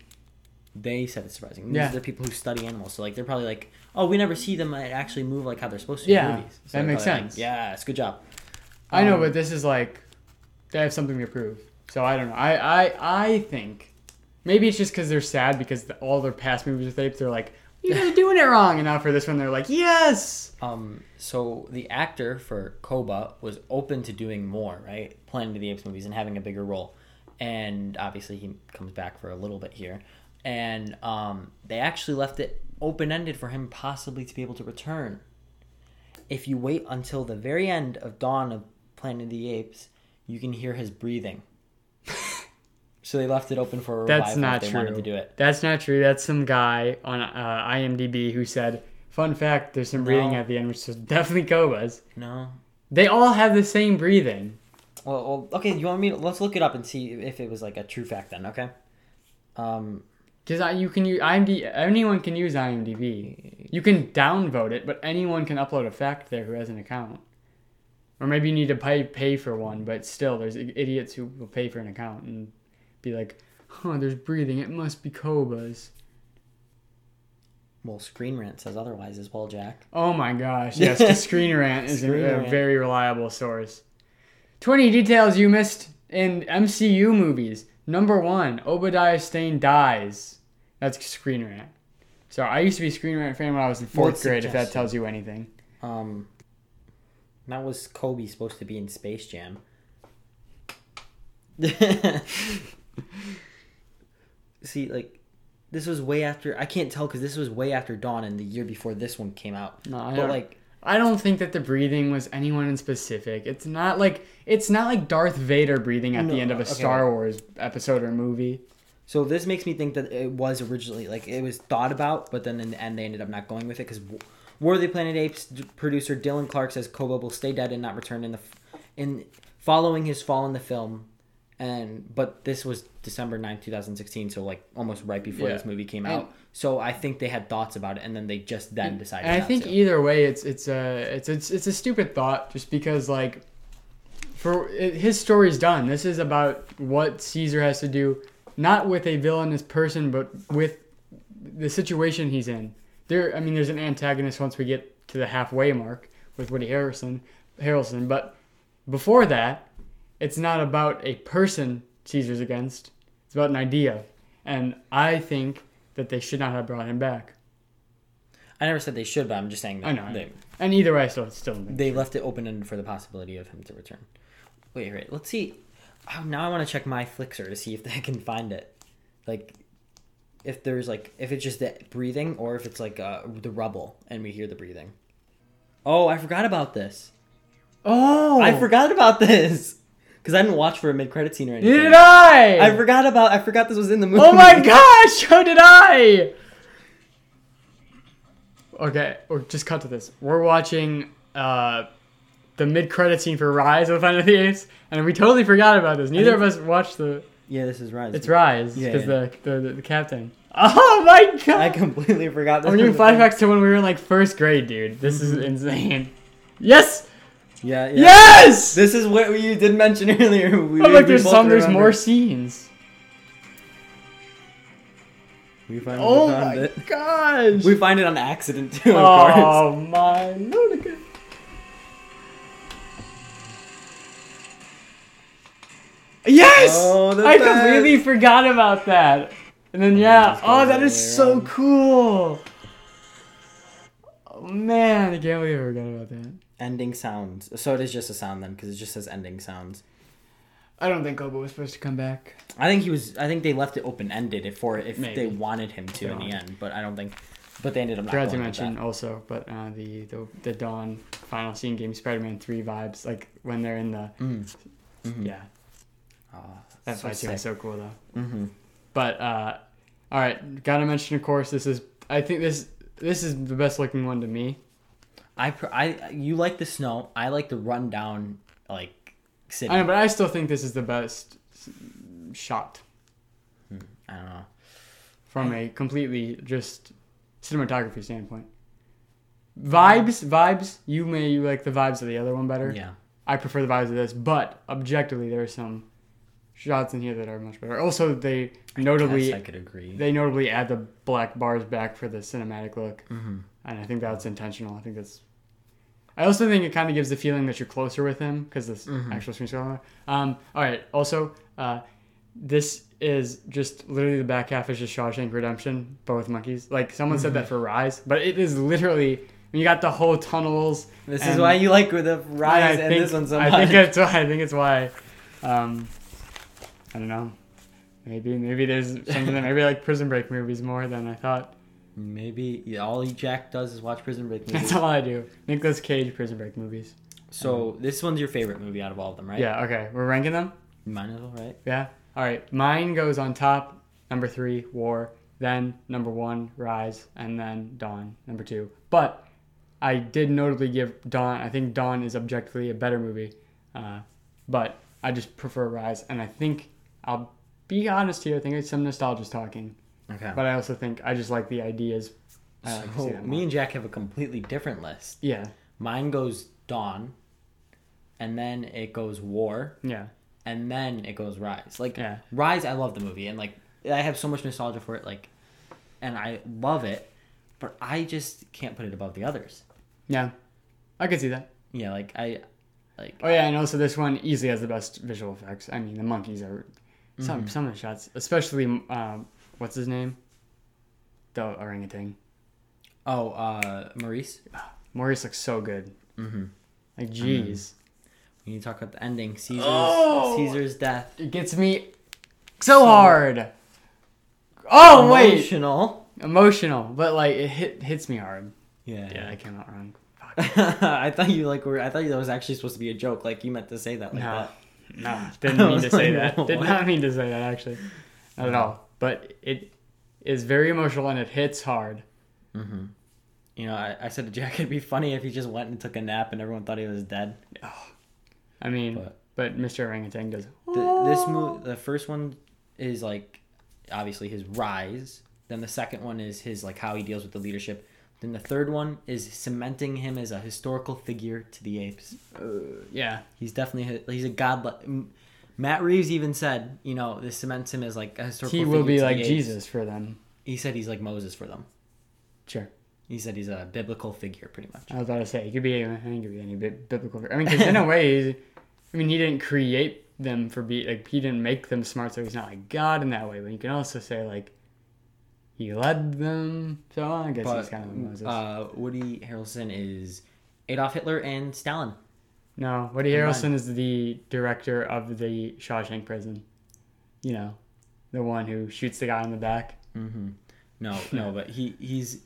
they said it's surprising these Yeah. are the people who study animals so like they're probably like oh we never see them actually move like how they're supposed to in Yeah, movies that makes probably like, sense. yes good job I know, Um, but this is like they have something to prove. So I don't know. I I, I think maybe it's just because they're sad because the, all their past movies with apes, they're like, you guys are doing it wrong, and now for this one, they're like, yes. Um, so the actor for Koba was open to doing more, right? Planet of the Apes movies and having a bigger role. And obviously he comes back for a little bit here. And um, they actually left it open ended for him possibly to be able to return. If you wait until the very end of Dawn of Planet of the Apes, you can hear his breathing. So they left it open for a That's not if they wanted true. to do it. That's not true. That's some guy on uh, IMDb who said, "Fun fact: There's some breathing No. at the end, which is definitely Koba's. No. They all have the same breathing." Well, well, okay. You want me? To, let's look it up and see if it was like a true fact. Then, okay. Um, Because you can use IMDb, anyone can use IMDb. You can downvote it, but anyone can upload a fact there who has an account. Or maybe you need to pay pay for one, but still, there's idiots who will pay for an account and be like, huh, there's breathing. It must be Koba's." well, Screen Rant says otherwise as well, Jack. Oh my gosh! Yes, the Screen Rant is a, Screen a Rant. very reliable source. Twenty details you missed in MCU movies. Number one, Obadiah Stane dies. That's Screen Rant. So I used to be a Screen Rant fan when I was in fourth Good grade. If that tells you anything. Um, that was Kobe supposed to be in Space Jam. See, like, this was way after. I can't tell because this was way after Dawn and the year before this one came out. No, I But don't, like, I don't think that the breathing was anyone in specific. It's not like it's not like Darth Vader breathing at No, the end of a okay. Star Wars episode or movie. so this makes me think that it was originally like it was thought about, but then in the end they ended up not going with it because War of the Planet Apes producer Dylan Clark says Koba will stay dead and not return in the f- in following his fall in the film, and but this was December 9th, 2016, so like almost right before Yeah. this movie came And- out. So I think they had thoughts about it, and then they just then decided. I think to. either way, it's it's a it's it's it's a stupid thought, just because like, for it, his story's done. This is about what Caesar has to do, not with a villainous person, but with the situation he's in. There, I mean, there's an antagonist once we get to the halfway mark with Woody harrison Harrelson, but before that, it's not about a person Caesar's against. It's about an idea, and I think that they should not have brought him back. I never said they should, but I'm just saying that I know, I they know. And either way, I still still they left it open ended for the possibility of him to return. Wait, wait, let's see. Oh, now I want to check my Flixer to see if I can find it. Like, if there's like if it's just the breathing or if it's like uh, the rubble and we hear the breathing. Oh, I forgot about this. Oh, I forgot about this because I didn't watch for a mid credit scene or anything. Did I. I forgot about. I forgot this was in the movie. oh my gosh, How did I. Okay, or just cut to this. We're watching uh, the mid-credit scene for Rise of the Planet of the Apes, and we totally forgot about this. Neither of us watched the. Yeah, this is Rise. It's Rise because yeah. the, the the captain. Oh my god! I completely forgot. This I'm getting was a thing. flashbacks to when we were in like first grade, dude. This is Mm-hmm. insane. Yes, Yeah, yeah. yes. This is what you did mention earlier. We, Oh, like there's some, there's more scenes. We finally Oh found my it. gosh! We find it on accident too, of course. Oh my lord! Yes! Oh, I best. completely forgot about that. And then Oh, yeah, oh that is so cool. Oh man, I can't believe I forgot about that. Ending sounds. So it is just a sound then, because it just says ending sounds. I don't think Koba was supposed to come back. I think he was. I think they left it open ended if for if Maybe. they wanted him to in the end, but I don't think. But they ended up not Forgot to mention also, but uh, the, the the Dawn final scene gave me Spider-Man three vibes, like when they're in the Mm. Mhm. yeah. Oh, That so fight scene was so cool though. Mm-hmm. But uh, all right, gotta mention of course this is I think this this is the best looking one to me. I, I, you like the snow. I like the rundown, like city. I know, but I still think this is the best shot I don't know. from a completely just cinematography standpoint. Vibes, vibes. You may you like the vibes of the other one better. Yeah. I prefer the vibes of this, but objectively there are some shots in here that are much better. Also, they notably Yes, I could agree. they notably add the black bars back for the cinematic look. mm-hmm. And I think that's intentional. I think that's. I also think it kind of gives the feeling that you're closer with him because this Mhm. actual screen scroller. Um, all right. Also, uh, this is just literally the back half is just Shawshank Redemption, but with monkeys. Like someone said Mm-hmm. that for Rise, but it is literally. You got the whole tunnels. This is why you like the rise and think- this one so I think it's why. I think it's why. Um, I don't know. Maybe maybe there's something that maybe like Prison Break movies more than I thought. Maybe yeah, all Jack does is watch Prison Break movies. That's all I do. Nicolas Cage Prison Break movies. so this one's your favorite movie out of all of them, right? Yeah. Okay. We're ranking them. Mine as well, right? Yeah. All right. Mine goes on top. Number three, War. Then number one, Rise, and then Dawn. Number two. But I did notably give Dawn. I think Dawn is objectively a better movie. Uh, but I just prefer Rise, and I think I'll be honest here. I think it's some nostalgia talking, Okay. but I also think I just like the ideas. I like so me and Jack have a completely different list. Yeah. Mine goes Dawn, and then it goes War, Yeah. and then it goes Rise. Like Yeah. Rise, I love the movie, and like I have so much nostalgia for it. Like, and I love it, but I just can't put it above the others. Yeah. I could see that. Yeah, like I, like Oh yeah, I know. So this one easily has the best visual effects. I mean, the monkeys are some Mm-hmm. some of the shots, especially um, what's his name, the orangutan. oh, uh, Maurice. Maurice looks so good. Mm-hmm. Like, jeez, We need to talk about the ending. Caesar's Oh! Caesar's death. it gets me so hard. Oh wait, Emotional. emotional, but like it hit hits me hard. Yeah. Yeah, I came out wrong. I thought you like were. I thought that was actually supposed to be a joke. Like you meant to say that like No. that. No, didn't I mean was to say like, that. Did what? not mean to say that actually, not at all. But it is very emotional and it hits hard. Mm-hmm. You know, I, I said to Jack, it'd be funny if he just went and took a nap and everyone thought he was dead. I mean, But- but, Mr. Orangutan does. The, this movie, the first one is like obviously his rise. Then the second one is his like how he deals with the leadership. Then the third one is cementing him as a historical figure to the apes. Uh, yeah. He's definitely he's a god. Matt Reeves even said, you know, this cements him as like a historical. He will be like. Jesus for them. He said he's like Moses for them. Sure. He said he's a biblical figure, pretty much. I was about to say, he could be, I think he could be any biblical. I mean, because in a way, I mean, he didn't create them for be like he didn't make them smart, so he's not like God in that way. But you can also say like he led them. So I guess he's kind of like Moses. uh, Woody Harrelson is Adolf Hitler and Stalin. No, Woody. Harrelson is the director of the Shawshank Prison. You know, the one who shoots the guy in the back. Mm-hmm. No, no, but he he's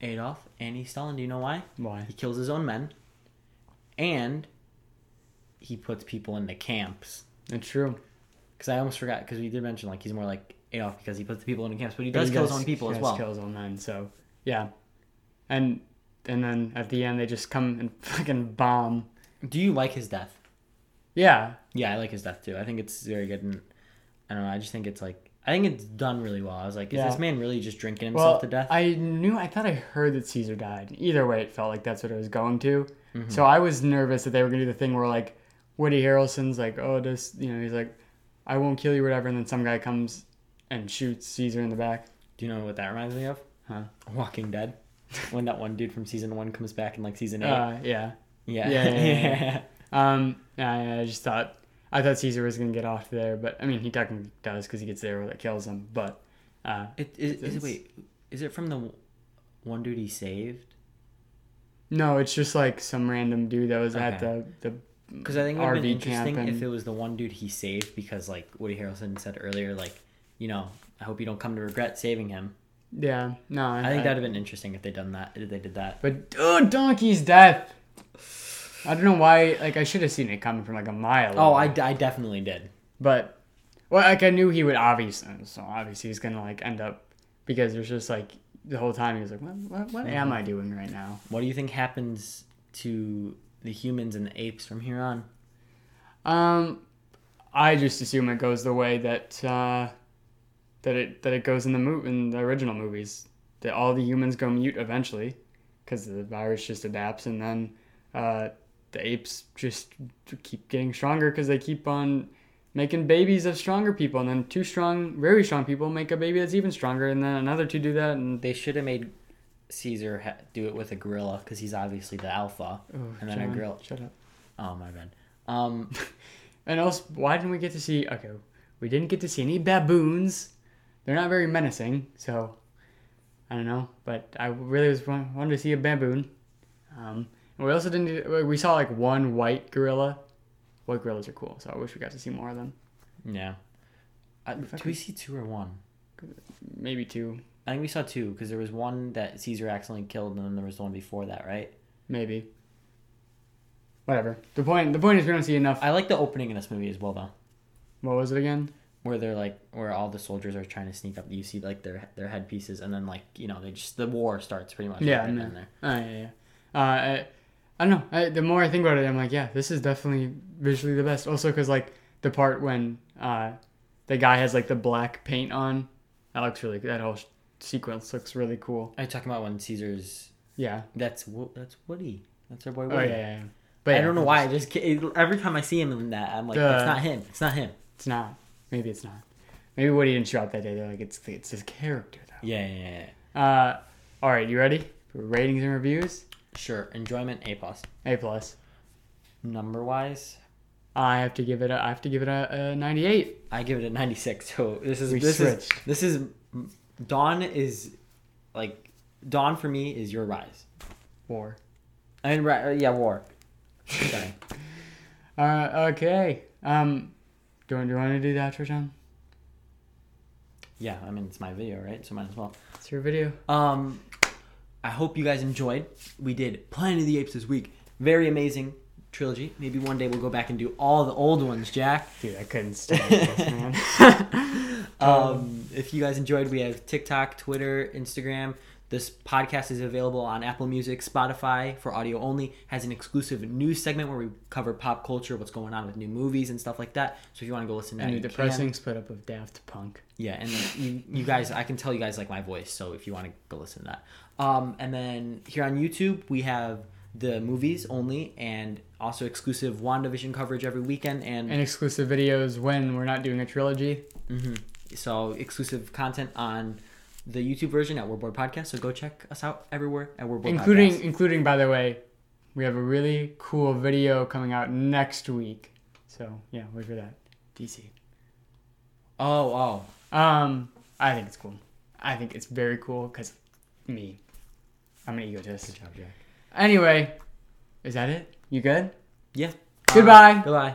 Adolf and he's Stalin. Do you know why? Why? He kills his own men, and he puts people into camps. It's true. Because I almost forgot. Because we did mention like he's more like Adolf because he puts the people into camps, but he But does he kill his own people he as does well. Kill his own men. So yeah, and and then at the end they just come and fucking bomb. Do you like his death? Yeah, Yeah, I like his death too. I think it's very good, and I don't know. I just think it's like I think it's done really well. I was like, is Yeah. this man really just drinking himself well, to death? I knew. I thought I heard that Caesar died. Either way, it felt like that's what it was going to. Mhm. So I was nervous that they were gonna do the thing where like Woody Harrelson's like, oh, this, you know, he's like, I won't kill you, whatever, and then some guy comes and shoots Caesar in the back. Do you know what that reminds me of? Huh? Walking Dead. when that one dude from season one comes back in like season eight. Uh, yeah. Yeah. yeah, yeah, yeah, Um, I, I just thought I thought Caesar was gonna get off there, but I mean he technically does because he gets there where that kills him. But uh, It, is, is it wait? Is it from the one dude he saved? no, it's just like some random dude that was at the the Because I think it would have been interesting if it was the one dude he saved. Because like Woody Harrelson said earlier, like you know, I hope you don't come to regret saving him. yeah no. I think that'd have been interesting if they done that. If they did that. But dude, Donkey's death. I don't know why. Like I should have seen it coming from like a mile. Away. Oh, I, away. I definitely did. But well, like I knew he would obviously. So obviously he's gonna like end up because there's just like the whole time he was like, what what, what am I doing right now? What do you think happens to the humans and the apes from here on? Um, I just assume it goes the way that uh, that it that it goes in the mo- in the original movies. That all the humans go mute eventually, because the virus just adapts, and then uh, the apes just keep getting stronger because they keep on making babies of stronger people, and then two strong, very strong people make a baby that's even stronger, and then another two do that, and They should have made Caesar ha- do it with a gorilla because he's obviously the alpha. oh, And then a John, girl- Shut up. Oh my bad. Um, And also, why didn't we get to see? Okay, we didn't get to see any baboons. They're not very menacing, so I don't know. But I really was wa- wanted to see a baboon. Um, we also didn't. We saw like one white gorilla. White gorillas are cool, so I wish we got to see more of them. yeah. Uh, I do we see two or one? Maybe two, I think we saw two because there was one that Caesar accidentally killed, and then there was the one before that, right? maybe. Whatever. The point. The point is we don't see enough. I like the opening in this movie as well, though, What was it again? where they're like, where all the soldiers are trying to sneak up. You see like their their headpieces, and then like you know they just the war starts pretty much. Yeah, right know. there. Oh, yeah, yeah. Uh, I, I don't know. I, the more I think about it, I'm like, yeah, this is definitely visually the best. Also, because like the part when uh, the guy has like the black paint on, that looks really. That whole sequence looks really cool. Are you talking about when Caesar's? Yeah. That's that's Woody. That's our boy Woody. Oh yeah, yeah. yeah. But I yeah, don't know why. I just every time I see him in that, I'm like, The- it's not him. It's not him. It's not. Maybe it's not. Maybe Woody didn't show up that day. They're like, it's it's his character though. Yeah, yeah, yeah. yeah. Uh, all right, you ready for ratings and reviews? Sure. Enjoyment A plus. A plus. Number wise, I have to give it a. I have to give it a, a 98. I give it a 96. So this is We this switched. is this is Dawn is like Dawn for me is your rise. War. I mean, right, uh, yeah, war. Sorry. Uh, okay. Um, do you, do you want to do the outro, John? yeah, I mean it's my video, right? So might as well. It's your video. Um, I hope you guys enjoyed. We did Planet of the Apes this week. Very amazing trilogy. Maybe one day we'll go back and do all the old ones, Jack. Dude, I couldn't stand this, man. Um, if you guys enjoyed, we have TikTok, Twitter, Instagram. This podcast is available on Apple Music, Spotify for audio only. Has an exclusive news segment where we cover pop culture, what's going on with new movies and stuff like that. So if you want to go listen to that, And you depressing can. split up of Daft Punk. Yeah, and you, you guys, I can tell you guys like my voice. So if you want to go listen to that, um, and then here on YouTube we have the movies only, and also exclusive WandaVision coverage every weekend, and And exclusive videos when we're not doing a trilogy. hmm So exclusive content on the YouTube version at Wordboard Podcast. So go check us out everywhere at Wordboard including Podcast. including by the way, we have a really cool video coming out next week. So yeah, wait for that. DC. Oh, oh, Um, I think it's cool. I think it's very cool because me, I'm an egotist. good job, Jack. Anyway, is that it? You good? Yeah. Goodbye. Goodbye.